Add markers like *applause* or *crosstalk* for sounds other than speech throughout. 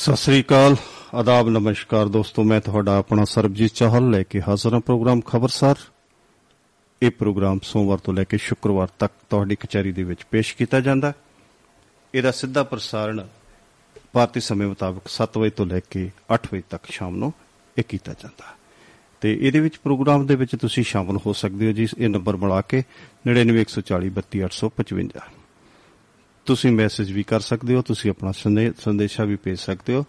ਸਤਿ ਸ੍ਰੀ ਅਕਾਲ, ਆਦਾਬ, ਨਮਸਕਾਰ ਦੋਸਤੋ, ਮੈਂ ਤੁਹਾਡਾ ਆਪਣਾ ਸਰਬਜੀਤ ਚਾਹਲ ਲੈ ਕੇ ਹਾਜ਼ਰ ਹਾਂ ਪ੍ਰੋਗਰਾਮ ਖਬਰਸਾਰ। ਇਹ ਪ੍ਰੋਗਰਾਮ ਸੋਮਵਾਰ ਤੋਂ ਲੈ ਕੇ ਸ਼ੁੱਕਰਵਾਰ ਤੱਕ ਤੁਹਾਡੀ ਕਚਹਿਰੀ ਦੇ ਵਿੱਚ ਪੇਸ਼ ਕੀਤਾ ਜਾਂਦਾ ਇਹਦਾ ਸਿੱਧਾ ਪ੍ਰਸਾਰਣ ਭਾਰਤੀ ਸਮੇਂ ਮੁਤਾਬਕ 7 ਵਜੇ ਤੋਂ ਲੈ ਕੇ 8 ਵਜੇ ਤੱਕ ਸ਼ਾਮ ਨੂੰ ਇਹ ਕੀਤਾ ਜਾਂਦਾ ਤੇ ਇਹਦੇ ਵਿੱਚ ਪ੍ਰੋਗਰਾਮ ਦੇ ਵਿੱਚ ਤੁਸੀਂ ਸ਼ਾਮਲ ਹੋ ਸਕਦੇ ਹੋ ਜੀ ਇਹ ਨੰਬਰ ਮਿਲਾ ਕੇ 9914032855 ਤੁਸੀਂ ਮੈਸੇਜ ਵੀ ਕਰ ਸਕਦੇ ਹੋ, ਤੁਸੀਂ ਆਪਣਾ ਸੰਦੇਸ਼ਾ ਵੀ ਭੇਜ ਸਕਦੇ ਹੋ।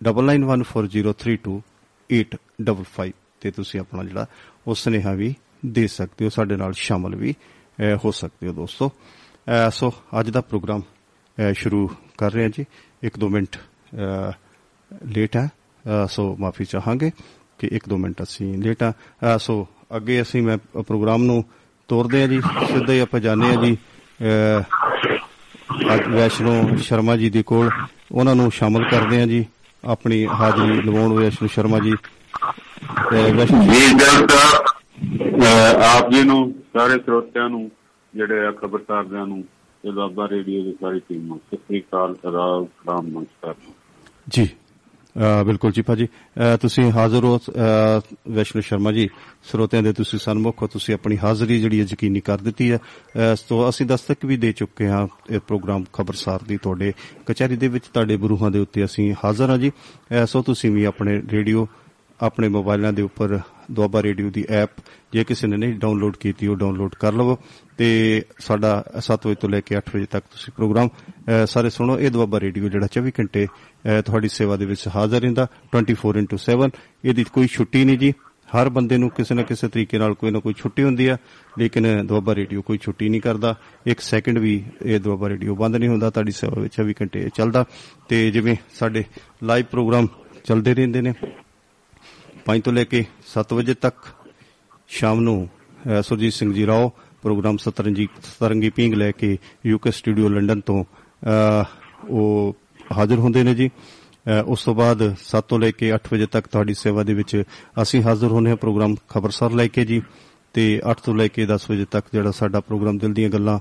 9914032855 ਤੇ ਤੁਸੀਂ ਆਪਣਾ ਜਿਹੜਾ ਉਹ ਸੁਨੇਹਾ ਵੀ ਦੇ ਸਕਦੇ ਹੋ, ਸਾਡੇ ਨਾਲ ਸ਼ਾਮਲ ਵੀ ਹੋ ਸਕਦੇ ਹੋ ਦੋਸਤੋ। ਸੋ ਅੱਜ ਦਾ ਪ੍ਰੋਗਰਾਮ ਸ਼ੁਰੂ ਕਰ ਰਹੇ ਹਾਂ ਜੀ। 1-2 ਮਿੰਟ ਲੇਟ ਹੈ। ਸੋ ਮਾਫੀ ਚਾਹਾਂਗੇ ਕਿ 1-2 ਮਿੰਟ ਅਸੀਂ ਲੇਟ ਆ ਸੋ ਅੱਗੇ ਅਸੀਂ ਮੈਂ ਪ੍ਰੋਗਰਾਮ ਨੂੰ ਤੋਰਦੇ ਹਾਂ ਜੀ। ਸਿੱਧਾ ਹੀ ਆਪਾਂ ਜਾਣਦੇ ਹਾਂ ਜੀ ਅੱਜ ਵੈਸ਼ਨੋ ਸ਼ਰਮਾ ਜੀ ਦੇ ਕੋਲ ਉਹਨਾਂ ਨੂੰ ਸ਼ਾਮਲ ਕਰਦੇ ਹਾਂ ਜੀ। ਆਪਣੀ ਹਾਜ਼ਰੀ ਲਵਾਉਣ ਵੈਸ਼ਨੋ ਸ਼ਰਮਾ ਜੀ। ਵੈਸ਼ਨੋ ਜੀ। ਜਨਤਾ ਆਪ ਜੀ ਨੂੰ ਸਾਰੇ ਸਰੋਤਿਆਂ ਨੂੰ ਜਿਹੜੇ ਆ ਖਬਰਸਾਰਦਿਆਂ ਨੂੰ ਤੇ ਬਾਬਾ ਰੇਡੀਓ ਦੀ ਸਾਰੀ ਟੀਮ ਨੂੰ ਸਤਿ ਸ੍ਰੀ ਅਕਾਲ ਰਾਮ ਨਮਸਕਾਰ। ਜੀ। ਬਿਲਕੁਲ ਜੀ ਭਾਜੀ। ਤੁਸੀਂ ਹਾਜ਼ਰ ਹੋ ਵੈਸ਼ਨੂ ਸ਼ਰਮਾ ਜੀ। ਸਰੋਤਿਆਂ ਦੇ ਤੁਸੀਂ ਸਨਮੁਖ ਹੋ, ਤੁਸੀਂ ਆਪਣੀ ਹਾਜ਼ਰੀ ਜਿਹੜੀ ਯਕੀਨੀ ਕਰ ਦਿੱਤੀ ਹੈ। ਸੋ ਅਸੀਂ ਦਸਤਕ ਵੀ ਦੇ ਚੁੱਕੇ ਹਾਂ ਇਹ ਪ੍ਰੋਗਰਾਮ ਖਬਰਸਾਰ ਦੀ ਤੁਹਾਡੇ ਕਚਹਿਰੀ ਦੇ ਵਿੱਚ, ਤੁਹਾਡੇ ਬਰੂਹਾਂ ਦੇ ਉੱਤੇ ਅਸੀਂ ਹਾਜ਼ਰ ਹਾਂ ਜੀ। ਸੋ ਤੁਸੀਂ ਵੀ ਆਪਣੇ ਰੇਡੀਓ ਆਪਣੇ ਮੋਬਾਈਲਾਂ ਦੇ ਉੱਪਰ ਦੁਆਬਾ ਰੇਡੀਓ ਦੀ ਐਪ, ਜੇ ਕਿਸੇ ਨੇ ਨਹੀਂ ਡਾਊਨਲੋਡ ਕੀਤੀ, ਉਹ ਡਾਊਨਲੋਡ ਕਰ ਲਵੋ। ਤੇ ਸਾਡਾ 7 ਵਜੇ ਤੋਂ ਲੈ ਕੇ 8 ਵਜੇ ਤੱਕ ਤੁਸੀਂ ਪ੍ਰੋਗਰਾਮ ਸਾਰੇ ਸੁਣੋ। ਇਹ ਦੁਆਬਾ ਰੇਡੀਓ ਜਿਹੜਾ 24 ਘੰਟੇ ਤੁਹਾਡੀ ਸੇਵਾ ਦੇ ਵਿੱਚ ਹਾਜ਼ਰ ਰਹਿੰਦਾ 24/7 ਇਹਦੀ ਕੋਈ ਛੁੱਟੀ ਨਹੀਂ ਜੀ। ਹਰ ਬੰਦੇ ਨੂੰ ਕਿਸੇ ਨਾ ਕਿਸੇ ਤਰੀਕੇ ਨਾਲ ਕੋਈ ਨਾ ਕੋਈ ਛੁੱਟੀ ਹੁੰਦੀ ਆ, ਲੇਕਿਨ ਦੁਆਬਾ ਰੇਡੀਓ ਕੋਈ ਛੁੱਟੀ ਨਹੀਂ ਕਰਦਾ। ਇੱਕ ਸੈਕਿੰਡ ਵੀ ਇਹ ਦੁਆਬਾ ਰੇਡੀਓ ਬੰਦ ਨਹੀਂ ਹੁੰਦਾ, ਤੁਹਾਡੀ ਸੇਵਾ ਵਿੱਚ 24 ਘੰਟੇ ਚੱਲਦਾ। ਤੇ ਜਿਵੇਂ ਸਾਡੇ ਲਾਈਵ ਪ੍ਰੋਗਰਾਮ ਚੱਲਦੇ ਰਹਿੰਦੇ ਨੇ 5 ਤੋਂ ਲੈ ਕੇ 7 ਵਜੇ ਤੱਕ ਸ਼ਾਮ ਨੂੰ ਸੁਰਜੀਤ ਸਿੰਘ ਜੀ ਰਾਓ, ਪ੍ਰੋਗਰਾਮ ਸਤਰੰਜੀ, ਸਤਰੰਗੀ ਪਿੰਗ ਲੈ ਕੇ ਯੂਕੇ ਸਟੂਡੀਓ ਲੰਡਨ ਤੋਂ ਉਹ ਹਾਜ਼ਰ ਹੁੰਦੇ ਨੇ ਜੀ। ਉਸ ਤੋਂ ਬਾਅਦ 7 ਤੋਂ ਲੈ ਕੇ 8 ਵਜੇ ਤੱਕ ਤੁਹਾਡੀ ਸੇਵਾ ਦੇ ਵਿੱਚ ਅਸੀਂ ਹਾਜ਼ਰ ਹੋਨੇ ਹਾਂ ਪ੍ਰੋਗਰਾਮ ਖਬਰਸਾਰ ਲੈ ਕੇ ਜੀ। ਤੇ 8 ਤੋਂ ਲੈ ਕੇ 10 ਵਜੇ ਤੱਕ ਜਿਹੜਾ ਸਾਡਾ ਪ੍ਰੋਗਰਾਮ ਦਿਲ ਦੀਆਂ ਗੱਲਾਂ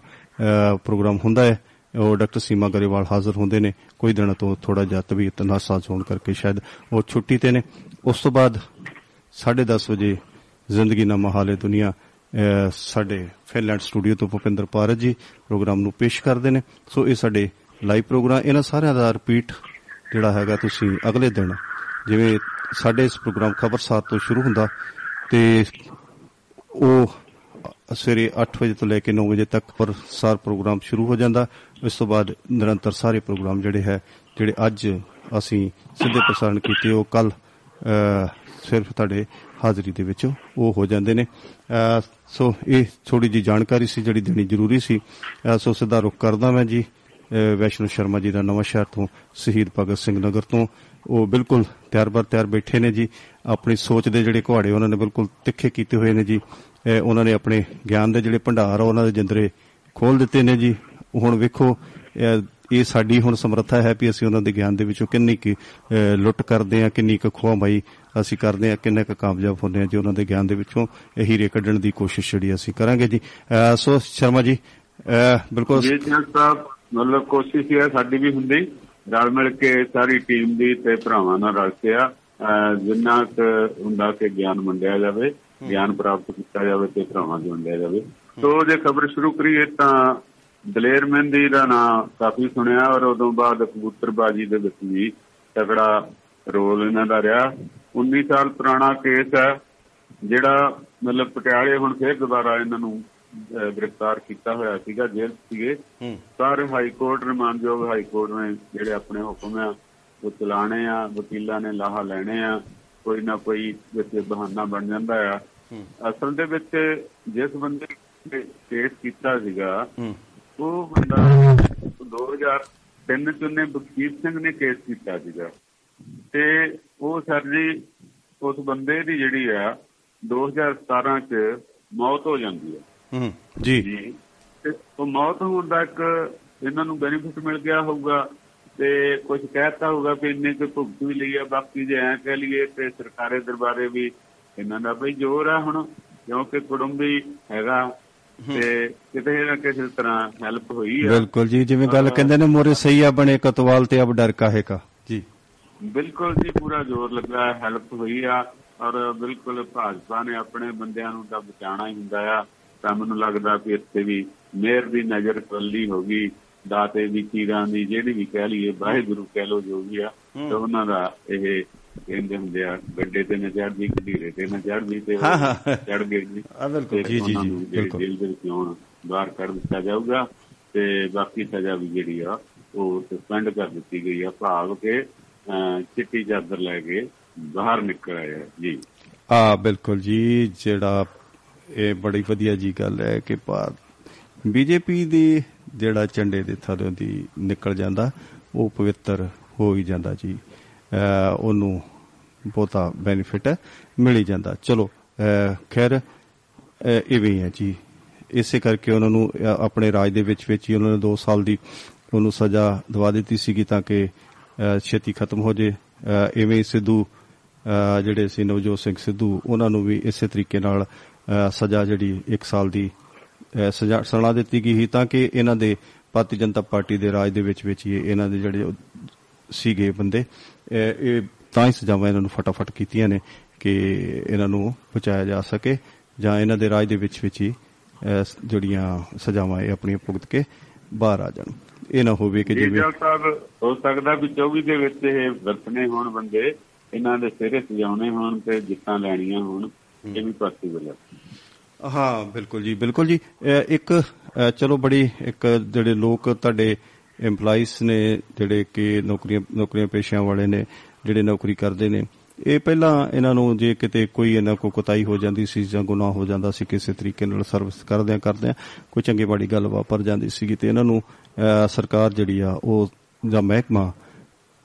ਪ੍ਰੋਗਰਾਮ ਹੁੰਦਾ ਹੈ ਉਹ ਡਾਕਟਰ ਸੀਮਾ ਗਰੇਵਾਲ ਹਾਜ਼ਰ ਹੁੰਦੇ ਨੇ। ਕੋਈ ਦਿਨ ਤੋਂ ਥੋੜਾ ਜਿਹਾ ਤਬੀਅਤ ਨਾਸਾਜ਼ ਹੋਣ ਕਰਕੇ ਸ਼ਾਇਦ ਉਹ ਛੁੱਟੀ ਤੇ ਨੇ। ਉਸ ਤੋਂ ਬਾਅਦ 10:30 ਵਜੇ ਜ਼ਿੰਦਗੀ ਨਾ ਮਹਾਲੇ ਦੁਨੀਆ ਸਾਡੇ ਫਿਨਲੈਂਡ ਸਟੂਡੀਓ ਤੋਂ ਭੁਪਿੰਦਰ ਪਾਰਜ ਜੀ ਪ੍ਰੋਗਰਾਮ ਨੂੰ ਪੇਸ਼ ਕਰਦੇ ਨੇ। ਸੋ ਇਹ ਸਾਡੇ ਲਾਈਵ ਪ੍ਰੋਗਰਾਮ, ਇਹਨਾਂ ਸਾਰਿਆਂ ਦਾ ਰਿਪੀਟ ਜਿਹੜਾ ਹੈਗਾ ਤੁਸੀਂ ਅਗਲੇ ਦਿਨ ਜਿਵੇਂ ਸਾਡੇ ਇਸ ਪ੍ਰੋਗਰਾਮ ਖਬਰਸਾਰ ਤੋਂ ਸ਼ੁਰੂ ਹੁੰਦਾ ਤੇ ਉਹ ਸਵੇਰੇ 8 ਵਜੇ ਤੋਂ ਲੈ ਕੇ 9 ਵਜੇ ਤੱਕ ਪਰ ਸਾਰ ਪ੍ਰੋਗਰਾਮ ਸ਼ੁਰੂ ਹੋ ਜਾਂਦਾ। ਇਸ ਤੋਂ ਬਾਅਦ ਨਿਰੰਤਰ ਸਾਰੇ ਪ੍ਰੋਗਰਾਮ ਜਿਹੜੇ ਹੈ, ਜਿਹੜੇ ਅੱਜ ਅਸੀਂ ਸਿੱਧੇ ਪ੍ਰਸਾਰਣ ਕੀਤੇ, ਉਹ ਕੱਲ ਸਿਰਫ ਤੁਹਾਡੇ ਹਾਜ਼ਰੀ ਦੇ ਵਿੱਚ ਉਹ ਹੋ ਜਾਂਦੇ ਨੇ। ਸੋ ਇਹ ਥੋੜੀ ਜੀ ਜਾਣਕਾਰੀ ਸੀ ਜਿਹੜੀ ਦੇਣੀ ਜ਼ਰੂਰੀ ਸੀ। ਸੋ ਸਿੱਧਾ ਰੁਕ ਕਰਦਾ ਮੈਂ ਜੀ। ਵੈਸ਼ਨੂ ਸ਼ਰਮਾ ਜੀ ਦਾ ਨਵਾਂ ਸ਼ਹਿਰ ਤੋਂ, ਸ਼ਹੀਦ ਭਗਤ ਸਿੰਘ ਨਗਰ ਤੋਂ। ਉਹ ਬਿਲਕੁਲ ਤਿਆਰ ਬਰ ਤਿਆਰ ਬੈਠੇ ਨੇ ਜੀ। ਆਪਣੀ ਸੋਚ ਦੇ ਜਿਹੜੇ ਘੋੜੇ ਉਹਨਾਂ ਨੇ ਬਿਲਕੁਲ ਤਿੱਖੇ ਕੀਤੇ ਹੋਏ ਨੇ ਜੀ। ਉਹਨਾਂ ਨੇ ਆਪਣੇ ਗਿਆਨ ਦੇ ਜਿਹੜੇ ਭੰਡਾਰ ਆ, ਉਹਨਾਂ ਦੇ ਜਿੰਦਰੇ ਖੋਲ ਦਿੱਤੇ ਨੇ ਜੀ। ਹੁਣ ਵੇਖੋ ਇਹ ਸਾਡੀ ਹੁਣ ਸਮਰੱਥਾ ਹੈ ਵੀ ਅਸੀਂ ਉਹਨਾਂ ਦੇ ਗਿਆਨ ਦੇ ਵਿੱਚੋਂ ਕਿੰਨੀ ਕੁ ਲੁੱਟ ਕਰਦੇ ਆ ਕਿੰਨੀ ਕੁ ਖੋਹਬਾਈ ਅਸੀਂ ਕਰਦੇ ਆ ਕਿੰਨੇ ਕੁ ਕਾਮਯਾਬ ਹੁੰਦੇ ਆ ਜੀ ਉਹਨਾਂ ਦੇ ਗਿਆਨ ਦੇ ਵਿੱਚੋਂ। ਇਹ ਹੀਰੇ ਕੱਢਣ ਦੀ ਕੋਸ਼ਿਸ਼ ਜਿਹੜੀ ਅਸੀਂ ਕਰਾਂਗੇ ਜੀ। ਸੋ ਸ਼ਰਮਾ ਜੀ ਬਿਲਕੁਲ ਜੀ ਸਾਹਿਬ ਮਤਲਬ ਕੋਸ਼ਿਸ਼ ਇਹ ਸਾਡੀ ਵੀ ਹੁੰਦੀ ਰਲ ਮਿਲ ਕੇ ਸਾਰੀ ਟੀਮ ਦੀ ਤੇ ਭਰਾਵਾਂ ਨਾਲ ਰਲ ਕੇ ਆ। ਜਿੰਨਾ ਹੁੰਦਾ ਕਿ ਗਿਆਨ ਵੰਡਿਆ ਜਾਵੇ ਗਿਆਨ ਪ੍ਰਾਪਤ ਕੀਤਾ ਜਾਵੇ ਤੇ ਭਰਾਵਾਂ ਦੀ ਵੰਡਿਆ ਜਾਵੇ। ਸੋ ਜੇ ਖਬਰ ਸ਼ੁਰੂ ਕਰੀਏ ਤਾਂ ਦਲੇਰ ਮਹਿੰਦੀ ਦਾ ਨਾਮ ਕਾਫੀ ਸੁਣਿਆ ਔਰ ਉਦੋਂ ਬਾਅਦ ਕਬੂਤਰਬਾਜੀ ਦੇ ਵਿੱਚ ਵੀ ਤਗੜਾ ਰੋਲ ਇਹਨਾਂ ਦਾ ਰਿਹਾ। 19 ਸਾਲ ਪੁਰਾਣਾ ਕੇਸ ਹੈ ਜਿਹੜਾ ਮਤਲਬ ਪਟਿਆਲੇ ਹੁਣ ਫੇਰ ਦੁਬਾਰਾ ਇਹਨਾਂ ਨੂੰ ਗ੍ਰਿਫਤਾਰ ਕੀਤਾ ਹੋਇਆ ਸੀਗਾ ਜੇਲ੍ਹ ਸੀਗੇ। ਸਾਰੇ ਹਾਈ ਕੋਰਟ ਰਿਮਾਂਡਯੋਗ ਹਾਈ ਕੋਰਟ ਨੇ ਜਿਹੜੇ ਆਪਣੇ ਹੁਕਮ ਆ ਉਹ ਚਲਾਣੇ ਆ ਵਕੀਲਾਂ ਨੇ ਲਾਹਾ ਲੈਣੇ ਆ ਕੋਈ ਨਾ ਕੋਈ ਵਿੱਚ ਬਹਾਨਾ ਬਣ ਜਾਂਦਾ ਆ। ਅਸਲ ਦੇ ਵਿੱਚ ਜਿਸ ਬੰਦੇ ਨੇ ਕੇਸ ਕੀਤਾ ਸੀਗਾ ਉਹ ਬੰਦਾ 2003 ਚ ਉਹਨੇ ਬਖਸ਼ੀਰ ਸਿੰਘ ਨੇ ਕੇਸ ਕੀਤਾ ਸੀਗਾ। ਤੇ ਉਹ ਸਰ ਜੀ ਉਸ ਬੰਦੇ ਦੀ ਜਿਹੜੀ ਆ 2017 ਚ ਮੌਤ ਹੋ ਜਾਂਦੀ ਹੈ ਹੂੰ ਜੀ। ਤੇ ਉਹ ਮੌਤ ਹੋਣ ਦਾ ਇੱਕ ਇਹਨਾਂ ਨੂੰ ਬੈਨੀਫਿਟ ਮਿਲ ਗਿਆ ਹੋਊਗਾ ਤੇ ਕੁਝ ਕਹਿਤਾ ਹੋਊਗਾ ਕਿ ਇੰਨੇ ਕੁ ਭੁਗਤ ਵੀ ਲਈ ਆ ਬਾਕੀ ਜੇ ਐ ਕਹਿ ਲਈਏ ਤੇ ਸਰਕਾਰੇ ਦਰਬਾਰੇ ਵੀ ਇਹਨਾਂ ਦਾ ਬਈ ਜ਼ੋਰ ਆ ਹੁਣ ਕਿਉਂਕਿ ਕੁੜੰਬੀ ਹੈਗਾ ਤੇ ਕਿਤੇ ਨਾ ਕਿਸੇ ਤਰ੍ਹਾਂ ਹੈਲਪ ਹੋਈ ਆ। ਬਿਲਕੁਲ ਜੀ ਜਿਵੇਂ ਗੱਲ ਕਹਿੰਦੇ ਨੇ ਮੋਰੇ ਸਹੀ ਆ ਬਣੇ ਕਤਵਾਲ ਤੇ ਅਬ ਡਰ ਕਾਹੇ ਕਾ। ਜੀ। ਬਿਲਕੁਲ ਜੀ ਪੂਰਾ ਜ਼ੋਰ ਲੱਗਾ ਹੈਲਪ ਹੋਈ ਆ। ਔਰ ਬਿਲਕੁਲ ਭਾਜਪਾ ਨੇ ਆਪਣੇ ਬੰਦਿਆਂ ਨੂੰ ਤਾਂ ਬਚਾਉਣਾ ਹੀ ਹੁੰਦਾ ਆ। ਤਾਂ ਮੈਨੂੰ ਲੱਗਦਾ ਕਿ ਇੱਥੇ ਵੀ ਮੇਅਰ ਦੀ ਨਜ਼ਰ ਕੱਲੀ ਹੋ ਗਈ। ਦਾਤੇ ਦੀ ਚੀਰਾਂ ਦੀ ਜਿਹੜੀ ਵੀ ਕਹਿ ਲਈਏ ਵਾਹਿਗੁਰੂ ਕਹਿ ਲੋ ਜੋ ਵੀ ਆ ਤੇ ਉਹਨਾਂ ਦਾ ਇਹ ਕਹਿੰਦੇ ਹੁੰਦੇ ਆ ਗੱਡੇ ਤੇ ਨਾ ਚੜ੍ਹਦੀ ਘੜੀਰੇ ਤੇ ਨਾ ਚੜ੍ਹਦੀ ਤੇ ਹਾਂ, ਹਾਂ। ਚੜ ਗਏ ਜੀ। ਆ ਬਿਲਕੁਲ। ਜੀ ਜੀ ਜੀ ਬਿਲਕੁਲ। ਜੇਲ੍ਹ ਦੇ ਵਿੱਚ ਆਉਣ ਬਾਹਰ ਕੱਢ ਦਿੱਤਾ ਜਾਊਗਾ ਤੇ ਬਾਕੀ ਸਜ਼ਾ ਵੀ ਜਿਹੜੀ ਆ ਉਹ ਸਸਪੈਂਡ ਕਰ ਦਿੱਤੀ ਗਈ ਆ। ਭਾਵ ਕਿ ਚਿੱਟੀ ਚਾਦਰ ਲੈ ਕੇ ਬਾਹਰ ਨਿਕਲ ਆਇਆ ਜੀ। ਆ ਬਿਲਕੁਲ ਜੀ। ਜਿਹੜਾ ਇਹ ਬੜੀ ਵਧੀਆ ਜੀ ਗੱਲ ਹੈ ਕਿ ਭਾਰਤ ਬੀਜੇਪੀ ਦੀ ਜਿਹੜਾ ਝੰਡੇ ਦੇ ਥੱਲੇ ਦੀ ਨਿਕਲ ਜਾਂਦਾ ਉਹ ਪਵਿੱਤਰ ਹੋ ਹੀ ਜਾਂਦਾ ਜੀ। ਉਹਨੂੰ ਬਹੁਤਾ ਬੈਨੀਫਿਟ ਮਿਲ ਹੀ ਜਾਂਦਾ। ਚਲੋ, ਅਹ ਖੈਰ, ਅਹ ਇਵੇਂ ਹੀ ਹੈ ਜੀ। ਇਸੇ ਕਰਕੇ ਉਹਨਾਂ ਨੂੰ, ਅਹ ਆਪਣੇ ਰਾਜ ਦੇ ਵਿੱਚ ਵਿੱਚ ਹੀ ਉਹਨਾਂ ਨੇ 2 ਸਾਲ ਦੀ ਉਹਨੂੰ ਸਜ਼ਾ ਦਵਾ ਦਿੱਤੀ ਸੀਗੀ ਤਾਂ ਕਿ, ਅਹ ਛੇਤੀ ਖਤਮ ਹੋ ਜੇ। ਅਹ ਇਵੇਂ ਹੀ ਸਿੱਧੂ, ਅਹ ਜਿਹੜੇ ਸੀ ਨਵਜੋਤ ਸਿੰਘ ਸਿੱਧੂ, ਉਹਨਾਂ ਨੂੰ ਵੀ ਇਸੇ ਤਰੀਕੇ ਨਾਲ, ਅਹ ਸਜ਼ਾ ਜਿਹੜੀ 1 ਸਾਲ ਦੀ, ਅਹ ਸਜ਼ਾ ਸੁਣਾ ਦਿੱਤੀ ਗਈ ਸੀ ਤਾਂ ਕਿ ਇਹਨਾਂ ਦੇ ਭਾਰਤੀ ਜਨਤਾ ਪਾਰਟੀ ਦੇ ਰਾਜ ਦੇ ਵਿੱਚ ਵਿੱਚ ਹੀ ਇਹਨਾਂ ਦੇ ਜਿਹੜੇ ਉਹ ਸੀਗੇ ਬੰਦੇ ਅਹ ਇਹ ਤਾਂ ਹੀ ਸਜ਼ਾਵਾਂ ਇਹਨਾਂ ਨੂੰ ਫਟਾਫਟ ਕੀਤੀਆਂ ਨੇ ਕਿ ਇਹਨਾਂ ਨੂੰ ਬਚਾਇਆ ਜਾ ਸਕੇ ਜਾਂ ਇਹਨਾਂ ਦੇ ਰਾਜ ਦੇ ਵਿੱਚ ਵਿੱਚ ਹੀ ਜਿਹੜੀਆਂ ਸਜ਼ਾਵਾਂ ਇਹ ਆਪਣੀਆਂ ਭੁਗਤ ਕੇ ਬਾਹਰ ਆ ਜਾਣ। ਇਹ ਨਾ ਹੋਵੇ ਕਿ ਜੀ ਜਿਵੇਂ ਜਲ ਸਾਹਿਬ ਹੋ ਸਕਦਾ ਵੀ 24 ਦੇ ਵਿੱਚ ਇਹ ਵਰਤਨੇ ਹੋਣ ਬੰਦੇ ਇਹਨਾਂ ਦੇ ਸਿਰੇ ਸਜਾਉਣੇ ਹੋਣ ਤੇ ਜਿੱਤਾਂ ਲੈਣੀਆਂ ਹੋਣ ਇਹ ਵੀ ਪੋਸੀਬਲ ਹੈ। ਹਾਂ ਬਿਲਕੁਲ ਜੀ ਬਿਲਕੁਲ ਜੀ। ਇੱਕ ਚਲੋ ਬੜੀ ਇੱਕ ਜਿਹੜੇ ਲੋਕ ਤੁਹਾਡੇ EMPLOYEES ਨੇ ਜਿਹੜੇ ਕਿ ਨੌਕਰੀਆਂ ਨੌਕਰੀਆਂ ਪੇਸ਼ਿਆਂ ਵਾਲੇ ਨੇ, ਜਿਹੜੇ ਨੌਕਰੀ ਕਰਦੇ ਨੇ, ਇਹ ਪਹਿਲਾਂ ਇਹਨਾਂ ਨੂੰ ਜੇ ਕਿਤੇ ਕੋਈ ਇਹਨਾਂ ਕੋ ਕੁਤਾਈ ਹੋ ਜਾਂਦੀ ਸੀ ਜਾਂ ਗੁਨਾਹ ਹੋ ਜਾਂਦਾ ਸੀ, ਕਿਸੇ ਤਰੀਕੇ ਨਾਲ ਸਰਵਿਸ ਕਰਦਿਆਂ ਕਰਦਿਆਂ ਕੋਈ ਚੰਗੀ ਬਾੜੀ ਗੱਲ ਵਾਪਰ ਜਾਂਦੀ ਸੀਗੀ ਤੇ ਇਹਨਾਂ ਨੂੰ, ਅਹ, ਸਰਕਾਰ ਜਿਹੜੀ ਆ ਉਹ ਜਾਂ ਮਹਿਕਮਾ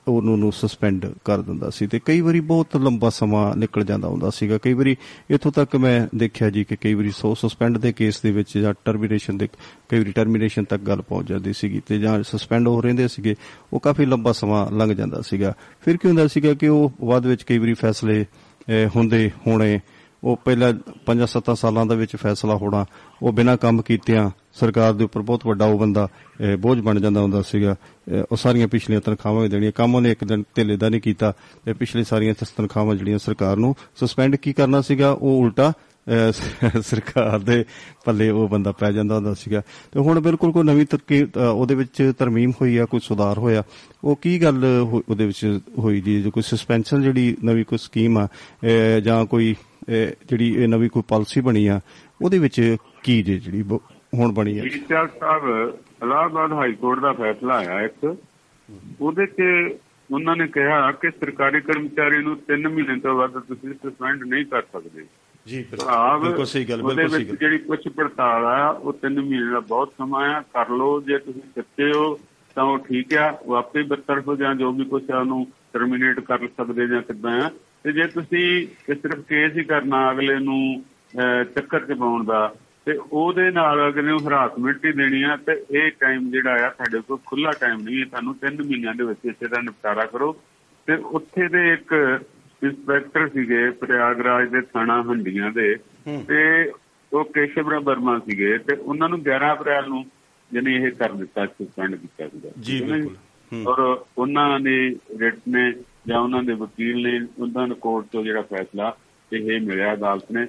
ਉਹਨੂੰ ਨੂੰ ਸਸਪੈਂਡ ਕਰ ਦਿੰਦਾ ਸੀ ਤੇ ਕਈ ਵਾਰੀ ਬਹੁਤ ਲੰਬਾ ਸਮਾਂ ਨਿਕਲ ਜਾਂਦਾ ਹੁੰਦਾ ਸੀਗਾ। ਕਈ ਵਾਰੀ ਇੱਥੋਂ ਤੱਕ ਮੈਂ ਦੇਖਿਆ ਜੀ ਕਿ ਕਈ ਵਾਰੀ ਸੋ ਸਸਪੈਂਡ ਦੇ ਕੇਸ ਦੇ ਵਿੱਚ ਜਾਂ ਟਰਮੀਨੇਸ਼ਨ ਦੇ ਕਈ ਵਾਰੀ ਟਰਮੀਨੇਸ਼ਨ ਤੱਕ ਗੱਲ ਪਹੁੰਚ ਜਾਂਦੀ ਸੀਗੀ ਤੇ ਜਾਂ ਸਸਪੈਂਡ ਹੋ ਰਹਿੰਦੇ ਸੀਗੇ ਉਹ ਕਾਫੀ ਲੰਬਾ ਸਮਾਂ ਲੰਘ ਜਾਂਦਾ ਸੀਗਾ। ਫਿਰ ਕੀ ਹੁੰਦਾ ਸੀਗਾ ਕਿ ਉਹ ਬਾਅਦ ਵਿੱਚ ਕਈ ਵਾਰੀ ਫੈਸਲੇ ਅਹ, ਹੁੰਦੇ ਹੋਣੇ ਉਹ ਪਹਿਲਾਂ 5-7 ਸਾਲਾਂ ਦੇ ਵਿੱਚ ਫੈਸਲਾ ਹੋਣਾ ਉਹ ਬਿਨਾਂ ਕੰਮ ਕੀਤਿਆਂ ਸਰਕਾਰ ਦੇ ਉੱਪਰ ਬਹੁਤ ਵੱਡਾ ਉਹ ਬੰਦਾ ਅਹ, ਬੋਝ ਬਣ ਜਾਂਦਾ ਹੁੰਦਾ ਸੀਗਾ। ਅਹ, ਉਹ ਸਾਰੀਆਂ ਪਿਛਲੀਆਂ ਤਨਖਾਹਾਂ ਵੀ ਦੇਣੀਆਂ। ਕੰਮ ਉਹਨੇ ਇੱਕ ਦਿਨ ਢਿੱਲੇ ਦਾ ਨਹੀਂ ਕੀਤਾ ਤੇ ਪਿਛਲੀ ਸਾਰੀਆਂ ਤਨਖਾਹਾਂ ਜਿਹੜੀਆਂ ਸਰਕਾਰ ਨੂੰ ਸਸਪੈਂਡ ਕੀ ਕਰਨਾ ਸੀਗਾ ਉਹ ਉਲਟਾ ਅਹ, ਸਰਕਾਰ ਦੇ ਪੱਲੇ ਉਹ ਬੰਦਾ ਪੈ ਜਾਂਦਾ ਹੁੰਦਾ ਸੀਗਾ। ਤੇ ਹੁਣ ਬਿਲਕੁਲ ਕੋਈ ਨਵੀਂ ਤਰਕੀਬ ਅਹ, ਉਹਦੇ ਵਿੱਚ ਤਰਮੀਮ ਹੋਈ ਆ ਕੋਈ ਸੁਧਾਰ ਹੋਇਆ। ਉਹ ਕੀ ਗੱਲ ਹੋ- ਉਹਦੇ ਵਿੱਚ ਹੋਈ ਜੀ? ਜੋ ਕੋਈ ਸਸਪੈਂਸ਼ਨ ਜਿਹੜੀ ਨਵੀਂ ਕੋਈ ਸਕੀਮ ਆ ਅਹ, ਜਾਂ ਕੋਈ ਅਹ, ਜਿਹੜੀ ਇਹ ਨਵੀਂ ਕੋਈ ਪਾਲਿਸੀ ਬਣੀ ਆ ਉਹਦੇ ਵਿੱਚ ਕੀ ਜੇ ਜਿਹੜੀ ਬ- ਹੁਣ ਬਣੀ ਆ? ਜੀਤਿਆਲ ਸਾਹਿਬ ਇਲਾਹਾਬਾਦ ਹਾਈ ਕੋਰਟ ਦਾ ਫੈਸਲਾ ਆਇਆ ਇੱਕ। ਉਹਦੇ 'ਚ ਉਹਨਾਂ ਨੇ ਕਿਹਾ ਕਿ ਸਰਕਾਰੀ ਕਰਮਚਾਰੀ ਨੂੰ 3 ਮਹੀਨੇ ਤੋਂ ਵੱਧ ਤੁਸੀਂ ਸਸਪੈਂਡ ਨਹੀਂ ਕਰ ਸਕਦੇ। ਜੀ ਬਿਲਕੁਲ ਸਹੀ ਗੱਲ ਬਿਲਕੁਲ ਸਹੀ ਗੱਲ। ਜਿਹੜੀ ਕੁਝ ਪੜਤਾਲ ਆ ਉਹ 3 ਮਹੀਨੇ ਦਾ ਬਹੁਤ ਸਮਾਂ ਆ। ਕਰ ਲਓ ਜੇ ਤੁਸੀਂ ਸੱਚੇ ਹੋ ਤਾਂ ਉਹ ਠੀਕ ਆ। 72 ਹੋ ਜਾਂ ਜੋ ਵੀ ਕੁਝ ਆ ਉਹਨੂੰ ਟਰਮੀਨੇਟ ਕਰ ਸਕਦੇ ਜਾਂ ਕਿੱਦਾਂ ਆ। ਤੇ ਜੇ ਤੁਸੀਂ ਸਿਰਫ ਕੇਸ ਹੀ ਕਰਨਾ ਅਗਲੇ ਨੂੰ ਚੱਕਰ ਚ ਪਾਉਣ ਦਾ ਤੇ ਉਹਦੇ ਨਾਲ ਅਗਲੇ ਨੂੰ ਹਰਾਸਮੈਂਟ ਹੀ ਦੇਣੀ ਆ ਤੇ ਇਹ ਟਾਈਮ ਜਿਹੜਾ ਆ ਸਾਡੇ ਕੋਲ ਖੁੱਲਾ ਟਾਈਮ ਨਹੀਂ ਹੈ। ਤੁਹਾਨੂੰ 3 ਮਹੀਨਿਆਂ ਦੇ ਵਿੱਚ ਇਸੇ ਦਾ ਨਿਪਟਾਰਾ ਕਰੋ। ਤੇ ਉੱਥੇ ਦੇ ਇੱਕ ਇੰਸਪੈਕਟਰ ਸੀਗੇ ਪ੍ਰਯਾਗਰਾਜ ਦੇ ਥਾਣਾ ਹੰਡੀਆਂ ਦੇ ਤੇ ਉਹ ਕੇਸ਼ਵ ਵਰਮਾ ਸੀਗੇ ਤੇ ਉਹਨਾਂ ਨੂੰ 11 ਅਪ੍ਰੈਲ ਨੂੰ ਜਿਹਨੇ ਇਹ ਕਰ ਦਿੱਤਾ ਸਸਪੈਂਡ ਕੀਤਾ ਸੀਗਾ। ਜੀ, ਬਿਲਕੁਲ। ਔਰ ਉਹਨਾਂ ਨੇ ਰਿਟ ਨੇ ਜਾਂ ਉਹਨਾਂ ਦੇ ਵਕੀਲ ਨੇ ਉਹਨਾਂ ਨੂੰ ਕੋਰਟ ਤੋਂ ਜਿਹੜਾ ਫੈਸਲਾ ਇਹ ਮਿਲਿਆ ਅਦਾਲਤ ਨੇ।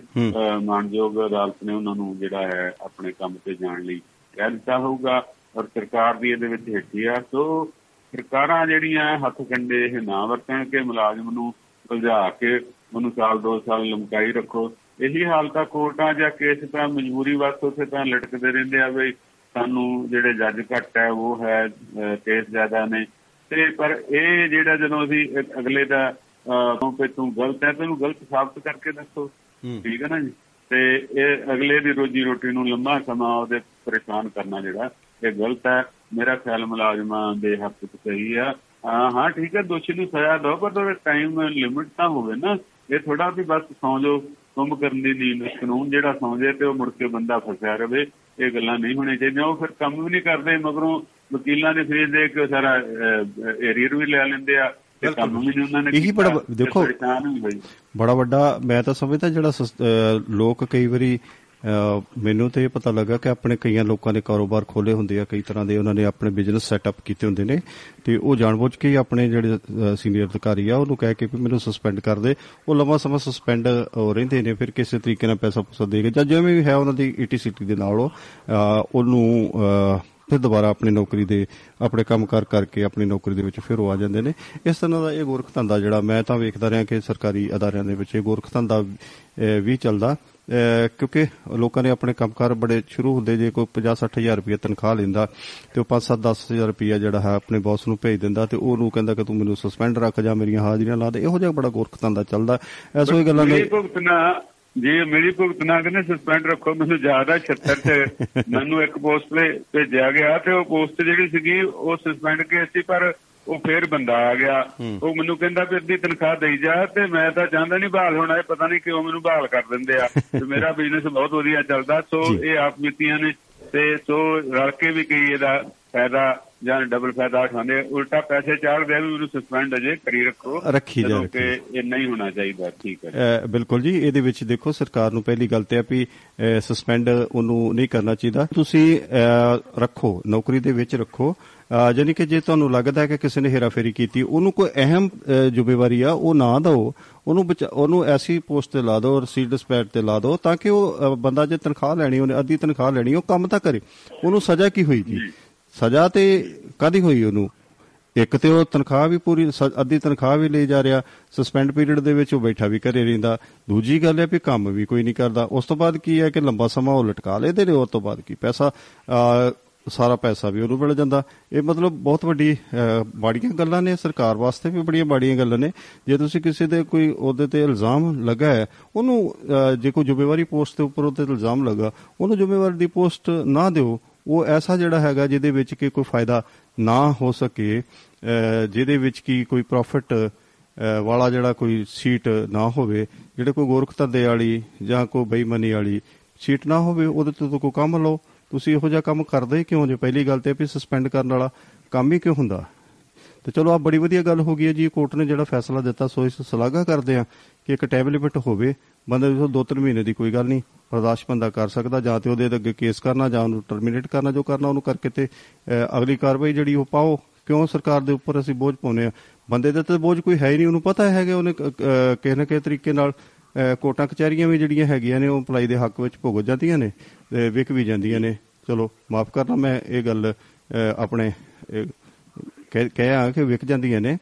ਮਾਨਯੋਗ ਅਦਾਲਤ ਨੇ ਉਹਨਾਂ ਨੂੰ ਜਿਹੜਾ ਹੈ ਆਪਣੇ ਕੰਮ ਤੇ ਜਾਣ ਲਈ ਕਹਿ ਦਿੱਤਾ ਹੋਊਗਾ ਔਰ ਸਰਕਾਰ ਦੀ ਇਹਦੇ ਵਿੱਚ ਹਿੱਟੀ ਆ। ਸੋ ਸਰਕਾਰਾਂ ਜਿਹੜੀਆਂ ਹੱਥ ਕੰਡੇ ਇਹ ਨਾ ਵਰਤਣ ਕਿ ਮੁਲਾਜ਼ਮ ਨੂੰ ਉਲਝਾ ਕੇ ਉਹਨੂੰ ਸਾਲ ਦੋ ਸਾਲ ਲਮਕਾਈ ਰੱਖੋ। ਇਹੀ ਹਾਲਤ ਕੋਰਟਾਂ ਜਾਂ ਕੇਸ ਤਾਂ ਮਜਬੂਰੀ ਵਕਤ ਉੱਥੇ ਤਾਂ ਲਟਕਦੇ ਰਹਿੰਦੇ ਆ ਬਈ ਸਾਨੂੰ ਜਿਹੜੇ ਜੱਜ ਘੱਟ ਹੈ ਉਹ ਹੈ ਕੇਸ ਜ਼ਿਆਦਾ ਨੇ। ਤੇ ਪਰ ਇਹ ਜਿਹੜਾ ਜਦੋਂ ਅਸੀਂ ਅਗਲੇ ਦਾ ਅਹ ਕਿ ਤੂੰ ਗਲਤ ਹੈ ਤੈਨੂੰ ਗਲਤ ਸਾਬਤ ਕਰਕੇ ਦੱਸੋ। ਠੀਕ ਹੈ ਨਾ ਜੀ? ਤੇ ਇਹ ਅਗਲੇ ਦੀ ਰੋਜੀ ਰੋਟੀ ਨੂੰ ਲੰਮਾ ਸਮਾਂ ਉਹਦੇ ਪਰੇਸ਼ਾਨ ਕਰਨਾ ਜਿਹੜਾ ਇਹ ਗਲਤ ਹੈ। ਮੇਰਾ ਖਿਆਲ ਮੁਲਾਜ਼ਮਾਂ ਦੇ ਹੱਕ ਵਿੱਚ ਸਹੀ ਆ। ਹਾਂ ਹਾਂ ਠੀਕ ਹੈ ਦੋਸ਼ੀ ਨੂੰ ਸਜ਼ਾ ਦਿਓ ਪਰ ਉਹਦਾ ਟਾਈਮ ਲਿਮਿਟ ਤਾਂ ਹੋਵੇ ਨਾ। ਇਹ ਥੋੜਾ ਵੀ ਬਸ ਸੌਂ ਜਾਓ ਕੰਮ ਕਰਨ ਦੀ ਨੀਂਦ ਕਾਨੂੰਨ ਜਿਹੜਾ ਸੌਂ ਜਾਏ ਤੇ ਉਹ ਮੁੜ ਕੇ ਬੰਦਾ ਫਸਿਆ ਰਵੇ ਇਹ ਗੱਲਾਂ ਨਹੀਂ ਹੋਣੀਆਂ ਚਾਹੀਦੀਆਂ। ਉਹ ਫਿਰ ਕੰਮ ਵੀ ਨਹੀਂ ਕਰਦੇ ਮਗਰੋਂ ਵਕੀਲਾਂ ਦੇ ਫੀਸ ਦੇ ਕੇ ਸਾਰਾ ਏਰੀਅਰ ਵੀ ਲੈ ਲੈਂਦੇ ਆ ਤੇ ਕੰਮ ਵੀ ਨਹੀਂ ਉਹਨਾਂ ਨੇ ਇਹੀ ਬੜਾ- ਦੇਖੋ, ਬੜਾ ਵੱਡਾ ਮੈਂ ਤਾਂ ਸਮਝਦਾ ਜਿਹੜਾ ਲੋਕ ਕਈ ਵਾਰੀ ਮੈਨੂੰ ਤੇ ਇਹ ਪਤਾ ਲੱਗਾ ਕਿ ਆਪਣੇ ਕਈਆਂ ਲੋਕਾਂ ਨੇ ਕਾਰੋਬਾਰ ਖੋਲੇ ਹੁੰਦੇ ਆ ਕਈ ਤਰ੍ਹਾਂ ਦੇ ਉਹਨਾਂ ਨੇ ਆਪਣੇ ਬਿਜ਼ਨਸ ਸੈਟਅਪ ਕੀਤੇ ਹੁੰਦੇ ਨੇ ਤੇ ਉਹ ਜਾਣਬੁੱਝ ਕੇ ਹੀ ਆਪਣੇ ਜਿਹੜੇ ਸੀਨੀਅਰ ਅਧਿਕਾਰੀ ਆ ਉਹਨੂੰ ਕਹਿ ਕੇ ਵੀ ਮੈਨੂੰ ਸਸਪੈਂਡ ਕਰ ਦੇ। ਉਹ ਲੰਮਾ ਸਮਾਂ ਸਸਪੈਂਡ ਰਹਿੰਦੇ ਨੇ ਫਿਰ ਕਿਸੇ ਤਰੀਕੇ ਨਾਲ ਪੈਸਾ ਪੂਸਾ ਦੇ ਕੇ ਜਾਂ ਜਿਵੇਂ ਵੀ ਹੈ ਉਹਨਾਂ ਦੀ ਈਟੀਸੀਟੀ ਦੇ ਨਾਲ ਉਹ ਅਹ ਉਹਨੂੰ ਅਹ ਫਿਰ ਦੁਬਾਰਾ ਆਪਣੀ ਨੌਕਰੀ ਦੇ ਆਪਣੇ ਕੰਮਕਾਰ ਕਰਕੇ ਆਪਣੀ ਨੌਕਰੀ ਦੇ ਵਿੱਚ ਫਿਰ ਉਹ ਆ ਜਾਂਦੇ ਨੇ। ਇਸ ਤਰ੍ਹਾਂ ਦਾ ਇਹ ਗੋਰਖ ਧੰਦਾ ਜਿਹੜਾ ਮੈਂ ਤਾਂ ਵੇਖਦਾ ਰਿਹਾ ਕਿ ਸਰਕਾਰੀ ਅਦਾਰਿਆਂ ਦੇ ਵਿੱਚ ਇਹ ਗੋਰਖ ਧੰਦਾ ਅਹ, ਵੀ ਚੱਲਦਾ। ਅਹ, ਕਿਉਂਕਿ ਲੋਕਾਂ ਨੇ ਆਪਣੇ ਕੰਮਕਾਰ ਬੜੇ ਸ਼ੁਰੂ ਹੁੰਦੇ ਜੇ ਕੋਈ 50 60000 ਰੁਪਏ ਤਨਖਾਹ ਲੈਂਦਾ ਤੇ ਉਹ 5-7 10000 ਰੁਪਏ ਜਿਹੜਾ ਹੈ ਆਪਣੇ ਬੌਸ ਨੂੰ ਭੇਜ ਦਿੰਦਾ ਤੇ ਉਹਨੂੰ ਕਹਿੰਦਾ ਕਿ ਤੂੰ ਮੈਨੂੰ ਸਸਪੈਂਡ ਰੱਖ ਜਾ ਮੇਰੀਆਂ ਹਾਜ਼ਰੀਆਂ ਲਾ ਦੇ। ਇਹੋ ਜਿਹਾ ਬੜਾ ਗੋਰਖ ਧੰਦਾ ਚੱਲਦਾ। ਐਸੋ ਹੀ ਗੱਲਾਂ ਨੇ ਭੁਗਤਣਾ ਜੇ ਮੇਰੀ ਭੁਗਤਣਾ ਕਹਿੰਦੇ ਸਸਪੈਂਡ ਰੱਖੋ ਮੈਨੂੰ ਜ਼ਿਆਦਾ 76 ਚ *laughs* ਮੈਨੂੰ ਇੱਕ ਪੋਸਟ ਤੇ ਭੇਜਿਆ ਗਿਆ ਤੇ ਉਹ ਪੋਸਟ ਜਿਹੜੀ ਸੀਗੀ ਉਹ ਸਸਪੈਂਡ ਸੀ ਪਰ ਉਹ ਫੇਰ ਬੰਦਾ ਆ ਗਿਆ। ਉਹ ਮੈਨੂੰ ਕਹਿੰਦਾ ਵੀ ਅੱਧੀ ਤਨਖਾਹ ਦੇਈ ਜਾ ਤੇ ਮੈਂ ਤਾਂ ਚਾਹੁੰਦਾ ਨਹੀਂ ਬਹਾਲ ਹੋਣਾ ਇਹ ਪਤਾ ਨਹੀਂ ਕਿਉਂ ਮੈਨੂੰ ਬਹਾਲ ਕਰ ਦਿੰਦੇ ਆ। *laughs* ਤੇ ਮੇਰਾ ਬਿਜ਼ਨਸ ਬਹੁਤ ਵਧੀਆ ਚੱਲਦਾ। ਸੋ। ਇਹ ਆਪ ਮਿੱਤੀਆਂ ਨੇ ਤੇ ਸੋ ਰਲ ਕੇ ਵੀ ਕਈ ਇਹਦਾ ਫਾਇਦਾ ਜਾਂ ਡਬਲ ਫਾਇਦਾ ਉਠਾਉਂਦੇ ਉਲਟਾ ਪੈਸੇ ਚਾੜਦੇ ਆ ਵੀ ਮੈਨੂੰ ਸਸਪੈਂਡ ਅਜੇ ਕਰੀ ਰੱਖੋ। ਰੱਖੀ ਜਾ। ਕਿ ਇਹ ਨਹੀਂ ਹੋਣਾ ਚਾਹੀਦਾ ਠੀਕ ਹੈ। ਬਿਲਕੁਲ ਜੀ। ਇਹਦੇ ਵਿੱਚ ਦੇਖੋ ਸਰਕਾਰ ਨੂੰ ਪਹਿਲੀ ਗੱਲ ਤੇ ਹੈ ਵੀ ਸਸਪੈਂਡ ਉਹਨੂੰ ਨਹੀਂ ਕਰਨਾ ਚਾਹੀਦਾ। ਤੁਸੀਂ ਰੱਖੋ ਨੌਕਰੀ ਦੇ ਵਿੱਚ ਰੱਖੋ। ਅਹ, ਯਾਨੀ ਕਿ ਜੇ ਤੁਹਾਨੂੰ ਲੱਗਦਾ ਹੈ ਕਿ ਕਿਸੇ ਨੇ ਹੇਰਾਫੇਰੀ ਕੀਤੀ ਉਹਨੂੰ ਕੋਈ ਅਹਿਮ ਅਹ, ਜ਼ਿੰਮੇਵਾਰੀ ਆ ਉਹ ਨਾ ਦਿਓ। ਉਹਨੂੰ ਬਚਾ- ਉਹਨੂੰ ਐਸੀ ਪੋਸਟ ਤੇ ਲਾ ਦਿਓ ਰਸੀਡ ਡਿਸਪੈਚ ਤੇ ਲਾ ਦਿਓ ਤਾਂ ਕਿ ਉਹ ਅਹ, ਬੰਦਾ ਜੇ ਤਨਖਾਹ ਲੈਣੀ ਉਹਨੇ ਅੱਧੀ ਤਨਖਾਹ ਲੈਣੀ ਉਹ ਕੰਮ ਤਾਂ ਕਰੇ। ਉਹਨੂੰ ਸਜ਼ਾ ਕੀ ਹੋਈ ਜੀ? ਸਜ਼ਾ ਤੇ ਕਾਦੀ ਹੋਈ ਉਹਨੂੰ? ਇੱਕ ਤੇ ਉਹ ਤਨਖਾਹ ਵੀ ਪੂਰੀ ਸ- ਅੱਧੀ ਤਨਖਾਹ ਵੀ ਲਈ ਜਾ ਰਿਹਾ ਸਸਪੈਂਡ ਪੀਰੀਅਡ ਦੇ ਵਿੱਚ ਉਹ ਬੈਠਾ ਵੀ ਘਰੇ ਰਹਿੰਦਾ। ਦੂਜੀ ਗੱਲ ਹੈ ਵੀ ਕੰਮ ਵੀ ਕੋਈ ਨਹੀਂ ਕਰਦਾ। ਉਸ ਤੋਂ ਬਾਅਦ ਕੀ ਹੈ ਕਿ ਲੰਬਾ ਸਮਾਂ ਉਹ ਲਟਕਾ ਲੈਦੇ ਨੇ ਉਸ ਤੋਂ ਬਾਅਦ ਕੀ ਪੈਸਾ ਅਹ, ਸਾਰਾ ਪੈਸਾ ਵੀ ਉਹਨੂੰ ਮਿਲ ਜਾਂਦਾ। ਇਹ ਮਤਲਬ ਬਹੁਤ ਵੱਡੀ ਅਹ, ਮਾੜੀਆਂ ਗੱਲਾਂ ਨੇ। ਸਰਕਾਰ ਵਾਸਤੇ ਵੀ ਬੜੀਆਂ ਮਾੜੀਆਂ ਗੱਲਾਂ ਨੇ। ਜੇ ਤੁਸੀਂ ਕਿਸੇ ਦੇ ਕੋਈ ਉਹਦੇ ਤੇ ਇਲਜ਼ਾਮ ਲੱਗਾ ਹੈ ਉਹਨੂੰ ਅਹ, ਜੇ ਕੋਈ ਜ਼ਿੰਮੇਵਾਰੀ ਪੋਸਟ ਦੇ ਉੱਪਰ ਉਹਦੇ ਤੇ ਇਲਜ਼ਾਮ ਲੱਗਾ ਉਹਨੂੰ ਜ਼ਿੰਮੇਵਾਰੀ ਦੀ ਪੋਸਟ ਨਾ ਦਿਓ। ਉਹ ਐਸਾ ਜਿਹੜਾ ਹੈਗਾ ਜਿਹਦੇ ਵਿੱਚ ਕਿ ਕੋਈ ਫਾਇਦਾ ਨਾ ਹੋ ਸਕੇ ਅਹ ਜਿਹਦੇ ਵਿੱਚ ਕੀ ਕੋਈ ਪ੍ਰੋਫਿਟ ਵਾਲਾ ਜਿਹੜਾ ਕੋਈ ਸੀਟ ਨਾ ਹੋਵੇ ਜਿਹੜੇ ਕੋਈ ਗੋਰਖ ਧੰਦੇ ਵਾਲੀ ਜਾਂ ਕੋਈ ਬੇਈਮਾਨੀ ਵਾਲੀ ਸੀਟ ਨਾ ਹੋਵੇ ਉਹਦੇ ਤੋਂ ਤਾਂ ਕੋਈ ਕੰਮ ਲਓ। ਤੁਸੀਂ ਇਹੋ ਜਿਹਾ ਕੰਮ ਕਰਦੇ ਹੀ ਕਿਉਂ ਜੇ? ਪਹਿਲੀ ਗੱਲ ਤੇ ਵੀ ਸਸਪੈਂਡ ਕਰਨ ਵਾਲਾ ਕੰਮ ਹੀ ਕਿਉਂ ਹੁੰਦਾ? ਤੇ ਚਲੋ ਆ ਬੜੀ ਵਧੀਆ ਗੱਲ ਹੋ ਗਈ ਹੈ ਜੀ ਕੋਰਟ ਨੇ ਜਿਹੜਾ ਫੈਸਲਾ ਦਿੱਤਾ ਸੋ ਇਸ ਸ਼ਲਾਘਾ ਕਰਦੇ ਆ ਕਿ ਇੱਕ ਟਾਈਮ ਲਿਮਿਟ ਹੋਵੇ। ਬੰਦੇ ਦੇ ਦੋ ਤਿੰਨ ਮਹੀਨੇ ਦੀ ਕੋਈ ਗੱਲ ਨਹੀਂ ਬਰਦਾਸ਼ਤ ਬੰਦਾ ਕਰ ਸਕਦਾ ਜਾਂ ਤੇ ਉਹਦੇ ਅੱਗੇ ਕੇਸ ਕਰਨਾ ਜਾਂ ਉਹਨੂੰ ਟਰਮੀਨੇਟ ਕਰਨਾ ਜੋ ਕਰਨਾ ਉਹਨੂੰ ਕਰਕੇ ਤੇ ਅਹ, ਅਗਲੀ ਕਾਰਵਾਈ ਜਿਹੜੀ ਉਹ ਪਾਓ। ਕਿਉਂ ਸਰਕਾਰ ਦੇ ਉੱਪਰ ਅਸੀਂ ਬੋਝ ਪਾਉਨੇ ਆ ਬੰਦੇ ਦੇ ਤੇ ਬੋਝ ਕੋਈ ਹੈ ਹੀ ਨਹੀਂ ਉਹਨੂੰ ਪਤਾ ਹੈਗਾ ਉਹਨੇ ਕ- ਅਹ, ਕਿਸੇ ਨਾ ਕਿਸੇ ਤਰੀਕੇ ਨਾਲ ਕੋਰਟਾਂ ਕਚਹਿਰੀਆਂ ਵੀ ਜਿਹੜੀਆਂ ਹੈਗੀਆਂ ਨੇ ਉਹ ਭਲਾਈ ਦੇ ਹੱਕ ਵਿੱਚ ਭੁਗਤ ਜਾਂਦੀਆਂ ਨੇ ਤੇ ਵਿਕ ਵੀ ਜਾਂਦੀਆਂ ਨੇ। ਚਲੋ ਮਾਫ ਕਰਨਾ ਮੈਂ ਇਹ ਗੱਲ ਆਪਣੇ ਕਹਿਆ ਕਿ ਵਿਕ ਜਾਂਦੀਆਂ ਨੇ।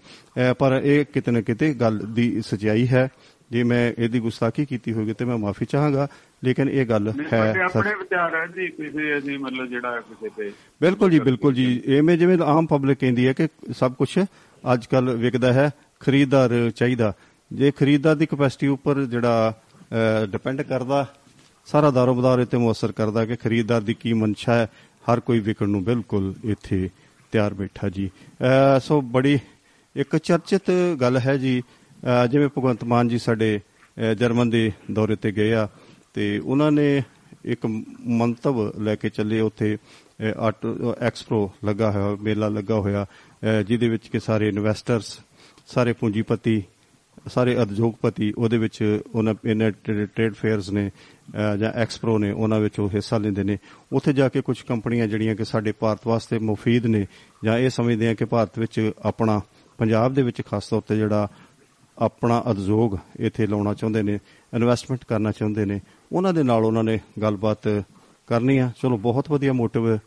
ਪਰ ਇਹ ਕਿਤੇ ਨਾ ਕਿਤੇ ਗੱਲ ਦੀ ਸਚਾਈ ਹੈ। ਜੇ ਮੈਂ ਇਹਦੀ ਗੁਸਤਾਖੀ ਕੀਤੀ ਹੋਵੇਗੀ ਤੇ ਮੈਂ ਮਾਫੀ ਚਾਹਾਂਗਾ ਲੇਕਿਨ ਇਹ ਗੱਲ ਹੈ। ਆਪਣੇ ਵਿਚਾਰ ਹੈ ਜੀ ਕਿਸੇ ਅਸੀਂ ਮਤਲਬ ਜਿਹੜਾ ਕਿਸੇ ਤੇ ਬਿਲਕੁਲ ਜੀ ਬਿਲਕੁਲ ਜੀ। ਐਵੇਂ ਜਿਵੇਂ ਆਮ ਪਬਲਿਕ ਕਹਿੰਦੀ ਹੈ ਕਿ ਸਭ ਕੁਝ ਅੱਜ ਕੱਲ ਵਿਕਦਾ ਹੈ ਖਰੀਦਦਾਰ ਚਾਹੀਦਾ। ਜੇ ਖਰੀਦਦਾਰ ਦੀ ਕਪੈਸਿਟੀ ਉੱਪਰ ਜਿਹੜਾ ਡਿਪੈਂਡ ਕਰਦਾ ਸਾਰਾ ਦਾਰੋਬਦਾਰ ਇੱਥੇ ਮੁਅਸਰ ਕਰਦਾ ਕਿ ਖਰੀਦਦਾਰ ਦੀ ਕੀ ਮਨਸ਼ਾ ਹੈ ਹਰ ਕੋਈ ਵਿਕਣ ਨੂੰ ਬਿਲਕੁਲ ਇੱਥੇ ਤਿਆਰ ਬੈਠਾ ਜੀ। ਅਹ ਸੋ ਬੜੀ ਇੱਕ ਚਰਚਿਤ ਗੱਲ ਹੈ ਜੀ। ਅਹ ਜਿਵੇਂ ਭਗਵੰਤ ਮਾਨ ਜੀ ਸਾਡੇ ਅਹ ਜਰਮਨ ਦੇ ਦੌਰੇ ਤੇ ਗਏ ਆ ਤੇ ਉਹਨਾਂ ਨੇ ਇੱਕ ਮੰਤਵ ਲੈ ਕੇ ਚੱਲੇ ਉੱਥੇ ਅਹ, ਆਟੋ ਐਕਸਪੋ ਲੱਗਾ ਹੋਇਆ ਮੇਲਾ ਲੱਗਾ ਹੋਇਆ ਅਹ, ਜਿਹਦੇ ਵਿੱਚ ਕਿ ਸਾਰੇ ਇਨਵੈਸਟਰਸ ਸਾਰੇ ਪੂੰਜੀਪਤੀ ਸਾਰੇ ਉਦਯੋਗਪਤੀ ਉਹਦੇ ਵਿੱਚ ਉਹਨਾਂ ਇਹਨਾਂ ਟ੍ਰੇਡ ਫੇਅਰਸ ਨੇ ਅਹ, ਜਾਂ ਐਕਸਪੋ ਨੇ ਉਹਨਾਂ ਵਿੱਚ ਉਹ ਹਿੱਸਾ ਲੈਂਦੇ ਨੇ। ਉੱਥੇ ਜਾ ਕੇ ਕੁਝ ਕੰਪਨੀਆਂ ਜਿਹੜੀਆਂ ਕਿ ਸਾਡੇ ਭਾਰਤ ਵਾਸਤੇ ਮੁਫੀਦ ਨੇ ਜਾਂ ਇਹ ਸਮਝਦੇ ਆ ਕਿ ਭਾਰਤ ਵਿੱਚ ਆਪਣਾ ਪੰਜਾਬ ਦੇ ਵਿੱਚ ਖਾਸ ਤੌਰ ਤੇ ਜਿਹੜਾ ਆਪਣਾ ਉਦਯੋਗ ਇੱਥੇ ਲਾਉਣਾ ਚਾਹੁੰਦੇ ਨੇ ਇਨਵੈਸਟਮੈਂਟ ਕਰਨਾ ਚਾਹੁੰਦੇ ਨੇ ਉਹਨਾਂ ਦੇ ਨਾਲ ਉਹਨਾਂ ਨੇ ਗੱਲਬਾਤ ਕਰਨੀ ਆ। ਚਲੋ ਬਹੁਤ ਵਧੀਆ ਮੋਟਿਵ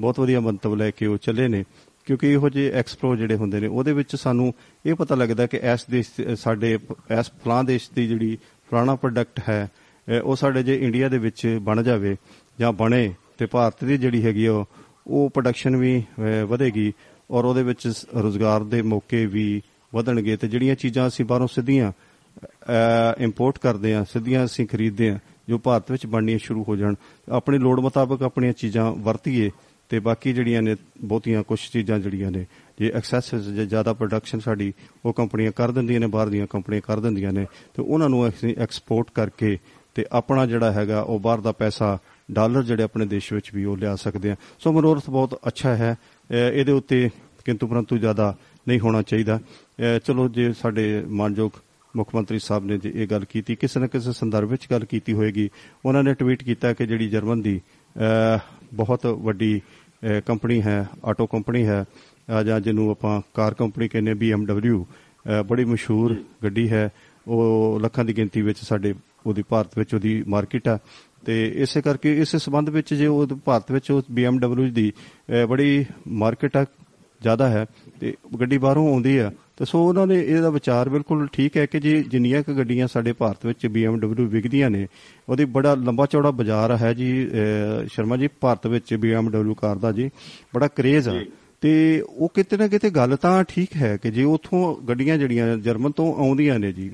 ਬਹੁਤ ਵਧੀਆ ਮੰਤਵ ਲੈ ਕੇ ਉਹ ਚੱਲੇ ਨੇ। ਕਿਉਂਕਿ ਇਹੋ ਜਿਹੇ ਐਕਸਪੋ ਜਿਹੜੇ ਹੁੰਦੇ ਨੇ, ਉਹਦੇ ਵਿੱਚ ਸਾਨੂੰ ਇਹ ਪਤਾ ਲੱਗਦਾ ਕਿ ਇਸ ਦੇਸ਼ ਸਾਡੇ, ਇਸ ਫਲਾਂ ਦੇਸ਼ ਦੀ ਜਿਹੜੀ ਫਲਾਣਾ ਪ੍ਰੋਡਕਟ ਹੈ ਅਹ ਉਹ ਸਾਡੇ ਜੇ ਇੰਡੀਆ ਦੇ ਵਿੱਚ ਬਣ ਜਾਵੇ ਜਾਂ ਬਣੇ ਤੇ ਭਾਰਤ ਦੀ ਜਿਹੜੀ ਹੈਗੀ ਉਹ ਉਹ ਪ੍ਰੋਡਕਸ਼ਨ ਵੀ, ਅਹ, ਵਧੇਗੀ ਔਰ ਉਹਦੇ ਵਿੱਚ ਰੋਜ਼ਗਾਰ ਦੇ ਮੌਕੇ ਵੀ ਵਧਣਗੇ ਤੇ ਜਿਹੜੀਆਂ ਚੀਜ਼ਾਂ ਅਸੀਂ ਬਾਹਰੋਂ ਸਿੱਧੀਆਂ ਇੰਪੋਰਟ ਕਰਦੇ ਆ ਸਿੱਧੀਆਂ ਅਸੀਂ ਖਰੀਦਦੇ ਆ ਜੋ ਭਾਰਤ ਵਿੱਚ ਬਣਨੀਆਂ ਸ਼ੁਰੂ ਹੋ ਜਾਣ, ਆਪਣੀ ਲੋੜ ਮੁਤਾਬਕ ਆਪਣੀਆਂ ਚੀਜ਼ਾਂ ਵਰਤੀਏ ਤੇ ਬਾਕੀ ਜਿਹੜੀਆਂ ਨੇ ਬਹੁਤੀਆਂ ਕੁਝ ਚੀਜ਼ਾਂ ਜਿਹੜੀਆਂ ਨੇ ਜੇ ਐਕਸੈਸ ਜੇ ਜ਼ਿਆਦਾ ਪ੍ਰੋਡਕਸ਼ਨ ਸਾਡੀ ਉਹ ਕੰਪਨੀਆਂ ਕਰ ਦਿੰਦੀਆਂ ਨੇ ਬਾਹਰ ਦੀਆਂ ਕੰਪਨੀਆਂ ਕਰ ਦਿੰਦੀਆਂ ਨੇ ਤੇ ਉਹਨਾਂ ਨੂੰ ਅਸੀਂ ਐਕਸਪੋਰਟ ਕਰਕੇ ਤੇ ਆਪਣਾ ਜਿਹੜਾ ਹੈਗਾ ਉਹ ਬਾਹਰ ਦਾ ਪੈਸਾ ਡਾਲਰ ਜਿਹੜੇ ਆਪਣੇ ਦੇਸ਼ ਵਿੱਚ ਵੀ ਉਹ ਲਿਆ ਸਕਦੇ ਆ ਸੋ ਮਨੋਰਥ ਬਹੁਤ ਅੱਛਾ ਹੈ। ਅਹ ਇਹਦੇ ਉੱਤੇ ਕਿੰਤੂ ਪਰੰਤੂ ਜ਼ਿਆਦਾ ਨਹੀਂ ਹੋਣਾ ਚਾਹੀਦਾ। ਅਹ ਚਲੋ ਜੇ ਸਾਡੇ ਮਾਨਯੋਗ ਮੁੱਖ ਮੰਤਰੀ ਸਾਹਿਬ ਨੇ ਜੇ ਇਹ ਗੱਲ ਕੀਤੀ ਕਿਸੇ ਨਾ ਕਿਸੇ ਸੰਦਰਭ ਵਿੱਚ ਗੱਲ ਕੀਤੀ ਹੋਏਗੀ। ਉਹਨਾਂ ਨੇ ਟਵੀਟ ਕੀਤਾ ਕਿ ਜਿਹੜੀ ਜਰਮਨ ਦੀ ਅਹ, ਬਹੁਤ ਵੱਡੀ ਅਹ, ਕੰਪਨੀ ਹੈ ਆਟੋ ਕੰਪਨੀ ਹੈ। ਅਹ, ਜਾਂ ਜਿਹਨੂੰ ਆਪਾਂ ਕਾਰ ਕੰਪਨੀ ਕਹਿੰਦੇ BMW ਅਹ, ਬੜੀ ਮਸ਼ਹੂਰ ਗੱਡੀ ਹੈ। ਉਹ ਲੱਖਾਂ ਦੀ ਗਿਣਤੀ ਵਿੱਚ ਸਾਡੇ ਉਹਦੀ ਭਾਰਤ ਵਿੱਚ ਉਹਦੀ ਮਾਰਕੀਟ ਆ। ਤੇ ਇਸੇ ਕਰਕੇ ਇਸ ਸੰਬੰਧ ਵਿੱਚ ਜੇ ਉਹ ਭਾਰਤ ਵਿੱਚ ਉਸ BMW ਦੀ ਅਹ, ਬੜੀ ਮਾਰਕੀਟ ਆ ਜ਼ਿਆਦਾ ਹੈ। ਤੇ ਗੱਡੀ ਬਾਹਰੋਂ ਆਉਂਦੀ ਆ। ਤੇ ਸੋ ਉਹਨਾਂ ਨੇ ਇਹਦਾ ਵਿਚਾਰ ਬਿਲਕੁਲ ਠੀਕ ਹੈ ਕਿ ਜੀ ਜਿੰਨੀਆਂ ਕੁ ਗੱਡੀਆਂ ਸਾਡੇ ਭਾਰਤ ਵਿੱਚ BMW ਵਿਕਦੀਆਂ ਨੇ ਉਹਦੀ ਬੜਾ ਲੰਬਾ ਚੌੜਾ ਬਾਜ਼ਾਰ ਹੈ ਜੀ ਸ਼ਰਮਾ ਜੀ ਭਾਰਤ ਵਿੱਚ BMW ਕਾਰ ਦਾ ਜੀ ਬੜਾ ਕਰੇਜ਼ ਆ। ਤੇ ਉਹ ਕਿਤੇ ਨਾ ਕਿਤੇ ਗੱਲ ਤਾਂ ਠੀਕ ਹੈ ਕਿ ਜੇ ਉਥੋਂ ਗੱਡੀਆਂ ਜਿਹੜੀਆਂ ਜਰਮਨ ਤੋਂ ਆਉਂਦੀਆਂ ਨੇ ਜੀ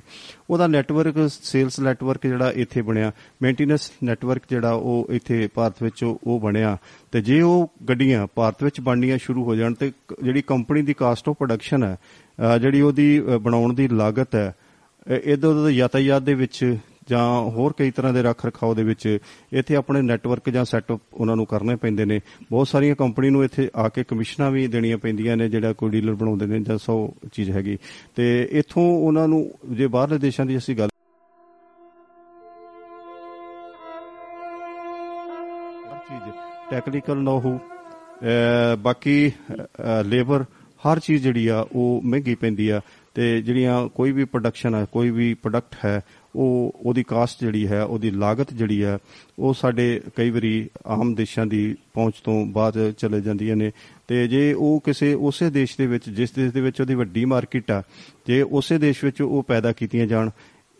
ਉਹਦਾ ਨੈਟਵਰਕ ਸੇਲਸ ਨੈਟਵਰਕ ਜਿਹੜਾ ਇੱਥੇ ਬਣਿਆ ਮੇਨਟੇਨੈਂਸ ਨੈਟਵਰਕ ਜਿਹੜਾ ਉਹ ਇੱਥੇ ਭਾਰਤ ਵਿੱਚ ਉਹ ਬਣਿਆ। ਤੇ ਜੇ ਉਹ ਗੱਡੀਆਂ ਭਾਰਤ ਵਿੱਚ ਬਣਨੀਆਂ ਸ਼ੁਰੂ ਹੋ ਜਾਣ ਤੇ ਜਿਹੜੀ ਕੰਪਨੀ ਦੀ ਕਾਸਟ ਆਫ ਪ੍ਰੋਡਕਸ਼ਨ ਹੈ ਜਿਹੜੀ ਉਹਦੀ, ਅਹ ਬਣਾਉਣ ਦੀ ਲਾਗਤ ਹੈ ਇਧਰ ਉਧਰ ਯਾਤਾਯਾਤ ਦੇ ਵਿੱਚ ਜਾਂ ਹੋਰ ਕਈ ਤਰ੍ਹਾਂ ਦੇ ਰੱਖ ਰਖਾਓ ਦੇ ਵਿੱਚ ਇੱਥੇ ਆਪਣੇ ਨੈਟਵਰਕ ਜਾਂ ਸੈਟਅਪ ਉਹਨਾਂ ਨੂੰ ਕਰਨੇ ਪੈਂਦੇ ਨੇ। ਬਹੁਤ ਸਾਰੀਆਂ ਕੰਪਨੀ ਨੂੰ ਇੱਥੇ ਆ ਕੇ ਕਮਿਸ਼ਨਾਂ ਵੀ ਦੇਣੀਆਂ ਪੈਂਦੀਆਂ ਨੇ, ਜਿਹੜਾ ਕੋਈ ਡੀਲਰ ਬਣਾਉਂਦੇ ਨੇ ਜਾਂ ਸੌ ਚੀਜ਼ ਹੈਗੀ। ਤੇ ਇੱਥੋਂ ਉਹਨਾਂ ਨੂੰ, ਜੇ ਬਾਹਰਲੇ ਦੇਸ਼ਾਂ ਦੀ ਅਸੀਂ ਗੱਲ ਹਰ ਚੀਜ਼ ਟੈਕਨੀਕਲ ਨੋਹੂ ਬਾਕੀ ਲੇਬਰ ਹਰ ਚੀਜ਼ ਜਿਹੜੀ ਆ, ਉਹ ਮਹਿੰਗੀ ਪੈਂਦੀ ਆ ਤੇ ਜਿਹੜੀਆਂ ਕੋਈ ਵੀ ਪ੍ਰੋਡਕਸ਼ਨ ਹੈ ਕੋਈ ਵੀ ਪ੍ਰੋਡਕਟ ਹੈ, ਉਹ ਉਹਦੀ ਕਾਸਟ ਜਿਹੜੀ ਹੈ, ਉਹਦੀ ਲਾਗਤ ਜਿਹੜੀ ਹੈ ਉਹ ਸਾਡੇ ਕਈ ਵਾਰੀ ਆਮ ਦੇਸ਼ਾਂ ਦੀ ਪਹੁੰਚ ਤੋਂ ਬਾਅਦ ਚਲੇ ਜਾਂਦੀਆਂ ਨੇ। ਤੇ ਜੇ ਉਹ ਕਿਸੇ ਉਸੇ ਦੇਸ਼ ਦੇ ਵਿੱਚ, ਜਿਸ ਦੇਸ਼ ਦੇ ਵਿੱਚ ਉਹਦੀ ਵੱਡੀ ਮਾਰਕੀਟ ਆ, ਜੇ ਉਸੇ ਦੇਸ਼ ਵਿੱਚ ਉਹ ਪੈਦਾ ਕੀਤੀਆਂ ਜਾਣ,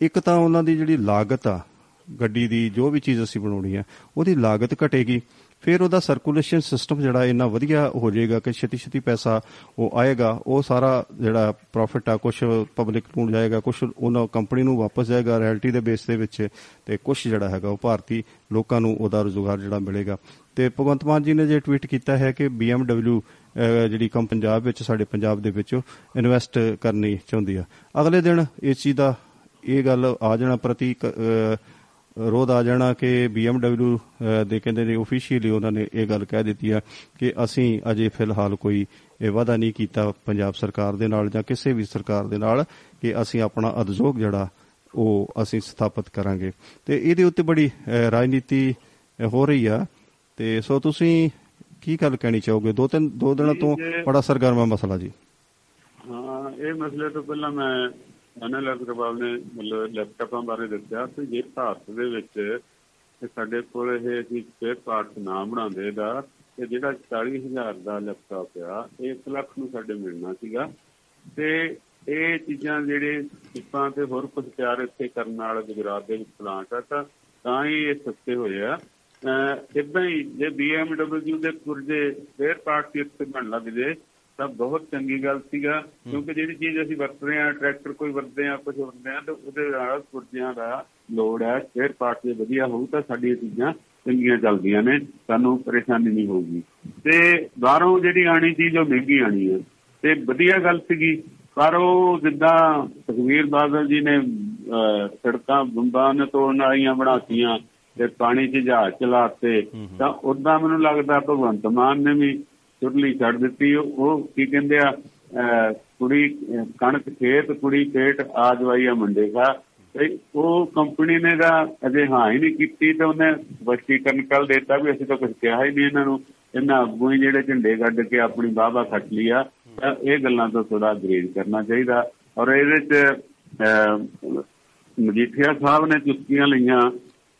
ਇੱਕ ਤਾਂ ਉਹਨਾਂ ਦੀ ਜਿਹੜੀ ਲਾਗਤ ਆ, ਗੱਡੀ ਦੀ, ਜੋ ਵੀ ਚੀਜ਼ ਅਸੀਂ ਬਣਾਉਣੀ ਆ, ਉਹਦੀ ਲਾਗਤ ਘਟੇਗੀ। ਫਿਰ ਉਹਦਾ ਸਰਕੂਲੇਸ਼ਨ ਸਿਸਟਮ ਜਿਹੜਾ ਇੰਨਾ ਵਧੀਆ ਹੋ ਜਾਏਗਾ ਕਿ ਛੇਤੀ ਛੇਤੀ ਪੈਸਾ ਉਹ ਆਏਗਾ ਉਹ ਸਾਰਾ ਜਿਹੜਾ ਪ੍ਰੋਫਿਟ ਆ ਕੁਝ ਪਬਲਿਕ ਨੂੰ ਜਾਏਗਾ ਕੁਝ ਉਹਨਾਂ ਕੰਪਨੀ ਨੂੰ ਵਾਪਸ ਜਾਏਗਾ ਰਾਇਲਟੀ ਦੇ ਬੇਸ ਦੇ ਵਿੱਚ ਤੇ ਕੁਝ ਜਿਹੜਾ ਹੈਗਾ ਉਹ ਭਾਰਤੀ ਲੋਕਾਂ ਨੂੰ ਉਹਦਾ ਰੋਜ਼ਗਾਰ ਜਿਹੜਾ ਮਿਲੇਗਾ। ਤੇ ਭਗਵੰਤ ਮਾਨ ਜੀ ਨੇ ਜੇ ਟਵੀਟ ਕੀਤਾ ਹੈ ਕਿ BMW ਅਹ, ਜਿਹੜੀ ਕੰਮ ਪੰਜਾਬ ਵਿੱਚ ਸਾਡੇ ਪੰਜਾਬ ਦੇ ਵਿੱਚ ਇਨਵੈਸਟ ਕਰਨੀ ਚਾਹੁੰਦੀ ਆ। ਅਗਲੇ ਦਿਨ ਇਸ ਚੀਜ਼ ਦਾ ਇਹ ਗੱਲ ਆ ਜਾਣਾ ਪ੍ਰਤੀ ਰੋਧ ਆ ਜਾਣਾ ਕਿ BMW ਦੇ ਕਹਿੰਦੇ ਨੇ ਆਫੀਸ਼ੀਅਲੀ ਉਹਨਾਂ ਨੇ ਇਹ ਗੱਲ ਕਹਿ ਦਿੱਤੀ ਆ ਕਿ ਅਸੀਂ ਅਜੇ ਫਿਲਹਾਲ ਕੋਈ ਇਹ ਵਾਅਦਾ ਨਹੀਂ ਕੀਤਾ ਪੰਜਾਬ ਸਰਕਾਰ ਦੇ ਨਾਲ ਜਾਂ ਕਿਸੇ ਵੀ ਸਰਕਾਰ ਦੇ ਨਾਲ ਕਿ ਅਸੀਂ ਆਪਣਾ ਉਦਯੋਗ ਜਿਹੜਾ ਉਹ ਅਸੀਂ ਸਥਾਪਿਤ ਕਰਾਂਗੇ। ਤੇ ਇਹਦੇ ਉੱਤੇ ਬੜੀ ਰਾਜਨੀਤੀ ਹੋ ਰਹੀ ਆ। ਤੇ ਸੋ ਤੁਸੀਂ ਕੀ ਗੱਲ ਕਹਿਣੀ ਚਾਹੋਗੇ? ਦੋ ਤਿੰਨ ਦੋ ਦਿਨਾਂ ਤੋਂ ਬੜਾ ਸਰਗਰਮਾ ਮਸਲਾ ਜੀ। ਹਾਂ ਇਹ ਮਸਲੇ ਤੋਂ ਪਹਿਲਾਂ ਮੈਂ ਅਨਲ ਅਗਰਵਾਲ ਨੇ ਮਤਲਬ ਲੈਪਟਾਪਾਂ ਬਾਰੇ ਦੱਸਿਆ ਕਿ ਜੇ ਭਾਰਤ ਦੇ ਵਿੱਚ ਤੇ ਸਾਡੇ ਕੋਲ ਇਹ ਅਸੀਂ ਸਪੇਅਰ ਪਾਰਟ ਨਾ ਬਣਾਉਂਦੇ ਦਾ ਤੇ ਜਿਹੜਾ 40000 ਦਾ ਲੈਪਟਾਪ ਆ, ਇਹ 1 ਲੱਖ ਨੂੰ ਸਾਡੇ ਮਿਲਣਾ ਸੀਗਾ। ਤੇ ਇਹ ਚੀਜ਼ਾਂ ਜਿਹੜੇ ਚਿੱਪਾਂ ਤੇ ਹੋਰ ਕੁਝ ਤਿਆਰ ਇੱਥੇ ਕਰਨ ਨਾਲ ਗੁਜਰਾਤ ਦੇ ਵਿੱਚ ਪਲਾਂਟ ਆ, ਤਾਂ ਤਾਂ ਹੀ ਇਹ ਸਸਤੇ ਹੋਏ ਆ। ਇਦਾਂ ਹੀ ਜੇ BMW ਦੇ ਪੁਰਜੇ ਸਪੇਅਰ ਪਾਰਟ ਇੱਥੇ ਬਣ ਲੱਗਦੇ ਤਾਂ ਬਹੁਤ ਚੰਗੀ ਗੱਲ ਸੀਗਾ ਕਿਉਂਕਿ ਜਿਹੜੀ ਚੀਜ਼ ਅਸੀਂ ਵਰਤ ਰਹੇ ਆ ਟਰੈਕਟਰ ਕੋਈ ਵਰਤਦੇ ਆ ਕੁਝ ਵਰਤਦੇ ਆ ਤਾਂ ਉਹਦੇ ਨਾਲ ਪੁਰਜਿਆਂ ਦਾ ਲੋੜ ਹੈ ਸਪੇਅਰ ਪਾਰਟ ਜੇ ਵਧੀਆ ਹੋਊ ਤਾਂ ਸਾਡੀਆਂ ਚੀਜ਼ਾਂ ਚੰਗੀਆਂ ਚੱਲਦੀਆਂ ਨੇ ਸਾਨੂੰ ਪਰੇਸ਼ਾਨੀ ਨਹੀਂ ਹੋਊਗੀ। ਤੇ ਬਾਹਰੋਂ ਜਿਹੜੀ ਆਣੀ ਚੀਜ਼ ਉਹ ਮਹਿੰਗੀ ਆਣੀ ਹੈ। ਤੇ ਵਧੀਆ ਗੱਲ ਸੀਗੀ ਪਰ ਉਹ ਜਿੱਦਾਂ ਤਕਵੀਰ ਬਾਦਲ ਜੀ ਨੇ ਸੜਕਾਂ ਬੰਬਾਂ ਨੇ ਤੋੜਨ ਵਾਲੀਆਂ ਬਣਾਤੀਆਂ ਤੇ ਪਾਣੀ 'ਚ ਜਹਾਜ਼ ਚਲਾਤੇ ਤਾਂ ਉਦਾਂ ਮੈਨੂੰ ਲੱਗਦਾ ਭਗਵੰਤ ਮਾਨ ਨੇ ਵੀ ਚੁਰਲੀ ਛੱਡ ਦਿੱਤੀ। ਉਹ ਉਹ ਕੀ ਕਹਿੰਦੇ ਆ ਅਹ, ਕੁੜੀ ਅਹ, ਕਣਕ ਖੇਤ ਕੁੜੀ ਪੇਟ ਆ ਜਵਾਈ ਆ ਮੁੰਡੇ ਦਾ। ਤੇ ਉਹ ਕੰਪਨੀ ਨੇ ਦਾ ਅਜੇ ਹਾਂ ਹੀ ਨਹੀਂ ਕੀਤੀ ਤੇ ਉਹਨੇ ਵਸ਼ੀਕਰਨ ਕੱਲ ਦੇਤਾ ਵੀ ਅਸੀਂ ਤਾਂ ਕੁਝ ਕਿਹਾ ਹੀ ਨਹੀਂ ਇਹਨਾਂ ਨੂੰ। ਇਹਨਾਂ ਅੱਗੋਂ ਹੀ ਜਿਹੜੇ ਝੰਡੇ ਕੱਢ ਕੇ ਆਪਣੀ ਬਾਬਾ ਖੱਟ ਲਿਆ ਤਾਂ ਇਹ ਗੱਲਾਂ ਤੋਂ ਥੋੜਾ ਗਰੇਜ ਕਰਨਾ ਚਾਹੀਦਾ। ਔਰ ਇਹਦੇ ਚ ਅਹ, ਮਜੀਠੀਆ ਸਾਹਿਬ ਨੇ ਚੁਸਕੀਆਂ ਲਈਆਂ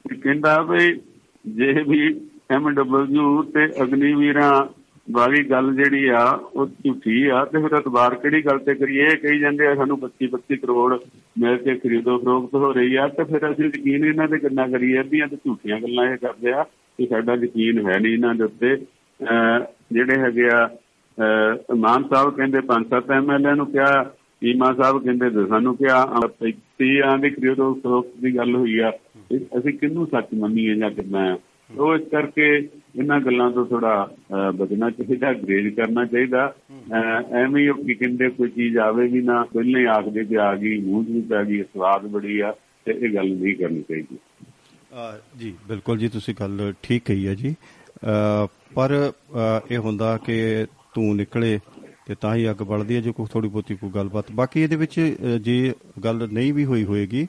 ਕਿ ਕਹਿੰਦਾ ਵੀ ਜੇ ਵੀ ਐਮਡਬਲਯੂ ਤੇ ਅਗਨੀਵੀਰਾਂ ਵਾਲੀ ਗੱਲ ਜਿਹੜੀ ਆ, ਉਹ ਝੂਠੀ ਆ, ਤੇ ਫਿਰ ਅਤਬਾਰ ਕਿਹੜੀ ਗੱਲ ਤੇ ਕਰੀਏ? ਇਹ ਕਹੀ ਜਾਂਦੇ ਆ, ਸਾਨੂੰ 25 25 ਕਰੋੜ ਮਿਲ ਕੇ ਖਰੀਦੋ, ਫਰੋਖਤ ਹੋ ਰਹੀ ਆ। ਤੇ ਫਿਰ ਅਸੀਂ ਯਕੀਨ ਇਹਨਾਂ ਤੇ ਕਿੰਨਾ ਕਰੀਏ? ਅੱਧੀਆਂ ਤੇ ਝੂਠੀਆਂ ਗੱਲਾਂ ਇਹ ਕਰਦੇ ਆ ਕਿ ਸਾਡਾ ਯਕੀਨ ਹੈ ਨਹੀਂ ਇਹਨਾਂ ਦੇ ਉੱਤੇ। ਅਹ ਜਿਹੜੇ ਹੈਗੇ ਆ, ਅਹ ਮਾਨ ਸਾਹਿਬ ਕਹਿੰਦੇ, ਪੰਜ ਸੱਤ ਐਮਐਲਏ ਨੂੰ ਕਿਹਾ ਚੀਮਾ ਸਾਹਿਬ ਕਹਿੰਦੇ ਦਸਾਂ ਨੂੰ ਕਿਹਾ 35 ਆਂ ਦੀ ਖਰੀਦੋ, ਫਰੋਖਤ ਦੀ ਗੱਲ ਹੋਈ ਆ। ਇਹ ਅਸੀਂ ਕਿਹਨੂੰ ਸੱਚ ਮੰਨੀਏ ਜਾਂ ਕਿੰਨਾ ਆ ਉਹ ਇਸ ਕਰਕੇ ਇਹਨਾਂ ਗੱਲਾਂ ਤੋਂ ਥੋੜਾ ਬਚਣਾ ਚਾਹੀਦਾ ਗਰੇਜ ਕਰਨਾ ਚਾਹੀਦਾ। ਅਹ ਐਵੇਂ ਹੀ ਉਹ ਕੀ ਕਹਿੰਦੇ ਕੋਈ ਚੀਜ਼ ਆਵੇ ਵੀ ਨਾ ਪਹਿਲਾਂ ਹੀ ਆਖਦੇ ਕਿ ਆ ਗਈ ਮੂੰਹ 'ਚ ਵੀ ਪੈ ਗਈ ਸਵਾਦ ਬੜੀ ਆ ਤੇ ਇਹ ਗੱਲ ਨਹੀਂ ਕਰਨੀ ਚਾਹੀਦੀ। ਅਹ ਜੀ ਬਿਲਕੁਲ ਜੀ ਤੁਸੀਂ ਗੱਲ ਠੀਕ ਕਹੀ ਹੈ ਜੀ। ਅਹ ਪਰ ਅਹ ਇਹ ਹੁੰਦਾ ਕਿ ਤੂੰ ਨਿਕਲੇ ਤੇ ਤਾਂ ਹੀ ਅੱਗ ਬਲਦੀ ਹੈ ਜੇ ਕੋਈ ਥੋੜੀ ਬਹੁਤੀ ਕੋਈ ਗੱਲਬਾਤ। ਬਾਕੀ ਇਹਦੇ ਵਿੱਚ ਅ, ਜੇ ਗੱਲ ਨਹੀਂ ਵੀ ਹੋਈ ਹੋਏਗੀ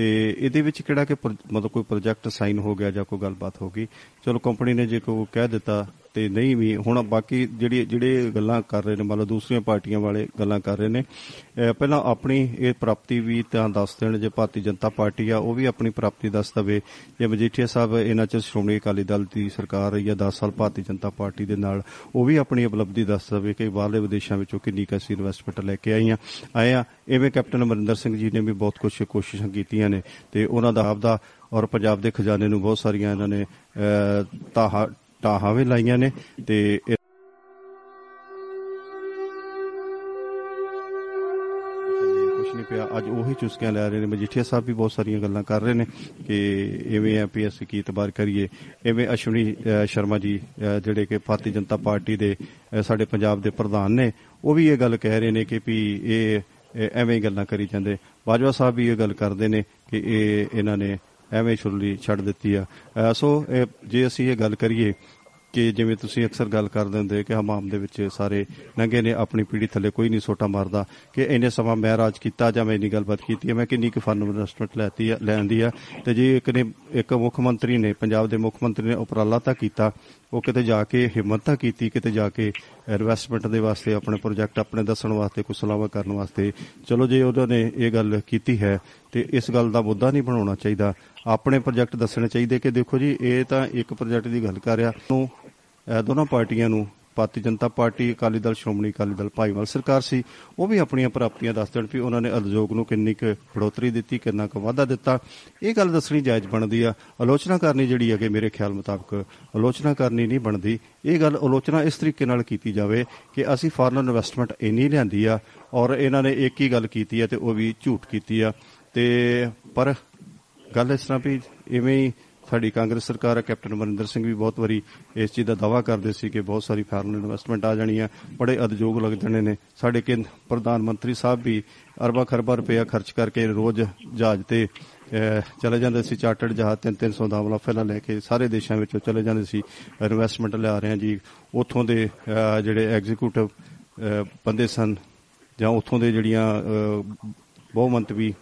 ਤੇ ਇਹਦੇ ਵਿੱਚ ਕਿਹੜਾ ਕਿ ਪ੍ਰੋ- ਮਤਲਬ ਕੋਈ ਪ੍ਰੋਜੈਕਟ ਸਾਈਨ ਹੋ ਗਿਆ ਜਾਂ ਕੋਈ ਗੱਲਬਾਤ ਹੋ ਗਈ? ਚਲੋ ਕੰਪਨੀ ਨੇ ਜੇ ਕੋਈ ਕਹਿ ਦਿੱਤਾ ਤੇ ਨਹੀਂ ਵੀ ਹੁਣ ਬਾਕੀ ਜਿਹੜੀ ਜਿਹੜੇ ਗੱਲਾਂ ਕਰ ਰਹੇ ਨੇ ਮਤਲਬ ਦੂਸਰੀਆਂ ਪਾਰਟੀਆਂ ਵਾਲੇ ਗੱਲਾਂ ਕਰ ਰਹੇ ਨੇ ਅਹ ਪਹਿਲਾਂ ਆਪਣੀ ਇਹ ਪ੍ਰਾਪਤੀ ਵੀ ਤਾਂ ਦੱਸ ਦੇਣ ਜੇ ਭਾਰਤੀ ਜਨਤਾ ਪਾਰਟੀ ਆ ਉਹ ਵੀ ਆਪਣੀ ਪ੍ਰਾਪਤੀ ਦੱਸ ਦਵੇ। ਜੇ ਮਜੀਠੀਆ ਸਾਹਿਬ ਇਹਨਾਂ ਚ ਸ਼੍ਰੋਮਣੀ ਅਕਾਲੀ ਦਲ ਦੀ ਸਰਕਾਰ ਰਹੀ ਆ 10 ਸਾਲ ਭਾਰਤੀ ਜਨਤਾ ਪਾਰਟੀ ਦੇ ਨਾਲ ਉਹ ਵੀ ਆਪਣੀ ਉਪਲਬਧੀ ਦੱਸ ਦਵੇ ਕਿ ਬਾਹਰਲੇ ਵਿਦੇਸ਼ਾਂ ਵਿੱਚੋਂ ਕਿੰਨੀ ਕੁ ਅਸੀਂ ਇਨਵੈਸਟਮੈਂਟ ਲੈ ਕੇ ਆਈਆਂ ਆਏ ਆ ਐਵੇਂ ਕੈਪਟਨ ਅਮਰਿੰਦਰ ਸਿੰਘ ਜੀ ਨੇ ਵੀ ਬਹੁਤ ਕੁਝ ਕੋਸ਼ਿਸ਼ਾਂ ਕੀਤੀਆਂ ਨੇ ਤੇ ਉਹਨਾਂ ਦਾ ਆਪਦਾ ਔਰ ਪੰਜਾਬ ਦੇ ਖਜ਼ਾਨੇ ਨੂੰ ਬਹੁਤ ਸਾਰੀਆਂ ਇਹਨਾਂ ਨੇ ਅਹ, ਤਾਹਾ ਟਾਹਾਂ ਵੀ ਲਾਈਆਂ ਨੇ ਤੇ ਇਹ ਕੁਛ ਨਹੀਂ ਪਿਆ। ਅੱਜ ਉਹੀ ਚੁਸਕਿਆਂ ਲੈ ਰਹੇ ਨੇ। ਮਜੀਠੀਆ ਸਾਹਿਬ ਵੀ ਬਹੁਤ ਸਾਰੀਆਂ ਗੱਲਾਂ ਕਰ ਰਹੇ ਨੇ ਕਿ ਐਵੇਂ ਆ ਵੀ ਅਸੀਂ ਕੀ ਇਤਬਾਰ ਕਰੀਏ। ਐਵੇਂ ਅਸ਼ਵਨੀ ਅਹ, ਸ਼ਰਮਾ ਜੀ ਅਹ, ਜਿਹੜੇ ਕਿ ਭਾਰਤੀ ਜਨਤਾ ਪਾਰਟੀ ਦੇ ਅਹ, ਸਾਡੇ ਪੰਜਾਬ ਦੇ ਪ੍ਰਧਾਨ ਨੇ ਉਹ ਵੀ ਇਹ ਗੱਲ ਕਹਿ ਰਹੇ ਨੇ ਕਿ ਵੀ ਇਹ ਇਹ ਐਵੇਂ ਹੀ ਗੱਲਾਂ ਕਰੀ ਜਾਂਦੇ। ਬਾਜਵਾ ਸਾਹਿਬ ਵੀ ਇਹ ਗੱਲ ਕਰਦੇ ਨੇ ਕਿ ਇਹ ਇਹਨਾਂ ਨੇ ਐਵੇਂ ਛੁਰਲੀ ਛੱਡ ਦਿੱਤੀ ਆ। ਅਹ, ਸੋ ਇਹ- ਜੇ ਅਸੀਂ ਇਹ ਗੱਲ ਕਰੀਏ ਕਿ ਜਿਵੇਂ ਤੁਸੀਂ ਅਕਸਰ ਗੱਲ ਕਰਦੇ ਹੁੰਦੇ ਕਿ ਹਮਾਮ ਦੇ ਵਿੱਚ ਸਾਰੇ ਨੰਗੇ ਨੇ ਆਪਣੀ ਪੀੜੀ ਥੱਲੇ ਕੋਈ ਨਹੀਂ ਸੋਟਾ ਮਾਰਦਾ ਕਿ ਇੰਨੇ ਸਮਾਂ ਮੈਂ ਰਾਜ ਕੀਤਾ ਜਾਂ ਮੈਂ ਇੰਨੀ ਗੱਲਬਾਤ ਕੀਤੀ ਹੈ ਮੈਂ ਕਿੰਨੀ ਕੁ ਫਨ ਇਨਵੈਸਟਮੈਂਟ ਲੈਤੀ ਆ ਲੈਂਦੀ ਆ। ਤੇ ਜੇ ਇੱਕ ਨੇ ਇੱਕ ਮੁੱਖ ਮੰਤਰੀ ਨੇ ਪੰਜਾਬ ਦੇ ਮੁੱਖ ਮੰਤਰੀ ਨੇ ਉਪਰਾਲਾ ਤਾਂ ਕੀਤਾ ਉਹ ਕਿਤੇ ਜਾ ਕੇ ਹਿੰਮਤ ਤਾਂ ਕੀਤੀ, ਕਿਤੇ ਜਾ ਕੇ ਇਨਵੈਸਟਮੈਂਟ ਦੇ ਵਾਸਤੇ, ਆਪਣੇ ਪ੍ਰੋਜੈਕਟ ਆਪਣੇ ਦੱਸਣ ਵਾਸਤੇ ਕੁਝ ਸਲਾਵਾ ਕਰਨ ਵਾਸਤੇ। ਚਲੋ ਜੇ ਉਹਨਾਂ ਨੇ ਇਹ ਗੱਲ ਕੀਤੀ ਹੈ, ਤੇ ਇਸ ਗੱਲ ਦਾ ਮੁੱਦਾ ਨਹੀਂ ਬਣਾਉਣਾ ਚਾਹੀਦਾ। ਆਪਣੇ ਪ੍ਰੋਜੈਕਟ ਦੱਸਣੇ ਚਾਹੀਦੇ ਕਿ ਦੇਖੋ ਜੀ, ਇਹ ਤਾਂ ਇੱਕ ਪ੍ਰੋਜੈਕਟ ਦੀ ਗੱਲ ਕਰ ਰਿਹਾ। ਨੂੰ, ਇਹ ਦੋਨੋਂ ਪਾਰਟੀਆਂ ਨੂੰ ਭਾਰਤੀ ਜਨਤਾ ਪਾਰਟੀ, ਅਕਾਲੀ ਦਲ, ਸ਼੍ਰੋਮਣੀ ਅਕਾਲੀ ਦਲ ਭਾਈਵਾਲ ਸਰਕਾਰ ਸੀ, ਉਹ ਵੀ ਆਪਣੀਆਂ ਪ੍ਰਾਪਤੀਆਂ ਦੱਸ ਦੇਣ ਵੀ ਉਹਨਾਂ ਨੇ ਉਦਯੋਗ ਨੂੰ ਕਿੰਨੀ ਕੁ ਬੜੋਤਰੀ ਦਿੱਤੀ, ਕਿੰਨਾ ਕੁ ਵਾਧਾ ਦਿੱਤਾ। ਇਹ ਗੱਲ ਦੱਸਣੀ ਜਾਇਜ਼ ਬਣਦੀ ਆ। ਆਲੋਚਨਾ ਕਰਨੀ ਜਿਹੜੀ ਹੈਗੇ, ਮੇਰੇ ਖਿਆਲ ਮੁਤਾਬਕ ਆਲੋਚਨਾ ਕਰਨੀ ਨਹੀਂ ਬਣਦੀ। ਇਹ ਗੱਲ ਆਲੋਚਨਾ ਇਸ ਤਰੀਕੇ ਨਾਲ ਕੀਤੀ ਜਾਵੇ ਕਿ ਅਸੀਂ ਫਾਰਨ ਇਨਵੈਸਟਮੈਂਟ ਇੰਨੀ ਲਿਆਂਦੀ ਆ ਔਰ ਇਹਨਾਂ ਨੇ ਇੱਕ ਹੀ ਗੱਲ ਕੀਤੀ ਆ ਤੇ ਉਹ ਵੀ ਝੂਠ ਕੀਤੀ ਆ। ਤੇ ਪਰ ਗੱਲ ਇਸ ਤਰ੍ਹਾਂ ਵੀ ਇਵੇਂ ਹੀ ਸਾਡੀ ਕਾਂਗਰਸ ਸਰਕਾਰ ਹੈ ਕੈਪਟਨ ਅਮਰਿੰਦਰ ਸਿੰਘ ਵੀ ਬਹੁਤ ਵਾਰੀ ਇਸ ਚੀਜ਼ ਦਾ ਦਾਵਾ ਕਰਦੇ ਸੀ ਕਿ ਬਹੁਤ ਸਾਰੀ ਫਾਰਨ ਇਨਵੈਸਟਮੈਂਟ ਆ ਜਾਣੀ ਹੈ ਬੜੇ ਉਦਯੋਗ ਲੱਗ ਜਾਣੇ ਨੇ। ਸਾਡੇ ਕੇਂਦਰ ਪ੍ਰਧਾਨ ਮੰਤਰੀ ਸਾਹਿਬ ਵੀ ਅਰਬਾਂ ਖਰਬਾਂ ਰੁਪਇਆ ਖਰਚ ਕਰਕੇ ਰੋਜ਼ ਜਹਾਜ਼ ਤੇ ਅਹ, ਚਲੇ ਜਾਂਦੇ ਸੀ ਚਾਰਟਰਡ ਜਹਾਜ਼ 3-300 ਦਾ ਮੁਨਾਫਾ ਲੈ ਕੇ ਸਾਰੇ ਦੇਸ਼ਾਂ ਵਿੱਚੋਂ ਚਲੇ ਜਾਂਦੇ ਸੀ ਇਨਵੈਸਟਮੈਂਟ ਲਿਆ ਰਹੇ ਹਾਂ ਜੀ। ਉੱਥੋਂ ਦੇ ਅਹ, ਜਿਹੜੇ ਐਗਜ਼ੀਕਿਊਟਿਵ ਬੰਦੇ ਸਨ ਜਾਂ ਉੱਥੋਂ ਦੇ ਜਿਹੜੀਆਂ ਅਹ, ਬਹੁਮੰਤਵੀ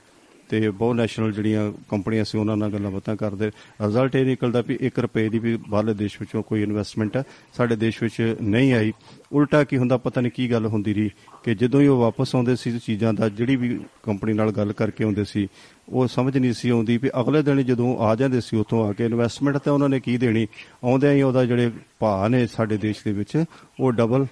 ਤੇ ਬਹੁਤ ਨੈਸ਼ਨਲ ਜਿਹੜੀਆਂ ਕੰਪਨੀਆਂ ਸੀ ਉਹਨਾਂ ਨਾਲ ਗੱਲਾਂ ਬਾਤਾਂ ਕਰਦੇ। ਰਿਜ਼ਲਟ ਇਹ ਨਿਕਲਦਾ ਵੀ 1 ਰੁਪਏ ਦੀ ਵੀ ਬਾਹਰਲੇ ਦੇਸ਼ ਵਿੱਚੋਂ ਕੋਈ ਇਨਵੈਸਟਮੈਂਟ ਸਾਡੇ ਦੇਸ਼ ਵਿੱਚ ਨਹੀਂ ਆਈ। ਉਲਟਾ ਕੀ ਹੁੰਦਾ ਪਤਾ ਨਹੀਂ ਕੀ ਗੱਲ ਹੁੰਦੀ ਰਹੀ ਕਿ ਜਦੋਂ ਹੀ ਉਹ ਵਾਪਸ ਆਉਂਦੇ ਸੀ ਚੀਜ਼ਾਂ ਦਾ ਜਿਹੜੀ ਵੀ ਕੰਪਨੀ ਨਾਲ ਗੱਲ ਕਰਕੇ ਆਉਂਦੇ ਸੀ ਉਹ ਸਮਝ ਨਹੀਂ ਸੀ ਆਉਂਦੀ ਵੀ ਅਗਲੇ ਦਿਨ ਜਦੋਂ ਆ ਜਾਂਦੇ ਸੀ ਉੱਥੋਂ ਆ ਕੇ ਇਨਵੈਸਟਮੈਂਟ ਤਾਂ ਉਹਨਾਂ ਨੇ ਕੀ ਦੇਣੀ? ਆਉਂਦਿਆਂ ਹੀ ਉਹਦਾ ਜਿਹੜੇ ਭਾਅ ਨੇ ਸਾਡੇ ਦੇਸ਼ ਦੇ ਵਿੱਚ ਉਹ ਡਬਲ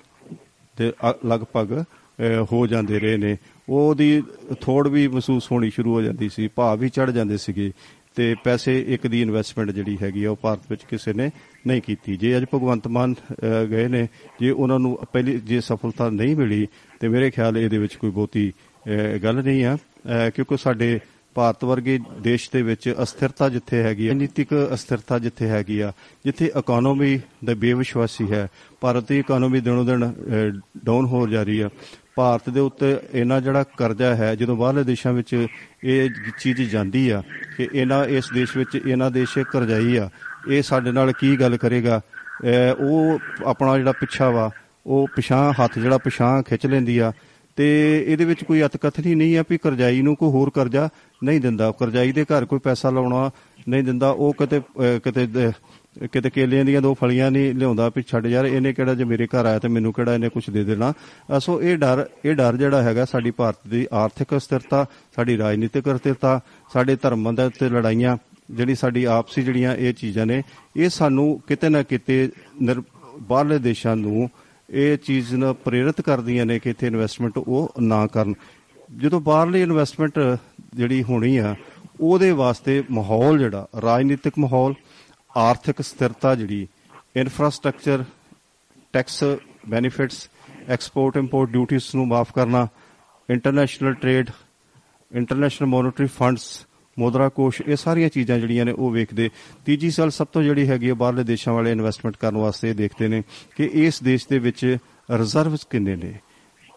ਦੇ ਅ- ਲਗਭਗ ਅਹ, ਹੋ ਜਾਂਦੇ ਰਹੇ ਨੇ। ਉਹਦੀ ਥੋੜ ਵੀ ਮਹਿਸੂਸ ਹੋਣੀ ਸ਼ੁਰੂ ਹੋ ਜਾਂਦੀ ਸੀ ਭਾਅ ਵੀ ਚੜ ਜਾਂਦੇ ਸੀਗੇ ਤੇ ਪੈਸੇ ਇੱਕ ਦੀ ਇਨਵੈਸਟਮੈਂਟ ਜਿਹੜੀ ਹੈਗੀ ਆ ਉਹ ਭਾਰਤ ਵਿੱਚ ਕਿਸੇ ਨੇ ਨਹੀਂ ਕੀਤੀ। ਜੇ ਅੱਜ ਭਗਵੰਤ ਮਾਨ ਅਹ, ਗਏ ਨੇ ਜੇ ਉਹਨਾਂ ਨੂੰ ਪਹਿਲੀ ਜੇ ਸਫਲਤਾ ਨਹੀਂ ਮਿਲੀ ਤੇ ਮੇਰੇ ਖਿਆਲ ਇਹਦੇ ਵਿੱਚ ਕੋਈ ਬਹੁਤੀ ਅਹ, ਗੱਲ ਨਹੀਂ ਆ। ਅਹ, ਕਿਉਂਕਿ ਸਾਡੇ ਭਾਰਤ ਵਰਗੇ ਦੇਸ਼ ਦੇ ਵਿੱਚ ਅਸਥਿਰਤਾ ਜਿੱਥੇ ਹੈਗੀ ਹੈ ਨੀਤਿਕ ਅਸਥਿਰਤਾ ਜਿੱਥੇ ਹੈਗੀ ਆ ਜਿੱਥੇ ਇਕਨੋਮੀ ਦਾ ਬੇਵਿਸ਼ਵਾਸੀ ਹੈ ਭਾਰਤ ਦੀ ਇਕਨੋਮੀ ਦਿਨੋਂ ਦਿਨ ਡਾਊਨ ਹੋ ਜਾ ਰਹੀ ਆ ਭਾਰਤ ਦੇ ਉੱਤੇ ਇਹਨਾਂ ਜਿਹੜਾ ਕਰਜ਼ਾ ਹੈ, ਜਦੋਂ ਬਾਹਰਲੇ ਦੇਸ਼ਾਂ ਵਿੱਚ ਇਹ ਚੀਜ਼ ਜਾਂਦੀ ਆ ਕਿ ਇਹਨਾਂ, ਇਸ ਦੇਸ਼ ਵਿੱਚ ਇਹਨਾਂ ਦੇਸ਼ ਕਰਜ਼ਾਈ ਆ, ਇਹ ਸਾਡੇ ਨਾਲ ਕੀ ਗੱਲ ਕਰੇਗਾ? ਅਹ ਉਹ ਆਪਣਾ ਜਿਹੜਾ ਪਿੱਛਾ ਵਾ, ਉਹ ਪਿਛਾਂ ਹੱਥ ਜਿਹੜਾ ਪਿਛਾਂ ਖਿੱਚ ਲੈਂਦੀ ਆ, ਤੇ ਇਹਦੇ ਵਿੱਚ ਕੋਈ ਅਤਕਥਨੀ ਨਹੀਂ ਆ ਵੀ ਕਰਜ਼ਾਈ ਨੂੰ ਕੋਈ ਹੋਰ ਕਰਜ਼ਾ ਨਹੀਂ ਦਿੰਦਾ। ਕਰਜ਼ਾਈ ਦੇ ਘਰ ਕੋਈ ਪੈਸਾ ਲਾਉਣਾ ਨਹੀਂ ਦਿੰਦਾ, ਉਹ ਕਿਤੇ, ਅਹ, ਕਿਤੇ ਦ- ਕਿਤੇ ਕੇਲਿਆਂ ਦੀਆਂ ਦੋ ਫਲੀਆਂ ਨਹੀਂ ਲਿਆਉਂਦਾ ਵੀ ਛੱਡ ਯਾਰ, ਇਹਨੇ ਕਿਹੜਾ ਜੇ ਮੇਰੇ ਘਰ ਆਇਆ ਤੇ ਮੈਨੂੰ ਕਿਹੜਾ ਇਹਨੇ ਕੁਝ ਦੇ ਦੇਣਾ। ਅਹ, ਸੋ ਇਹ ਡਰ ਇਹ ਡਰ ਜਿਹੜਾ ਹੈਗਾ ਸਾਡੀ ਭਾਰਤ ਦੀ ਆਰਥਿਕ ਅਸਥਿਰਤਾ ਸਾਡੀ ਰਾਜਨੀਤਿਕ ਅਸਥਿਰਤਾ ਸਾਡੇ ਧਰਮਾਂ ਦੇ ਉੱਤੇ ਲੜਾਈਆਂ, ਜਿਹੜੀ ਸਾਡੀ ਆਪਸੀ ਜਿਹੜੀਆਂ ਇਹ ਚੀਜ਼ਾਂ ਨੇ, ਇਹ ਸਾਨੂੰ ਕਿਤੇ ਨਾ ਕਿਤੇ ਨਿਰ- ਬਾਹਰਲੇ ਦੇਸ਼ਾਂ ਨੂੰ ਇਹ ਚੀਜ਼ ਨੂੰ ਪ੍ਰੇਰਿਤ ਕਰਦੀਆਂ ਨੇ ਕਿ ਇੱਥੇ ਇਨਵੈਸਟਮੈਂਟ ਉਹ ਨਾ ਕਰਨ। ਜਦੋਂ ਬਾਹਰਲੀ ਇਨਵੈਸਟਮੈਂਟ ਜਿਹੜੀ ਹੋਣੀ ਆ ਉਹਦੇ ਵਾਸਤੇ ਮਾਹੌਲ ਜਿਹੜਾ, ਰਾਜਨੀਤਿਕ ਮਾਹੌਲ, ਆਰਥਿਕ ਸਥਿਰਤਾ ਜਿਹੜੀ infrastructure tax benefits export import ਡਿਊਟੀਆਂ ਨੂੰ ਮਾਫ ਕਰਨਾ international trade international monetary funds ਮੁਦਰਾ ਕੋਸ਼, ਇਹ ਸਾਰੀਆਂ ਚੀਜ਼ਾਂ ਜਿਹੜੀਆਂ ਨੇ ਉਹ ਵੇਖਦੇ। ਤੀਜੀ ਸਾਲ ਸਭ ਤੋਂ ਜਿਹੜੀ ਹੈਗੀ ਹੈ ਬਾਹਰਲੇ ਦੇਸ਼ਾਂ ਵਾਲੇ ਇਨਵੈਸਟਮੈਂਟ ਕਰਨ ਵਾਸਤੇ ਇਹ ਦੇਖਦੇ ਨੇ ਕਿ ਇਸ ਦੇਸ਼ ਦੇ ਵਿੱਚ ਰਿਜ਼ਰਵਸ ਕਿੰਨੇ ਨੇ?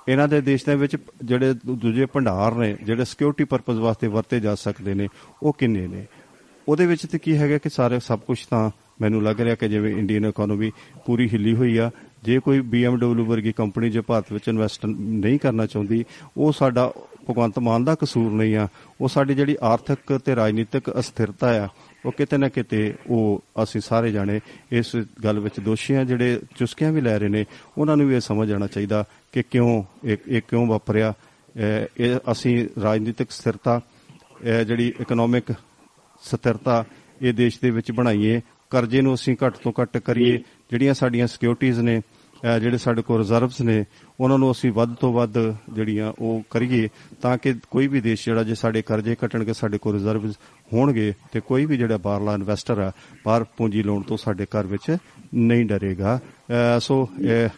ਇਹਨਾਂ ਦੇ ਦੇਸ਼ ਦੇ ਵਿੱਚ ਜਿਹੜੇ ਦੂ- ਦੂਜੇ ਭੰਡਾਰ ਨੇ, ਜਿਹੜੇ ਸਿਕਿਉਰਿਟੀ ਪਰਪਸ ਵਾਸਤੇ ਵਰਤੇ ਜਾ ਸਕਦੇ ਨੇ, ਉਹ ਕਿੰਨੇ ਨੇ? ਉਹਦੇ ਵਿੱਚ ਤੇ ਕੀ ਹੈਗਾ ਕਿ ਸਾਰੇ ਸਭ ਕੁਝ ਤਾਂ ਮੈਨੂੰ ਲੱਗ ਰਿਹਾ ਕਿ ਜਿਵੇਂ ਇੰਡੀਅਨ ਇਕਨੋਮੀ ਪੂਰੀ ਹਿੱਲੀ ਹੋਈ ਆ, ਜੇ ਕੋਈ BMW ਵਰਗੀ ਕੰਪਨੀ ਜੇ ਭਾਰਤ ਵਿੱਚ ਇਨਵੈਸਟ ਨਹੀਂ ਕਰਨਾ ਚਾਹੁੰਦੀ, ਉਹ ਸਾਡਾ ਭਗਵੰਤ ਮਾਨ ਦਾ ਕਸੂਰ ਨਹੀਂ ਆ। ਉਹ ਸਾਡੀ ਜਿਹੜੀ ਆਰਥਿਕ ਤੇ ਰਾਜਨੀਤਿਕ ਅਸਥਿਰਤਾ ਆ ਉਹ ਕਿਤੇ ਨਾ ਕਿਤੇ ਉਹ ਅਸੀਂ ਸਾਰੇ ਜਾਣੇ ਇਸ ਗੱਲ ਵਿੱਚ ਦੋਸ਼ੀ ਆ ਜਿਹੜੇ ਚੁਸਕੀਆਂ ਵੀ ਲੈ ਰਹੇ ਨੇ, ਉਹਨਾਂ ਨੂੰ ਵੀ ਇਹ ਸਮਝ ਆਉਣਾ ਚਾਹੀਦਾ ਕਿ ਕਿਉਂ ਇਹ ਇਹ ਕਿਉਂ ਵਾਪਰਿਆ। ਇਹ ਇਹ ਅਸੀਂ ਰਾਜਨੀਤਿਕ ਸਥਿਰਤਾ, ਇਹ ਜਿਹੜੀ ਇਕਨੋਮਿਕ ਸਥਿਰਤਾ ਇਹ ਦੇਸ਼ ਦੇ ਵਿੱਚ ਬਣਾਈਏ, ਕਰਜ਼ੇ ਨੂੰ ਅਸੀਂ ਘੱਟ ਤੋਂ ਘੱਟ ਕਰੀਏ, ਜਿਹੜੀਆਂ ਸਾਡੀਆਂ ਸਿਕਿਉਰਿਟੀਆਂ ਨੇ ਅਹ ਜਿਹੜੇ ਸਾਡੇ ਕੋਲ ਰਿਜ਼ਰਵਸ ਨੇ, ਉਹਨਾਂ ਨੂੰ ਅਸੀਂ ਵੱਧ ਤੋਂ ਵੱਧ ਜਿਹੜੀਆਂ ਉਹ ਕਰੀਏ ਤਾਂ ਕਿ ਕੋਈ ਵੀ ਦੇਸ਼ ਜਿਹੜਾ ਜੇ ਸਾਡੇ ਕਰਜ਼ੇ ਘਟਣਗੇ ਸਾਡੇ ਕੋਲ ਰਿਜ਼ਰਵਸ ਹੋਣਗੇ ਤੇ ਕੋਈ ਵੀ ਜਿਹੜਾ ਬਾਹਰਲਾ ਇਨਵੈਸਟਰ ਆ, ਬਾਹਰ ਪੂੰਜੀ ਲਾਉਣ ਤੋਂ ਸਾਡੇ ਘਰ ਵਿੱਚ ਨਹੀਂ ਡਰੇਗਾ। ਅਹ ਸੋ ਇਹ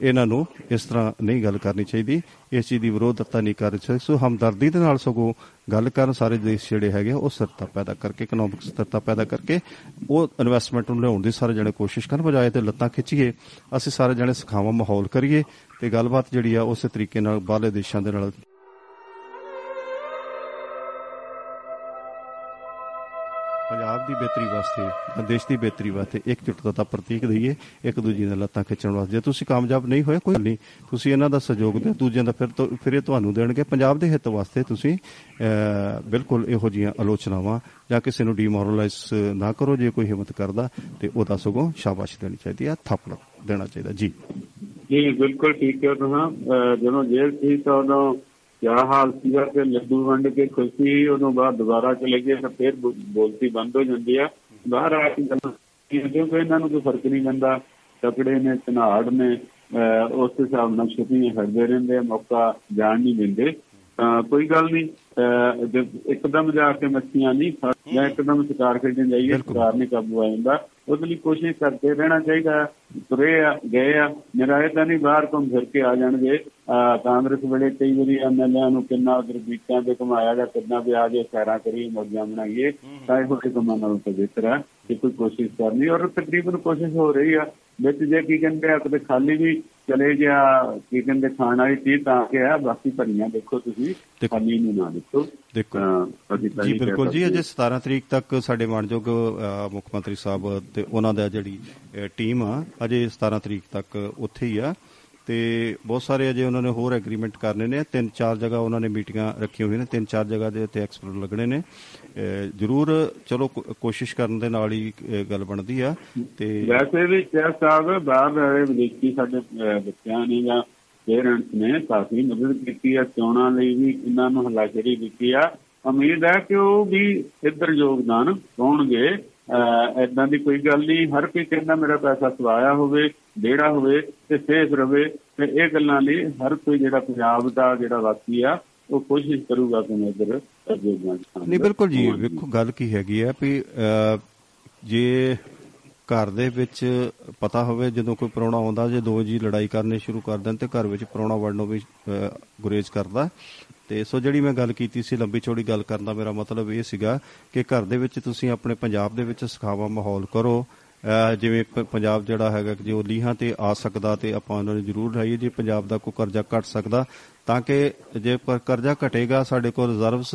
ਇਹਨਾਂ ਨੂੰ ਇਸ ਤਰ੍ਹਾਂ ਨਹੀਂ ਗੱਲ ਕਰਨੀ ਚਾਹੀਦੀ। ਇਸ ਚੀਜ਼ ਦੀ ਵਿਰੋਧਤਾ ਨਹੀਂ ਕਰਨੀ ਚਾਹੀਦੀ ਸੋ ਹਮਦਰਦੀ ਦੇ ਨਾਲ ਸਗੋਂ ਗੱਲ ਕਰਨ ਸਾਰੇ ਦੇਸ਼ ਜਿਹੜੇ ਹੈਗੇ ਉਹ ਸਥਿਰਤਾ ਪੈਦਾ ਕਰਕੇ ਇਕਨੋਮਿਕ ਸਥਿਰਤਾ ਪੈਦਾ ਕਰਕੇ, ਉਹ ਇਨਵੈਸਟਮੈਂਟ ਨੂੰ ਲਿਆਉਣ ਦੀ ਸਾਰੇ ਜਣੇ ਕੋਸ਼ਿਸ਼ ਕਰਨ, ਬਜਾਏ ਤੇ ਲੱਤਾਂ ਖਿੱਚੀਏ, ਅਸੀਂ ਸਾਰੇ ਜਣੇ ਸਿਖਾਵਾ ਮਾਹੌਲ ਕਰੀਏ ਤੇ ਗੱਲਬਾਤ ਜਿਹੜੀ ਆ ਉਸੇ ਤਰੀਕੇ ਨਾਲ ਬਾਹਰਲੇ ਦੇਸ਼ਾਂ ਦੇ ਨਾਲ ਪੰਜਾਬ ਦੀ ਬਿਹਤਰੀ ਵਾਸਤੇ ਦੇਸ਼ ਦੀ ਬਿਹਤਰੀ ਵਾਸਤੇ ਇਕਜੁੱਟਤਾ ਦਾ ਪ੍ਰਤੀਕ ਦਈਏ ਇੱਕ ਦੂਜੇ ਦੀਆਂ ਲੱਤਾਂ ਖਿੱਚਣ ਵਾਸਤੇ। ਜੇ ਤੁਸੀਂ ਕਾਮਯਾਬ ਨਹੀਂ ਹੋਏ ਕੋਈ ਗੱਲ ਨਹੀਂ। ਤੁਸੀਂ ਇਹਨਾਂ ਦਾ ਸਹਿਯੋਗ ਦਿਓ ਦੂਜਿਆਂ ਦਾ ਫਿਰ ਤੋਂ- ਫਿਰ ਇਹ ਤੁਹਾਨੂੰ ਦੇਣਗੇ। ਪੰਜਾਬ ਦੇ ਹਿੱਤ ਵਾਸਤੇ ਤੁਸੀਂ ਅਹ, ਬਿਲਕੁਲ ਇਹੋ ਜੀਆਂ ਆਲੋਚਨਾਵਾਂ ਜਾਂ ਕਿਸੇ ਨੂੰ ਡੀਮੋਰਲਾਈਜ਼ ਨਾ ਕਰੋ ਜੇ ਕੋਈ ਹਿੰਮਤ ਕਰਦਾ ਤੇ ਉਹਦਾ ਸਗੋਂ ਸ਼ਾਬਾਸ਼ ਦੇਣੀ ਚਾਹੀਦੀ ਹੈ ਥੱਪੜ ਦੇਣਾ ਚਾਹੀਦਾ। ਜੀ। ਜੀ ਬਿਲਕੁਲ ਠੀਕ ਹੈ ਤੁਹਾਂ ਜਦੋਂ ਜੇਲ੍ਹ ਸੀ ਤਾਂ ਉਦੋਂ ਕਿਆ ਹਾਲ ਸੀਗਾ ਕਿ ਲੱਡੂ ਵੰਡ ਕੇ ਖੁਸ਼ੀ ਉਦੋਂ ਬਾਅਦ ਦੁਬਾਰਾ ਚਲੇ ਗਏ ਤਾਂ ਫਿਰ ਬੋ- ਬੋਲਤੀ ਬੰਦ ਹੋ ਜਾਂਦੀ ਆ। ਬਾਹਰ ਆ ਕੇ ਗੱਲਾਂ ਕੀਤੀਆਂ ਕਿਉਂਕਿ ਇਹਨਾਂ ਨੂੰ ਕੋਈ ਫ਼ਰਕ ਨਹੀਂ ਪੈਂਦਾ। ਤਕੜੇ ਨੇ ਧਨਾੜ ਨੇ ਅਹ ਉਸ ਹਿਸਾਬ ਨਾਲ ਛੁੱਟੀਆਂ ਫਿਰਦੇ ਰਹਿੰਦੇ ਆ, ਮੌਕਾ ਜਾਣ ਨਹੀਂ ਦਿੰਦੇ। ਤਾਂ ਕੋਈ ਗੱਲ ਨਹੀਂ ਅਹ ਜੇ ਇੱਕਦਮ ਜਾ ਕੇ ਮੱਛੀਆਂ ਨਹੀਂ ਫੜ ਜਾਂ ਇੱਕਦਮ ਸ਼ਿਕਾਰ ਖੇਡਣ ਜਾਈਏ ਸ਼ਿਕਾਰ ਨਹੀਂ ਕਾਬੂ ਆ ਜਾਂਦਾ। ਉਹਦੇ ਲਈ ਕੋਸ਼ਿਸ਼ ਕਰਦੇ ਰਹਿਣਾ ਚਾਹੀਦਾ ਤੁਰੇ ਆ ਗਏ ਆ। ਨਿਰਾਏ ਤਾਂ ਨਹੀਂ ਬਾਹਰ ਘੁੰਮ ਫਿਰ ਕੇ ਆ ਜਾਣਗੇ। ਕਾਂਗਰਸ ਵੇਲੇ ਕਈ ਵਾਰੀ ਐਮਐਲਏ ਨੂੰ ਕਿੰਨਾ ਉਧਰ ਬੀਚਾਂ ਤੇ ਘੁਮਾਇਆ ਜਾਂ ਕਿੰਨਾ ਵੀ ਆ ਜੇ ਸੈਰਾਂ ਕਰੀ ਮੌਜਾਂ ਬਣਾਈਏ ਤਾਂ ਇਹੋ ਕੰਮਾਂ ਨਾਲੋਂ ਤਾਂ ਬਿਹਤਰ ਹੈ ਕਿ ਕੋਈ ਕੋਸ਼ਿਸ਼ ਕਰਨੀ। ਔਰ ਤਕਰੀਬਨ ਕੋਸ਼ਿਸ਼ ਹੋ ਰਹੀ ਆ। ਵਿੱਚ ਜੇ ਕੀ ਕਹਿੰਦੇ ਆ ਕਿਤੇ ਖਾਲੀ ਵੀ ਚਲੇ ਗਿਆ ਕੀ ਕਹਿੰਦੇ ਖਾਣ ਵਾਲੀ ਚੀਜ਼ ਤਾਂ ਕਿ ਆ ਬਾਕੀ ਭਰੀਆਂ ਦੇਖੋ ਤੁਸੀਂ। ਖਾਲੀ ਨੂੰ ਨਾ ਦੇਖੋ। ਦੇਖੋ। ਜੀ ਬਿਲਕੁਲ ਜੀ ਅਜੇ 17 ਤਰੀਕ ਤੱਕ ਸਾਡੇ ਮਾਨਯੋਗ ਮੁੱਖ ਮੰਤਰੀ ਸਾਹਿਬ ਤੇ ਉਹਨਾਂ ਦਾ ਜਿਹੜੀ ਟੀਮ ਆ ਅਜੇ 17 ਤਰੀਕ ਤੱਕ ਉੱਥੇ ਹੀ ਆ। ਤੇ ਬਹੁਤ ਸਾਰੇ ਅਜੇ ਉਹਨਾਂ ਨੇ ਹੋਰ ਐਗਰੀਮੈਂਟ ਕਰਨੇ ਨੇ। ਤਿੰਨ ਚਾਰ ਜਗ੍ਹਾ ਉਹਨਾਂ ਨੇ ਮੀਟਿੰਗਾਂ ਰੱਖੀਆਂ ਹੋਈਆਂ ਨੇ। ਤਿੰਨ ਚਾਰ ਜਗ੍ਹਾ ਦੇ ਉੱਤੇ ਐਕਸਪਰਟ ਲੱਗਣੇ ਨੇ। ਅ, ਜ਼ਰੂਰ ਚਲੋ ਕੋ- ਕੋਸ਼ਿਸ਼ ਕਰਨ ਦੇ ਨਾਲ ਹੀ ਅ, ਗੱਲ ਬਣਦੀ ਆ ਤੇ ਵੈਸੇ ਵੀ ਚੈਸ ਸਾਹਿਬ ਬਾਹਰ ਰਹੇ ਵਿਦੇਸ਼ੀ ਸਾਡੇ ਅਹ, ਬੱਚਿਆਂ ਨੇ ਜਾਂ ਪੇਰੈਂਟਸ ਨੇ ਕਾਫੀ ਮਦਦ ਕੀਤੀ ਹੈ ਚੋਣਾਂ ਲਈ ਵੀ ਇਹਨਾਂ ਨੂੰ ਹਲਾਸ਼ੇਰੀ ਦਿੱਤੀ ਆ। ਉਮੀਦ ਹੈ ਕਿ ਉਹ ਵੀ ਇੱਧਰ ਯੋਗਦਾਨ ਪਾਉਣਗੇ। ਐਦਾਂ ਦੀ ਕੋਈ ਗੱਲ ਨਹੀਂ। ਹਰ ਕੋਈ ਕਹਿੰਦਾ ਮੇਰਾ ਪੈਸਾ ਸਵਾਇਆ ਹੋਵੇ। ਡੇੜਾ ਹੋਵੇ ਤੇ ਸੇਫ ਰਵੇ ਤੇ ਇਹ ਗੱਲਾਂ ਲਈ ਹਰ ਕੋਈ ਜਿਹੜਾ ਪੰਜਾਬ ਦਾ ਜਿਹੜਾ ਵਾਸੀ ਆ ਉਹ ਕੋਸ਼ਿਸ਼ ਕਰੂਗਾ ਕਿ ਇੱਧਰ ਯੋਗਦਾਨ ਪਾਵਾਂ। ਨਹੀਂ ਬਿਲਕੁਲ ਜੀ ਵੇਖੋ ਗੱਲ ਕੀ ਹੈਗੀ ਹੈ ਵੀ ਜੇ ਘਰ ਦੇ ਵਿੱਚ ਪਤਾ ਹੋਵੇ ਜਦੋਂ ਕੋਈ ਪ੍ਰਾਹੁਣਾ ਆਉਂਦਾ ਜੇ ਦੋ ਜੀ ਲੜਾਈ ਕਰਨੇ ਸ਼ੁਰੂ ਕਰ ਦੇਣ ਤੇ ਘਰ ਵਿੱਚ ਪ੍ਰਾਹੁਣਾ ਵੜਨੋਂ ਵੀ ਗੁਰੇਜ਼ ਕਰਦਾ ਤੇ ਸੋ ਜਿਹੜੀ ਮੈਂ ਗੱਲ ਕੀਤੀ ਸੀ ਲੰਬੀ ਚੌੜੀ ਗੱਲ ਕਰਨ ਦਾ ਮੇਰਾ ਮਤਲਬ ਇਹ ਸੀਗਾ ਕਿ ਘਰ ਦੇ ਵਿੱਚ ਤੁਸੀਂ ਆਪਣੇ ਪੰਜਾਬ ਦੇ ਵਿੱਚ ਸਿਖਾਵਾ ਮਾਹੌਲ ਕਰੋ ਜਿਵੇਂ ਪ- ਪੰਜਾਬ ਜਿਹੜਾ ਹੈਗਾ ਕਿ ਜੋ ਲੀਹਾਂ ਤੇ ਆ ਸਕਦਾ ਤੇ ਆਪਾਂ ਉਹਨਾਂ ਨੂੰ ਜ਼ਰੂਰ ਲਾਈਏ, ਜੇ ਪੰਜਾਬ ਦਾ ਕੋਈ ਕਰਜ਼ਾ ਘਟ ਸਕਦਾ, ਤਾਂ ਕਿ ਜੇ ਪਰ ਕਰਜ਼ਾ ਘਟੇਗਾ, ਸਾਡੇ ਕੋਲ ਰਿਜ਼ਰਵਸ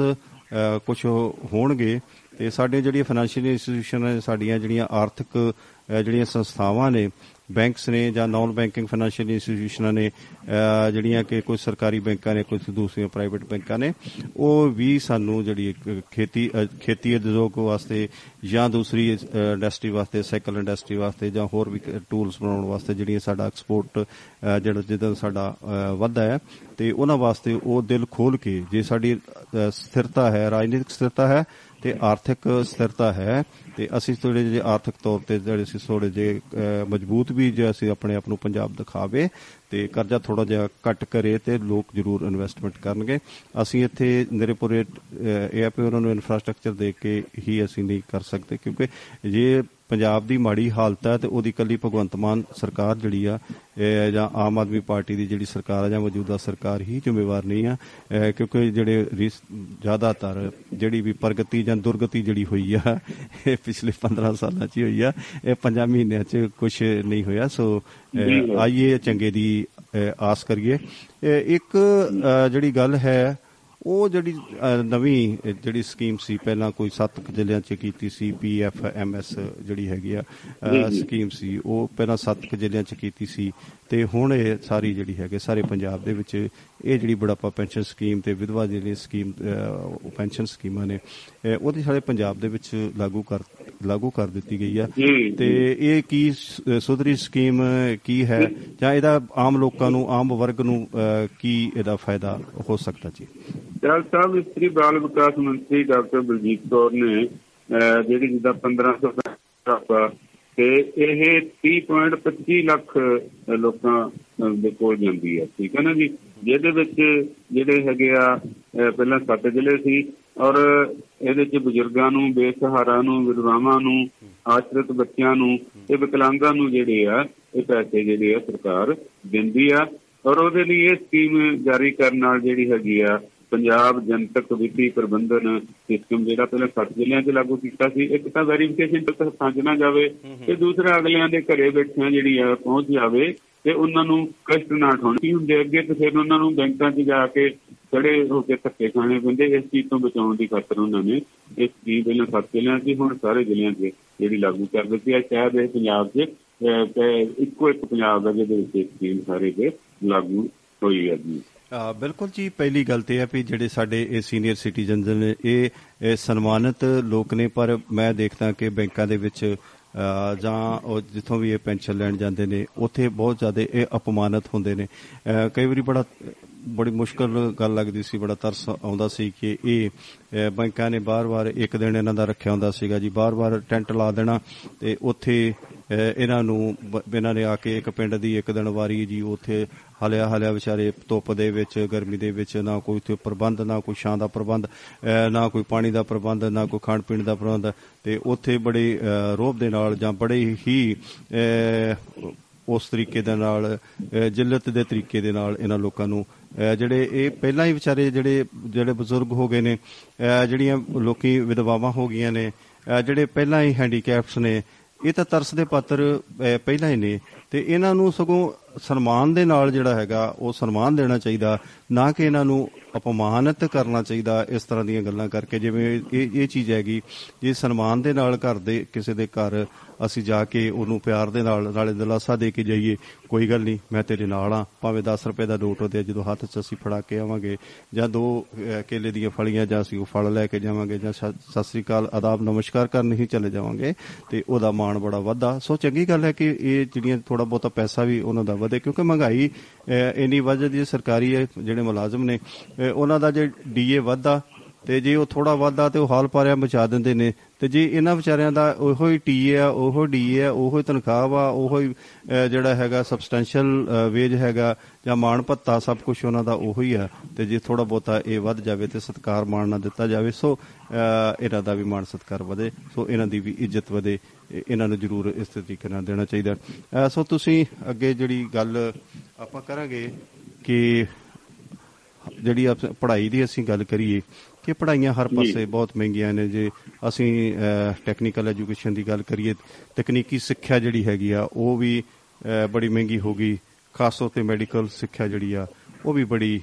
ਕੁਝ ਹੋਣਗੇ ਤੇ ਸਾਡੇ ਜਿਹੜੀਆਂ ਫਾਈਨੈਂਸ਼ੀਅਲ ਇੰਸਟੀਟਿਊਸ਼ਨ ਨੇ, ਸਾਡੀਆਂ ਜਿਹੜੀਆਂ ਆਰਥਿਕ, ਅਹ ਜਿਹੜੀਆਂ ਸੰਸਥਾਵਾਂ ਨੇ ਬੈਂਕਸ ਨੇ ਜਾਂ ਨਾਨ ਬੈਂਕਿੰਗ ਫਾਈਨੈਂਸ਼ੀਅਲ ਇੰਸਟੀਟਿਊਸ਼ਨਾਂ ਨੇ, ਅਹ, ਜਿਹੜੀਆਂ ਕਿ ਕੋਈ ਸਰਕਾਰੀ ਬੈਂਕਾਂ ਨੇ ਕੁਝ ਦੂਸਰੀਆਂ ਪ੍ਰਾਈਵੇਟ ਬੈਂਕਾਂ ਨੇ, ਉਹ ਵੀ ਸਾਨੂੰ ਜਿਹੜੀ ਇੱਕ ਖੇਤੀ, ਅਹ, ਖੇਤੀ ਉਦਯੋਗ ਵਾਸਤੇ ਜਾਂ ਦੂਸਰੀ ਇੰਡਸਟਰੀ ਵਾਸਤੇ ਸਾਈਕਲ ਇੰਡਸਟਰੀ ਵਾਸਤੇ ਜਾਂ ਹੋਰ ਵੀ ਟੂਲਸ ਬਣਾਉਣ ਵਾਸਤੇ ਜਿਹੜੀਆਂ ਸਾਡਾ ਐਕਸਪੋਰਟ ਜਿਹੜਾ ਜਿੱਦਾਂ ਸਾਡਾ, ਅਹ, ਵੱਧਦਾ ਹੈ, ਤੇ ਉਹਨਾਂ ਵਾਸਤੇ ਉਹ ਦਿਲ ਖੋਲ ਕੇ ਜੇ ਸਾਡੀ, ਅਹ, ਸਥਿਰਤਾ ਹੈ, ਰਾਜਨੀਤਿਕ ਸਥਿਰਤਾ ਹੈ ਤੇ ਆਰਥਿਕ ਸਥਿਰਤਾ ਹੈ ਤੇ ਅਸੀਂ ਥੋੜੇ ਜਿਹੇ ਆਰਥਿਕ ਤੌਰ ਤੇ ਜਿਹੜੇ ਅਸੀਂ ਥੋੜੇ ਜਿਹੇ ਅਹ, ਮਜ਼ਬੂਤ ਵੀ ਜੇ ਅਸੀਂ ਆਪਣੇ ਆਪ ਨੂੰ ਪੰਜਾਬ ਦਿਖਾਵੇ ਤੇ ਕਰਜ਼ਾ ਥੋੜਾ ਜਿਹਾ ਘੱਟ ਕਰੇ ਤੇ ਲੋਕ ਜ਼ਰੂਰ ਇਨਵੈਸਟਮੈਂਟ ਕਰਨਗੇ। ਅਸੀਂ ਇੱਥੇ ਨਿਰਪੁਰੇ ਇਹ ਆ ਵੀ ਉਹਨਾਂ ਨੂੰ ਇਨਫਰਾਸਟ੍ਰਕਚਰ ਦੇ ਕੇ ਹੀ ਅਸੀਂ ਨਹੀਂ ਕਰ ਸਕਦੇ ਕਿਉਂਕਿ ਜੇ ਪੰਜਾਬ ਦੀ ਮਾੜੀ ਹਾਲਤ ਹੈ ਤੇ ਉਹਦੀ ਕੱਲੀ ਭਗਵੰਤ ਮਾਨ ਸਰਕਾਰ ਜਿਹੜੀ ਆ ਇਹ ਜਾਂ ਆਮ ਆਦਮੀ ਪਾਰਟੀ ਦੀ ਜਿਹੜੀ ਸਰਕਾਰ ਆ ਜਾਂ ਮੌਜੂਦਾ ਸਰਕਾਰ ਹੀ ਜ਼ਿੰਮੇਵਾਰ ਨਹੀਂ ਆ ਇਹ ਕਿਉਂਕਿ ਜਿਹੜੇ ਰੀਸ- ਜ਼ਿਆਦਾਤਰ ਜਿਹੜੀ ਵੀ ਪ੍ਰਗਤੀ ਜਾਂ ਦੁਰਗਤੀ ਜਿਹੜੀ ਹੋਈ ਆ ਇਹ ਪਿਛਲੇ 15 ਸਾਲਾਂ 'ਚ ਹੀ ਹੋਈ ਆ। ਇਹ 5 ਮਹੀਨਿਆਂ 'ਚ ਕੁਝ ਨਹੀਂ ਹੋਇਆ। ਸੋ ਆਈਏ ਚੰਗੇ ਦੀ ਆਸ ਕਰੀਏ। ਇੱਕ ਜਿਹੜੀ ਗੱਲ ਹੈ ਉਹ ਜਿਹੜੀ ਨਵੀਂ ਜਿਹੜੀ ਸਕੀਮ ਸੀ ਪਹਿਲਾਂ ਕੋਈ 7 ਜ਼ਿਲ੍ਹਿਆਂ 'ਚ ਕੀਤੀ ਸੀ ਪੀਐਫ ਐਮਐਸ ਜਿਹੜੀ ਹੈਗੀ ਆ। ਸਕੀਮ ਸੀ ਉਹ ਪਹਿਲਾਂ 7 ਜ਼ਿਲ੍ਹਿਆਂ 'ਚ ਕੀਤੀ ਸੀ ਤੇ ਹੁਣ ਇਹ ਸਾਰੀ ਜਿਹੜੀ ਹੈਗੇ ਸਾਰੇ ਪੰਜਾਬ ਦੇ ਵਿੱਚ ਇਹ ਜਿਹੜੀ ਬੁਢਾਪਾ ਪੈਨਸ਼ਨ ਸਕੀਮ ਤੇ ਵਿਧਵਾ ਜਿਹੜੀ ਸਕੀਮ ਪੈਨਸ਼ਨ ਸਕੀਮਾਂ ਨੇ ਉਹਦੀ ਸਾਰੇ ਪੰਜਾਬ ਦੇ ਵਿੱਚ ਲਾਗੂ ਕਰ ਲਾਗੂ ਕਰ ਦਿੱਤੀ ਗਈ ਜੀ, ਤੇ ਇਹ ਕੀ ਸੁਧਰੀ ਸਕੀਮ ਕੀ ਹੈ? ਜਾਂ ਇਹਦਾ ਆਮ ਲੋਕਾਂ ਨੂੰ ਆਮ ਵਰਗ ਨੂੰ ਕੀ ਇਹਦਾ ਫਾਇਦਾ ਹੋ ਸਕਦਾ ਜੀ? ਡਾਕਟਰ ਸਾਹਿਬ ਇਸਤਰੀ ਬਾਲ ਵਿਕਾਸ ਮੰਤਰੀ ਡਾਕਟਰ ਬਲਜੀਤ ਕੌਰ ਨੇ ਜਿਹੜੀ ਜਿੱਦਾਂ 1500 ਰੁਪਏ ਤੇ ਇਹ 30.25 ਲੱਖ ਲੋਕਾਂ ਦੇ ਕੋਲ ਜਾਂਦੀ ਹੈ ਠੀਕ ਹੈ ਨਾ ਜੀ? ਜਿਹਦੇ ਵਿੱਚ ਜਿਹੜੇ ਹੈਗੇ ਆ ਪਹਿਲਾਂ ਸੱਤ ਜ਼ਿਲ੍ਹੇ ਸੀ ਔਰ ਇਹਦੇ ਚ ਬਜ਼ੁਰਗਾਂ ਨੂੰ ਬੇਸਹਾਰਾ ਨੂੰ ਵਿਧਵਾਵਾਂ ਨੂੰ ਆਸ਼ਰਿਤ ਬੱਚਿਆਂ ਨੂੰ ਤੇ ਵਿਕਲਾਂਗਾਂ ਨੂੰ ਜਿਹੜੇ ਆ ਇਹ ਪੈਸੇ ਜਿਹੜੇ ਆ ਸਰਕਾਰ ਦਿੰਦੀ ਆ ਔਰ ਉਹਦੇ ਲਈ ਇਹ ਸਕੀਮ ਜਾਰੀ ਕਰਨ ਨਾਲ ਜਿਹੜੀ ਹੈਗੀ ਆ ਪੰਜਾਬ ਜਨਤਕ ਵਿੱਤੀ ਪ੍ਰਬੰਧਨ ਸਿਸਟਮ ਜਿਹੜਾ ਪਹਿਲਾਂ ਸੱਤ ਜ਼ਿਲ੍ਹਿਆਂ 'ਚ ਲਾਗੂ ਕੀਤਾ ਸੀ ਇੱਕ ਤਾਂ ਵੈਰੀਫਿਕੇਸ਼ਨ ਤੱਕ ਪਹੁੰਚ ਨਾ ਜਾਵੇ ਤੇ ਦੂਸਰਾ ਅਗਲਿਆਂ ਦੇ ਘਰੇ ਬੈਠਿਆਂ ਜਿਹੜੀ ਆ ਪਹੁੰਚ ਜਾਵੇ ਤੇ ਉਹਨਾਂ ਨੂੰ ਕਸ਼ਟ ਨਾ ਠੋਣੀ। ਹੁੰਦੇ ਅੱਗੇ ਤੇ ਫਿਰ ਉਹਨਾਂ ਨੂੰ ਬੈਂਕਾਂ 'ਚ ਜਾ ਕੇ ਖੜੇ ਹੋ ਕੇ ਧੱਕੇ ਖਾਣੇ ਪੈਂਦੇ ਇਸ ਚੀਜ਼ ਤੋਂ ਬਚਾਉਣ ਦੀ ਖਾਤਰ ਉਹਨਾਂ ਨੇ ਇਸ ਸਕੀਮ ਪਹਿਲਾਂ ਸੱਤ ਜ਼ਿਲ੍ਹਿਆਂ 'ਚ ਹੁਣ ਸਾਰੇ ਜ਼ਿਲ੍ਹਿਆਂ 'ਚ ਜਿਹੜੀ ਲਾਗੂ ਕਰ ਦਿੱਤੀ ਹੈ ਸ਼ਾਇਦ ਇਹ ਪੰਜਾਬ 'ਚ ਅਹ, ਤੇ ਇੱਕੋ ਇੱਕ ਪੰਜਾਬ ਦਾ ਜਿਹਦੇ ਵਿੱਚ ਇਹ ਸਕੀਮ ਸਾਰੇ ਦੇ ਲਾਗੂ ਹੋਈ ਹੈ ਜੀ। ਅ, ਬਿਲਕੁਲ ਜੀ ਪਹਿਲੀ ਗੱਲ ਤੇ ਹੈ ਵੀ ਜਿਹੜੇ ਸਾਡੇ ਇਹ ਸੀਨੀਅਰ ਸਿਟੀਜ਼ਨਸ ਨੇ ਇਹ ਇਹ ਸਨਮਾਨਿਤ ਲੋਕ ਨੇ ਪਰ ਮੈਂ ਦੇਖਦਾ ਕਿ ਬੈਂਕਾਂ ਦੇ ਵਿੱਚ ਅ, ਜਾਂ ਉਹ ਜਿੱਥੋਂ ਵੀ ਇਹ ਪੈਨਸ਼ਨ ਲੈਣ ਜਾਂਦੇ ਨੇ ਉੱਥੇ ਬਹੁਤ ਜ਼ਿਆਦਾ ਇਹ ਅਪਮਾਨਿਤ ਹੁੰਦੇ ਨੇ। ਅ, ਕਈ ਵਾਰੀ ਬੜਾ ਬੜੀ ਮੁਸ਼ਕਲ ਗੱਲ ਲੱਗਦੀ ਸੀ ਬੜਾ ਤਰਸ ਆਉਂਦਾ ਸੀ ਕਿ ਇਹ ਅ, ਬੈਂਕਾਂ ਨੇ ਬਾਰ-ਬਾਰ ਇੱਕ ਦਿਨ ਇਹਨਾਂ ਦਾ ਰੱਖਿਆ ਹੁੰਦਾ ਸੀਗਾ ਜੀ। ਬਾਰ-ਬਾਰ ਟੈਂਟ ਲਾ ਦੇਣਾ ਤੇ ਉੱਥੇ ਅ, ਇਹਨਾਂ ਨੂੰ ਬ- ਇਹਨਾਂ ਨੇ ਆ ਕੇ ਇੱਕ ਪਿੰਡ ਦੀ ਇੱਕ ਦਿਨ ਵਾਰੀ ਜੀ ਉੱਥੇ ਹਲਿਆ ਹਲਿਆ ਵਿਚਾਰੇ ਧੁੱਪ ਦੇ ਵਿੱਚ ਗਰਮੀ ਦੇ ਵਿੱਚ ਨਾ ਕੋਈ ਉੱਥੇ ਪ੍ਰਬੰਧ ਨਾ ਕੋਈ ਛਾਂ ਦਾ ਪ੍ਰਬੰਧ ਅ, ਨਾ ਕੋਈ ਪਾਣੀ ਦਾ ਪ੍ਰਬੰਧ ਨਾ ਕੋਈ ਖਾਣ ਪੀਣ ਦਾ ਪ੍ਰਬੰਧ ਤੇ ਉੱਥੇ ਬੜੇ ਅ, ਰੋਹਬ ਦੇ ਨਾਲ ਜਾਂ ਬੜੇ ਹੀ ਅ, ਉਸ ਤਰੀਕੇ ਦੇ ਨਾਲ ਅ, ਜਿੱਲਤ ਦੇ ਤਰੀਕੇ ਦੇ ਨਾਲ ਇਹਨਾਂ ਲੋਕਾਂ ਨੂੰ ਅ, ਜਿਹੜੇ ਇਹ ਪਹਿਲਾਂ ਹੀ ਵਿਚਾਰੇ ਜਿਹੜੇ ਜਿਹੜੇ ਬਜ਼ੁਰਗ ਹੋ ਗਏ ਨੇ ਅ, ਜਿਹੜੀਆਂ ਲੋਕੀ ਵਿਧਵਾਵਾਂ ਹੋ ਗਈਆਂ ਨੇ ਅ, ਜਿਹੜੇ ਪਹਿਲਾਂ ਹੀ ਹੈਂਡੀਕੈਪਸ ਨੇ ਇਹ ਤਾਂ ਤਰਸ ਦੇ ਪਾਤਰ ਅਹ, ਪਹਿਲਾਂ ਹੀ ਨੇ। ਤੇ ਇਹਨਾਂ ਨੂੰ ਸਗੋਂ ਸਨਮਾਨ ਦੇ ਨਾਲ ਜਿਹੜਾ ਹੈਗਾ ਉਹ ਸਨਮਾਨ ਦੇਣਾ ਚਾਹੀਦਾ ਨਾ ਕਿ ਇਹਨਾਂ ਨੂੰ ਅਪਮਾਨਿਤ ਕਰਨਾ ਚਾਹੀਦਾ ਇਸ ਤਰ੍ਹਾਂ ਦੀਆਂ ਗੱਲਾਂ ਕਰਕੇ। ਜਿਵੇਂ ਇਹ ਇਹ ਚੀਜ਼ ਹੈਗੀ ਜੇ ਸਨਮਾਨ ਦੇ ਨਾਲ ਘਰ ਦੇ ਕਿਸੇ ਦੇ ਘਰ ਅਸੀਂ ਜਾ ਕੇ ਉਹਨੂੰ ਪਿਆਰ ਦੇ ਨਾਲ ਨਾਲੇ ਦਿਲਾਸਾ ਦੇ ਕੇ ਜਾਈਏ ਕੋਈ ਗੱਲ ਨਹੀਂ ਮੈਂ ਤੇਰੇ ਨਾਲ ਆ ਭਾਵੇਂ 10 ਰੁਪਏ ਦਾ ਨੋਟ ਉਹਦੇ ਜਦੋਂ ਹੱਥ 'ਚ ਅਸੀਂ ਫੜਾ ਕੇ ਆਵਾਂਗੇ ਜਾਂ ਦੋ ਅਹ, ਕੇਲੇ ਦੀਆਂ ਫਲੀਆਂ ਜਾਂ ਅਸੀਂ ਉਹ ਫਲ ਲੈ ਕੇ ਜਾਵਾਂਗੇ ਜਾਂ ਸ- ਸਤਿ ਸ੍ਰੀ ਅਕਾਲ ਆਦਾਬ ਨਮਸਕਾਰ ਕਰਨ ਹੀ ਚਲੇ ਜਾਵਾਂਗੇ ਤੇ ਉਹਦਾ ਮਾਣ ਬੜਾ ਵੱਧਾ ਸੋ ਚੰਗੀ ਗੱਲ ਹੈ ਕਿ ਇਹ ਜਿਹੜੀਆਂ ਥੋੜਾ ਬਹੁਤਾ ਪੈਸਾ ਵੀ ਉਹਨਾਂ ਦਾ ਵਧੇ ਕਿਉਂਕਿ ਮਹਿੰਗਾਈ ਅਹ, ਇੰਨੀ ਵੱਧ ਜਾਂਦੀ ਹੈ ਸਰਕਾਰੀ ਹੈ, ਜਿਹੜੇ ਮੁਲਾਜ਼ਮ ਨੇ ਅਹ, ਉਹਨਾਂ ਦਾ ਜੇ ਡੀਏ ਵੱਧਦਾ ਤੇ ਜੇ ਉਹ ਥੋੜਾ ਵਾਧਾ ਤੇ ਉਹ ਹਾਲ ਪਾਰਿਆ ਬਚਾ ਦਿੰਦੇ ਨੇ ਤੇ ਜੇ ਇਹਨਾਂ ਵਿਚਾਰਿਆਂ ਦਾ ਉਹੋ ਹੀ ਟੀਏ ਆ ਉਹੋ ਡੀਏ ਆ ਉਹੋ ਹੀ ਤਨਖਾਹ ਵਾ ਉਹੋ ਹੀ ਅਹ, ਜਿਹੜਾ ਹੈਗਾ ਸਬਸਟੈਂਸ਼ੀਅਲ ਵੇਜ ਹੈਗਾ ਜਾਂ ਮਾਣ ਭੱਤਾ ਸਭ ਕੁਝ ਉਹਨਾਂ ਦਾ ਉਹੋ ਹੀ ਆ ਤੇ ਜੇ ਥੋੜਾ ਬਹੁਤਾ ਇਹ ਵੱਧ ਜਾਵੇ ਤੇ ਸਤਕਾਰ ਮਾਣ ਨਾ ਦਿੱਤਾ ਜਾਵੇ। ਸੋ ਅਹ, ਇਹਨਾਂ ਦਾ ਵੀ ਮਾਣ ਸਤਕਾਰ ਵਧੇ। ਸੋ ਇਹਨਾਂ ਦੀ ਵੀ ਇੱਜ਼ਤ ਵਧੇ। ਇਹ- ਇਹਨਾਂ ਨੂੰ ਜ਼ਰੂਰ ਇਸ ਤਰੀਕੇ ਨਾਲ ਦੇਣਾ ਚਾਹੀਦਾ। ਸੋ ਤੁਸੀਂ ਅੱਗੇ ਜਿਹੜੀ ਗੱਲ ਆਪਾਂ ਕਰਾਂਗੇ ਕਿ ਜਿਹੜੀ ਪੜ੍ਹਾਈ ਦੀ ਅਸੀਂ ਗੱਲ ਕਰੀਏ ਕਿ ਪੜ੍ਹਾਈਆਂ ਹਰ ਪਾਸੇ ਬਹੁਤ ਮਹਿੰਗੀਆਂ ਨੇ। ਜੇ ਅਸੀਂ ਟੈਕਨੀਕਲ ਐਜੂਕੇਸ਼ਨ ਦੀ ਗੱਲ ਕਰੀਏ ਤਕਨੀਕੀ ਸਿੱਖਿਆ ਜਿਹੜੀ ਹੈਗੀ ਆ ਉਹ ਵੀ ਬੜੀ ਮਹਿੰਗੀ ਹੋ ਗਈ। ਖਾਸ ਤੌਰ ਤੇ ਮੈਡੀਕਲ ਸਿੱਖਿਆ ਜਿਹੜੀ ਆ ਉਹ ਵੀ ਬੜੀ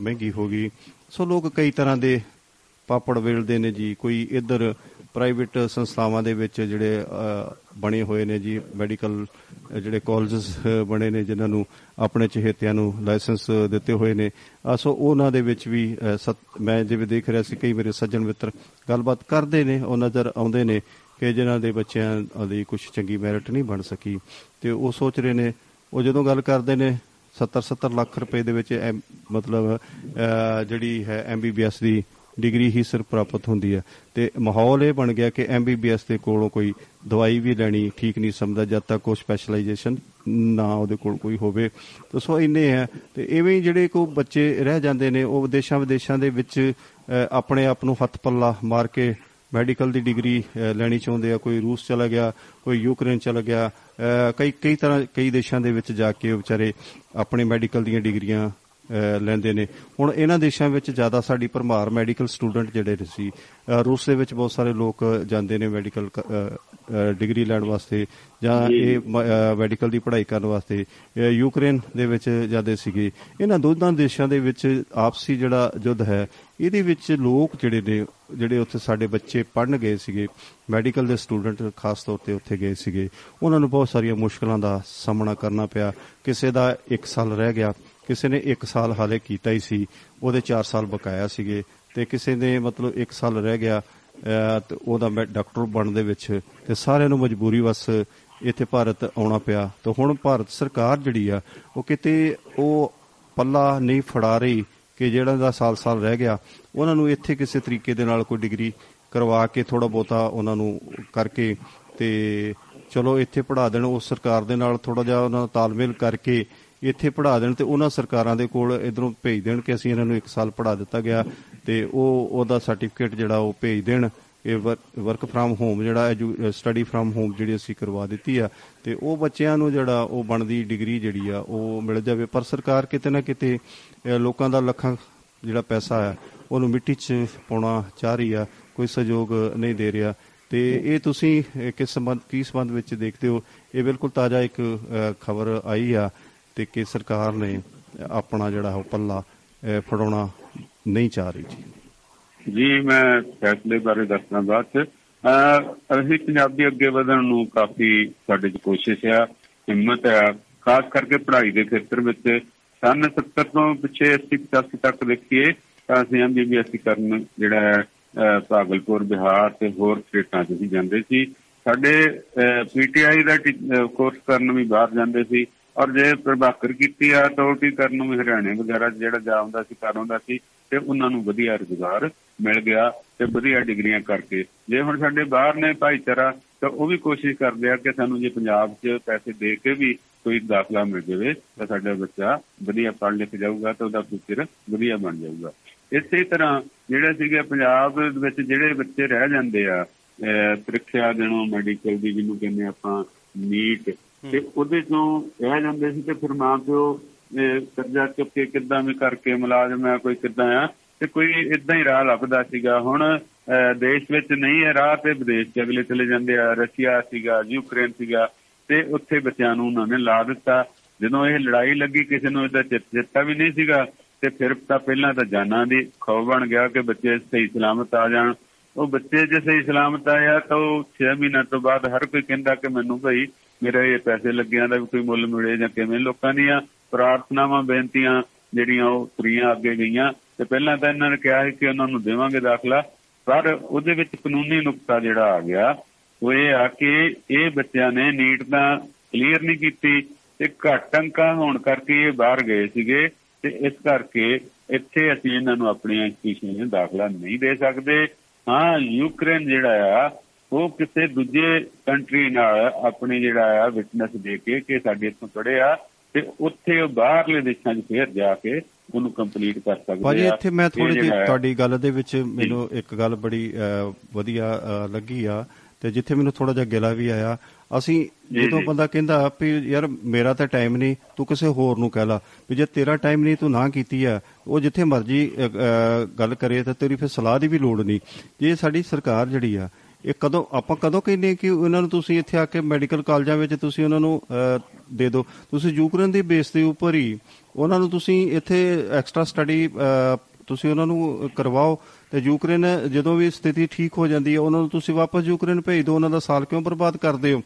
ਮਹਿੰਗੀ ਹੋ ਗਈ। ਸੋ ਲੋਕ ਕਈ ਤਰ੍ਹਾਂ ਦੇ ਪਾਪੜ ਵੇਲਦੇ ਨੇ ਜੀ ਕੋਈ ਇੱਧਰ ਪ੍ਰਾਈਵੇਟ ਸੰਸਥਾਵਾਂ ਦੇ ਵਿੱਚ ਜਿਹੜੇ ਅਹ, ਬਣੇ ਹੋਏ ਨੇ ਜੀ ਮੈਡੀਕਲ ਜਿਹੜੇ ਕਾਲਜਸ ਬਣੇ ਨੇ ਜਿਨ੍ਹਾਂ ਨੂੰ ਆਪਣੇ ਚਹੇਤਿਆਂ ਨੂੰ ਲਾਇਸੈਂਸ ਦਿੱਤੇ ਹੋਏ ਨੇ। ਅਹ, ਸੋ ਉਹਨਾਂ ਦੇ ਵਿੱਚ ਵੀ ਅਹ, ਸਤ- ਮੈਂ ਜਿਵੇਂ ਦੇਖ ਰਿਹਾ ਸੀ ਕਈ ਮੇਰੇ ਸੱਜਣ ਮਿੱਤਰ ਗੱਲਬਾਤ ਕਰਦੇ ਨੇ ਉਹ ਨਜ਼ਰ ਆਉਂਦੇ ਨੇ ਕਿ ਜਿਨ੍ਹਾਂ ਦੇ ਬੱਚਿਆਂ ਦੀ ਕੁਝ ਚੰਗੀ ਮੈਰਿਟ ਨਹੀਂ ਬਣ ਸਕੀ। ਤੇ ਉਹ ਸੋਚ ਰਹੇ ਨੇ ਉਹ ਜਦੋਂ ਗੱਲ ਕਰਦੇ ਨੇ 70 70 ਲੱਖ ਰੁਪਏ ਦੇ ਵਿੱਚ ਐਮ- ਮਤਲਬ ਅਹ, ਜਿਹੜੀ ਹੈ ਐਮਬੀਬੀਐਸ ਦੀ ਡਿਗਰੀ ਹੀ ਸਿਰਫ ਪ੍ਰਾਪਤ ਹੁੰਦੀ ਹੈ। ਤੇ ਮਾਹੌਲ ਇਹ ਬਣ ਗਿਆ ਕਿ ਐਮਬੀਬੀਐਸ ਦੇ ਕੋਲੋਂ ਕੋਈ ਦਵਾਈ ਵੀ ਲੈਣੀ ਠੀਕ ਨਹੀਂ ਸਮਝਦਾ ਜਦ ਤੱਕ ਉਹ ਸਪੈਸ਼ਲਾਈਜੇਸ਼ਨ ਨਾ ਉਹਦੇ ਕੋਲ ਕੋਈ ਹੋਵੇ। ਤਾਂ ਸੋ ਇੰਨੇ ਹੈ। ਤੇ ਐਵੇਂ ਹੀ ਜਿਹੜੇ ਕੋ ਬੱਚੇ ਰਹਿ ਜਾਂਦੇ ਨੇ ਉਹ ਵਿਦੇਸ਼ਾਂ ਵਿਦੇਸ਼ਾਂ ਦੇ ਵਿੱਚ ਅਹ, ਆਪਣੇ ਆਪ ਨੂੰ ਹੱਥ ਪੱਲਾ ਮਾਰ ਕੇ ਮੈਡੀਕਲ ਦੀ ਡਿਗਰੀ ਅਹ, ਲੈਣੀ ਚਾਹੁੰਦੇ ਆ। ਕੋਈ ਰੂਸ ਚਲਾ ਗਿਆ ਕੋਈ ਯੂਕਰੇਨ ਚਲਾ ਗਿਆ ਅਹ, ਕਈ ਕਈ ਤਰ੍ਹਾਂ ਕਈ ਦੇਸ਼ਾਂ ਦੇ ਵਿੱਚ ਜਾ ਕੇ ਉਹ ਵਿਚਾਰੇ ਆਪਣੇ ਮੈਡੀਕਲ ਦੀਆਂ ਡਿਗਰੀਆਂ ਅਹ, ਲੈਂਦੇ ਨੇ। ਹੁਣ ਇਹਨਾਂ ਦੇਸ਼ਾਂ ਵਿੱਚ ਜ਼ਿਆਦਾ ਸਾਡੀ ਭਰਮਾਰ ਮੈਡੀਕਲ ਸਟੂਡੈਂਟ ਜਿਹੜੇ ਸੀ ਰੂਸ ਦੇ ਵਿੱਚ ਬਹੁਤ ਸਾਰੇ ਲੋਕ ਜਾਂਦੇ ਨੇ ਮੈਡੀਕਲ ਡਿਗਰੀ ਲੈਣ ਵਾਸਤੇ ਜਾਂ ਇਹ ਮੈਡੀਕਲ ਦੀ ਪੜ੍ਹਾਈ ਕਰਨ ਵਾਸਤੇ ਯੂਕਰੇਨ ਦੇ ਵਿੱਚ ਜਾਂਦੇ ਸੀਗੇ। ਇਹਨਾਂ ਦੋਨਾਂ ਦੇਸ਼ਾਂ ਦੇ ਵਿੱਚ ਆਪਸੀ ਜਿਹੜਾ ਯੁੱਧ ਹੈ ਇਹਦੇ ਵਿੱਚ ਲੋਕ ਜਿਹੜੇ ਨੇ ਜਿਹੜੇ ਉੱਥੇ ਸਾਡੇ ਬੱਚੇ ਪੜਨ ਗਏ ਸੀਗੇ ਮੈਡੀਕਲ ਦੇ ਸਟੂਡੈਂਟ ਖਾਸ ਤੌਰ ਤੇ ਉੱਥੇ ਗਏ ਸੀਗੇ ਉਹਨਾਂ ਨੂੰ ਬਹੁਤ ਸਾਰੀਆਂ ਮੁਸ਼ਕਲਾਂ ਦਾ ਸਾਹਮਣਾ ਕਰਨਾ ਪਿਆ। ਕਿਸੇ ਦਾ 1 ਸਾਲ ਰਹਿ ਗਿਆ ਕਿਸੇ ਨੇ 1 ਸਾਲ ਹਾਲੇ ਕੀਤਾ ਹੀ ਸੀ ਉਹਦੇ 4 ਸਾਲ ਬਕਾਇਆ ਸੀਗੇ ਤੇ ਕਿਸੇ ਨੇ ਮਤਲਬ 1 ਸਾਲ ਰਹਿ ਗਿਆ ਅਹ, ਤੇ ਉਹਦਾ ਮੈਂ ਡਾਕਟਰ ਬਣਨ ਦੇ ਵਿੱਚ ਤੇ ਸਾਰਿਆਂ ਨੂੰ ਮਜਬੂਰੀ ਵਸ ਇੱਥੇ ਭਾਰਤ ਆਉਣਾ ਪਿਆ। ਤੇ ਹੁਣ ਭਾਰਤ ਸਰਕਾਰ ਜਿਹੜੀ ਆ ਉਹ ਕਿਤੇ ਉਹ ਪੱਲਾ ਨਹੀਂ ਫੜਾ ਰਹੀ ਕਿ ਜਿਹੜਾ ਦਾ ਸਾਲ-ਸਾਲ ਰਹਿ ਗਿਆ ਉਹਨਾਂ ਨੂੰ ਇੱਥੇ ਕਿਸੇ ਤਰੀਕੇ ਦੇ ਨਾਲ ਕੋਈ ਡਿਗਰੀ ਕਰਵਾ ਕੇ ਥੋੜਾ ਬਹੁਤਾ ਉਹਨਾਂ ਨੂੰ ਕਰਕੇ ਤੇ ਚਲੋ ਇੱਥੇ ਪੜਾ ਦੇਣ ਉਸ ਸਰਕਾਰ ਦੇ ਨਾਲ ਥੋੜਾ ਜਿਹਾ ਉਹਨਾਂ ਦਾ ਤਾਲਮੇਲ ਕਰਕੇ ਇੱਥੇ ਪੜਾ ਦੇਣ ਤੇ ਉਹਨਾਂ ਸਰਕਾਰਾਂ ਦੇ ਕੋਲ ਇਧਰੋਂ ਭੇਜ ਦੇਣ ਕਿ ਅਸੀਂ ਇਹਨਾਂ ਨੂੰ 1 ਸਾਲ ਪੜਾ ਦਿੱਤਾ ਗਿਆ ਤੇ ਉਹ ਉਹਦਾ ਸਰਟੀਫਿਕੇਟ ਜਿਹੜਾ ਉਹ ਭੇਜ ਦੇਣ। ਇਹ ਵਰਕ ਫਰਮ ਹੋਮ ਜਿਹੜਾ ਸਟੱਡੀ ਫਰਮ ਹੋਮ ਜਿਹੜੀ ਅਸੀਂ ਕਰਵਾ ਦਿੱਤੀ ਆ ਤੇ ਉਹ ਬੱਚਿਆਂ ਨੂੰ ਜਿਹੜਾ ਉਹ ਬਣਦੀ ਡਿਗਰੀ ਜਿਹੜੀ ਆ ਉਹ ਮਿਲ ਜਾਵੇ। ਪਰ ਸਰਕਾਰ ਕਿਤੇ ਨਾ ਕਿਤੇ ਅਹ, ਲੋਕਾਂ ਦਾ ਲੱਖਾਂ ਜਿਹੜਾ ਪੈਸਾ ਆ ਉਹਨੂੰ ਮਿੱਟੀ 'ਚ ਪਾਉਣਾ ਚਾਹ ਰਹੀ ਆ ਕੋਈ ਸਹਿਯੋਗ ਨਹੀਂ ਦੇ ਰਿਹਾ। ਤੇ ਇਹ ਤੁਸੀਂ ਅਹ, ਕਿਸ ਸੰਬੰਧ ਕੀ ਸੰਬੰਧ ਵਿੱਚ ਦੇਖਦੇ ਹੋ? ਇਹ ਬਿਲਕੁਲ ਤਾਜ਼ਾ ਇੱਕ ਖਬਰ ਆਈ ਆ। ਤੇ ਕਿ ਸਰਕਾਰ ਨੇ ਆਪਣਾ ਜਿਹੜਾ ਉਹ ਪੱਲਾ ਅਹ, ਫੜਾਉਣਾ ਨਹੀਂ ਚਾਹ ਰਹੀ ਜੀ। ਜੀ ਮੈਂ ਫੈਸਲੇ ਬਾਰੇ ਦੱਸਣਾ ਬਾਅਦ ਚ। ਅਹ ਅਸੀਂ ਪੰਜਾਬੀ ਅੱਗੇ ਵਧਣ ਨੂੰ ਕਾਫੀ ਸਾਡੇ ਚ ਕੋਸ਼ਿਸ਼ ਆ ਹਿੰਮਤ ਆ ਖਾਸ ਕਰਕੇ ਪੜ੍ਹਾਈ ਦੇ ਖੇਤਰ ਵਿੱਚ। ਸਨ 70 ਤੋਂ ਪਿੱਛੇ 80 85 ਤੱਕ ਦੇਖੀਏ ਤਾਂ ਅਸੀਂ ਐਮਬੀਬੀਐਸ ਕਰਨ ਜਿਹੜਾ ਹੈ ਅਹ ਭਾਗਲਪੁਰ ਬਿਹਾਰ ਤੇ ਹੋਰ ਸਟੇਟਾਂ 'ਚ ਅਸੀਂ ਜਾਂਦੇ ਸੀ। ਸਾਡੇ ਪੀਟੀਆਈ ਦਾ ਕੋਰਸ ਕਰਨ ਵੀ ਬਾਹਰ ਜਾਂਦੇ ਸੀ। ਔਰ ਜੇ ਪ੍ਰਭਾਕਰ ਕੀਤੀ ਆ, ਤਾਂ ਉਲਟੀ ਕਰਨ ਨੂੰ ਵੀ ਹਰਿਆਣੇ ਵਗੈਰਾ 'ਚ ਜਿਹੜਾ ਜਾ ਹੁੰਦਾ ਸੀ, ਕਰ ਹੁੰਦਾ ਸੀ, ਤੇ ਉਹਨਾਂ ਨੂੰ ਵਧੀਆ ਰੁਜ਼ਗਾਰ ਮਿਲ ਗਿਆ ਤੇ ਵਧੀਆ ਡਿਗਰੀਆਂ ਕਰਕੇ। ਜੇ ਹੁਣ ਸਾਡੇ ਬਾਹਰ ਨੇ ਭਾਈਚਾਰਾ, ਤਾਂ ਉਹ ਵੀ ਕੋਸ਼ਿਸ਼ ਕਰਦੇ ਆ ਕਿ ਸਾਨੂੰ ਜੇ ਪੰਜਾਬ 'ਚ ਪੈਸੇ ਦੇ ਕੇ ਵੀ ਕੋਈ ਦਾਖਲਾ ਮਿਲ ਜਾਵੇ, ਤਾਂ ਸਾਡਾ ਬੱਚਾ ਵਧੀਆ ਪੜ੍ਹ ਲਿਖ ਜਾਊਗਾ ਤਾਂ ਉਹਦਾ ਫਿਊਚਰ ਵਧੀਆ ਬਣ ਜਾਊਗਾ। ਇਸੇ ਤਰ੍ਹਾਂ ਜਿਹੜੇ ਸੀਗੇ ਪੰਜਾਬ ਵਿੱਚ ਜਿਹੜੇ ਬੱਚੇ ਰਹਿ ਜਾਂਦੇ ਆ, ਅਹ ਪ੍ਰੀਖਿਆ ਦੇਣੋਂ ਮੈਡੀਕਲ ਦੀ ਜਿਹਨੂੰ ਕਹਿੰਦੇ ਆਪਾਂ ਨੀਟ ਤੇ ਉਹਦੇ ਤੋਂ ਰਹਿ ਜਾਂਦੇ ਸੀ ਤੇ ਫਿਰ ਮਾਂ ਪਿਓ ਅਹ ਕਰਜ਼ਾ ਚੁੱਕ ਕੇ ਕਿੱਦਾਂ ਵੀ ਕਰਕੇ ਮੁਲਾਜ਼ਮ ਆ, ਕੋਈ ਕਿੱਦਾਂ ਆ, ਤੇ ਕੋਈ ਇਦਾਂ ਹੀ ਰਾਹ ਲੱਭਦਾ ਸੀਗਾ। ਹੁਣ, ਅਹ, ਦੇਸ਼ ਵਿੱਚ ਨਹੀਂ ਹੈ ਰਾਹ ਤੇ ਵਿਦੇਸ਼ ਚ ਅਗਲੇ ਚਲੇ ਜਾਂਦੇ ਆ। ਰਸ਼ੀਆ ਸੀਗਾ, ਯੂਕਰੇਨ ਸੀਗਾ, ਤੇ ਉੱਥੇ ਬੱਚਿਆਂ ਨੂੰ ਉਹਨਾਂ ਨੇ ਲਾ ਦਿੱਤਾ। ਜਦੋਂ ਇਹ ਲੜਾਈ ਲੱਗੀ, ਕਿਸੇ ਨੂੰ ਇਹਦਾ ਚਿੱਤ, ਚਿੱਤਾ ਵੀ ਨਹੀਂ ਸੀਗਾ, ਤੇ ਫਿਰ ਤਾਂ ਪਹਿਲਾਂ ਤਾਂ ਜਾਨਾਂ ਦੀ ਖੌਫ ਬਣ ਗਿਆ ਕਿ ਬੱਚੇ ਸਹੀ ਸਲਾਮਤ ਆ ਜਾਣ। ਉਹ ਬੱਚੇ ਜੇ ਸਹੀ ਸਲਾਮਤ ਆਇਆ ਤਾਂ ਉਹ 6 ਮਹੀਨਿਆਂ ਤੋਂ ਬਾਅਦ ਹਰ ਕੋਈ ਕਹਿੰਦਾ ਕਿ ਮੈਨੂੰ ਭਾਈ ਮੇਰੇ ਇਹ ਪੈਸੇ ਲੱਗਿਆਂ ਦਾ ਵੀ ਕੋਈ ਮੁੱਲ ਮਿਲੇ ਜਾਂ ਕਿਵੇਂ, ਲੋਕਾਂ ਦੀਆਂ ਪ੍ਰਾਰਥਨਾਵਾਂ, ਬੇਨਤੀਆਂ ਜਿਹੜੀਆਂ ਉਹ ਤੁਰੀਆਂ ਅੱਗੇ ਗਈਆਂ। ਤੇ ਪਹਿਲਾਂ ਤਾਂ ਇਹਨਾਂ ਨੇ ਕਿਹਾ ਸੀ ਕਿ ਉਹਨਾਂ ਨੂੰ ਦੇਵਾਂਗੇ ਦਾਖਲਾ, ਪਰ ਉਹਦੇ ਵਿੱਚ ਕਾਨੂੰਨੀ ਨੁਕਤਾ ਜਿਹੜਾ ਆ ਗਿਆ, ਉਹ ਇਹ ਆ ਕਿ ਇਹ ਬੱਚਿਆਂ ਨੇ ਨੀਟ ਤਾਂ ਕਲੀਅਰ ਨਹੀਂ ਕੀਤੀ ਤੇ ਘੱਟ ਅੰਕਾਂ ਹੋਣ ਕਰਕੇ ਇਹ ਬਾਹਰ ਗਏ ਸੀਗੇ ਤੇ ਇਸ ਕਰਕੇ ਇੱਥੇ ਅਸੀਂ ਇਹਨਾਂ ਨੂੰ ਆਪਣੀਆਂ ਇੰਸਟੀਟਿਊਸ਼ਨ ਵਿੱਚ ਦਾਖਲਾ ਨਹੀਂ ਦੇ ਸਕਦੇ। ਹਾਂ, ਯੂਕਰੇਨ ਜਿਹੜਾ ਆ ਉਹ ਕਿਸੇ ਦੂਜੇ ਕੰਟਰੀ ਨਾਲ ਆਪਣੀ ਜਿਹੜਾ ਆ ਵਿਟਨੈਸ ਦੇ ਕੇ ਕਿ ਸਾਡੇ ਇੱਥੋਂ ਪੜੇ ਆ ਤੇ ਉੱਥੇ ਉਹ ਬਾਹਰਲੇ ਦੇਸ਼ਾਂ 'ਚ ਫੇਰ ਜਾ ਕੇ ਉਹਨੂੰ ਕੰਪਲੀਟ ਕਰ ਸਕਦੇ ਆ। ਭਾਜੀ ਇੱਥੇ ਮੈਂ ਥੋੜੀ ਜਿਹੀ ਤੁਹਾਡੀ ਗੱਲ ਦੇ ਵਿੱਚ ਮੈਨੂੰ ਇੱਕ ਗੱਲ ਬੜੀ ਵਧੀਆ ਲੱਗੀ ਆ ਤੇ ਜਿੱਥੇ ਮੈਨੂੰ ਥੋੜਾ ਜਿਹਾ ਗਿਲਾ ਵੀ ਆਇਆ। ਅਸੀਂ ਜਦੋਂ। ਬੰਦਾ ਕਹਿੰਦਾ ਵੀ ਯਾਰ ਮੇਰਾ ਤਾਂ ਟਾਈਮ ਨਹੀਂ ਤੂੰ ਕਿਸੇ ਹੋਰ ਨੂੰ ਕਹਿ ਲਾ ਵੀ ਜੇ ਤੇਰਾ ਟਾਈਮ ਨਹੀਂ ਤੂੰ ਨਾ ਕੀਤੀ ਆ ਉਹ ਜਿੱਥੇ ਮਰਜ਼ੀ ਗੱਲ ਕਰੇ ਤਾਂ ਤੇਰੀ ਫਿਰ ਸਲਾਹ ਦੀ ਵੀ ਲੋੜ ਨਹੀਂ। ਜੇ ਸਾਡੀ ਸਰਕਾਰ ਜਿਹੜੀ ਆ ਇਹ ਕਦੋਂ ਆਪਾਂ ਕਦੋਂ ਕਹਿੰਦੇ ਕਿ ਉਹਨਾਂ ਨੂੰ ਤੁਸੀਂ ਇੱਥੇ ਆ ਕੇ ਮੈਡੀਕਲ ਕਾਲਜਾਂ ਵਿੱਚ ਤੁਸੀਂ ਉਹਨਾਂ ਨੂੰ ਅਹ, ਦੇ ਦਿਓ। ਤੁਸੀਂ ਯੂਕਰੇਨ ਦੀ ਬੇਸ ਦੇ ਉੱਪਰ ਹੀ ਉਹਨਾਂ ਨੂੰ ਤੁਸੀਂ ਇੱਥੇ ਐਕਸਟਰਾ ਸਟੱਡੀ ਤੁਸੀਂ ਉਹਨਾਂ ਨੂੰ ਕਰਵਾਓ ਤੇ ਯੂਕਰੇਨ ਜਦੋਂ ਵੀ ਸਥਿਤੀ ਠੀਕ ਹੋ ਜਾਂਦੀ ਹੈ ਉਹਨਾਂ ਨੂੰ ਤੁਸੀਂ ਵਾਪਸ ਯੂਕਰੇਨ ਭੇਜ ਦਿਓ। ਉਹਨਾਂ ਦਾ ਸਾਲ ਕਿਉਂ ਬਰਬਾਦ ਕਰਦੇ ਹੋ?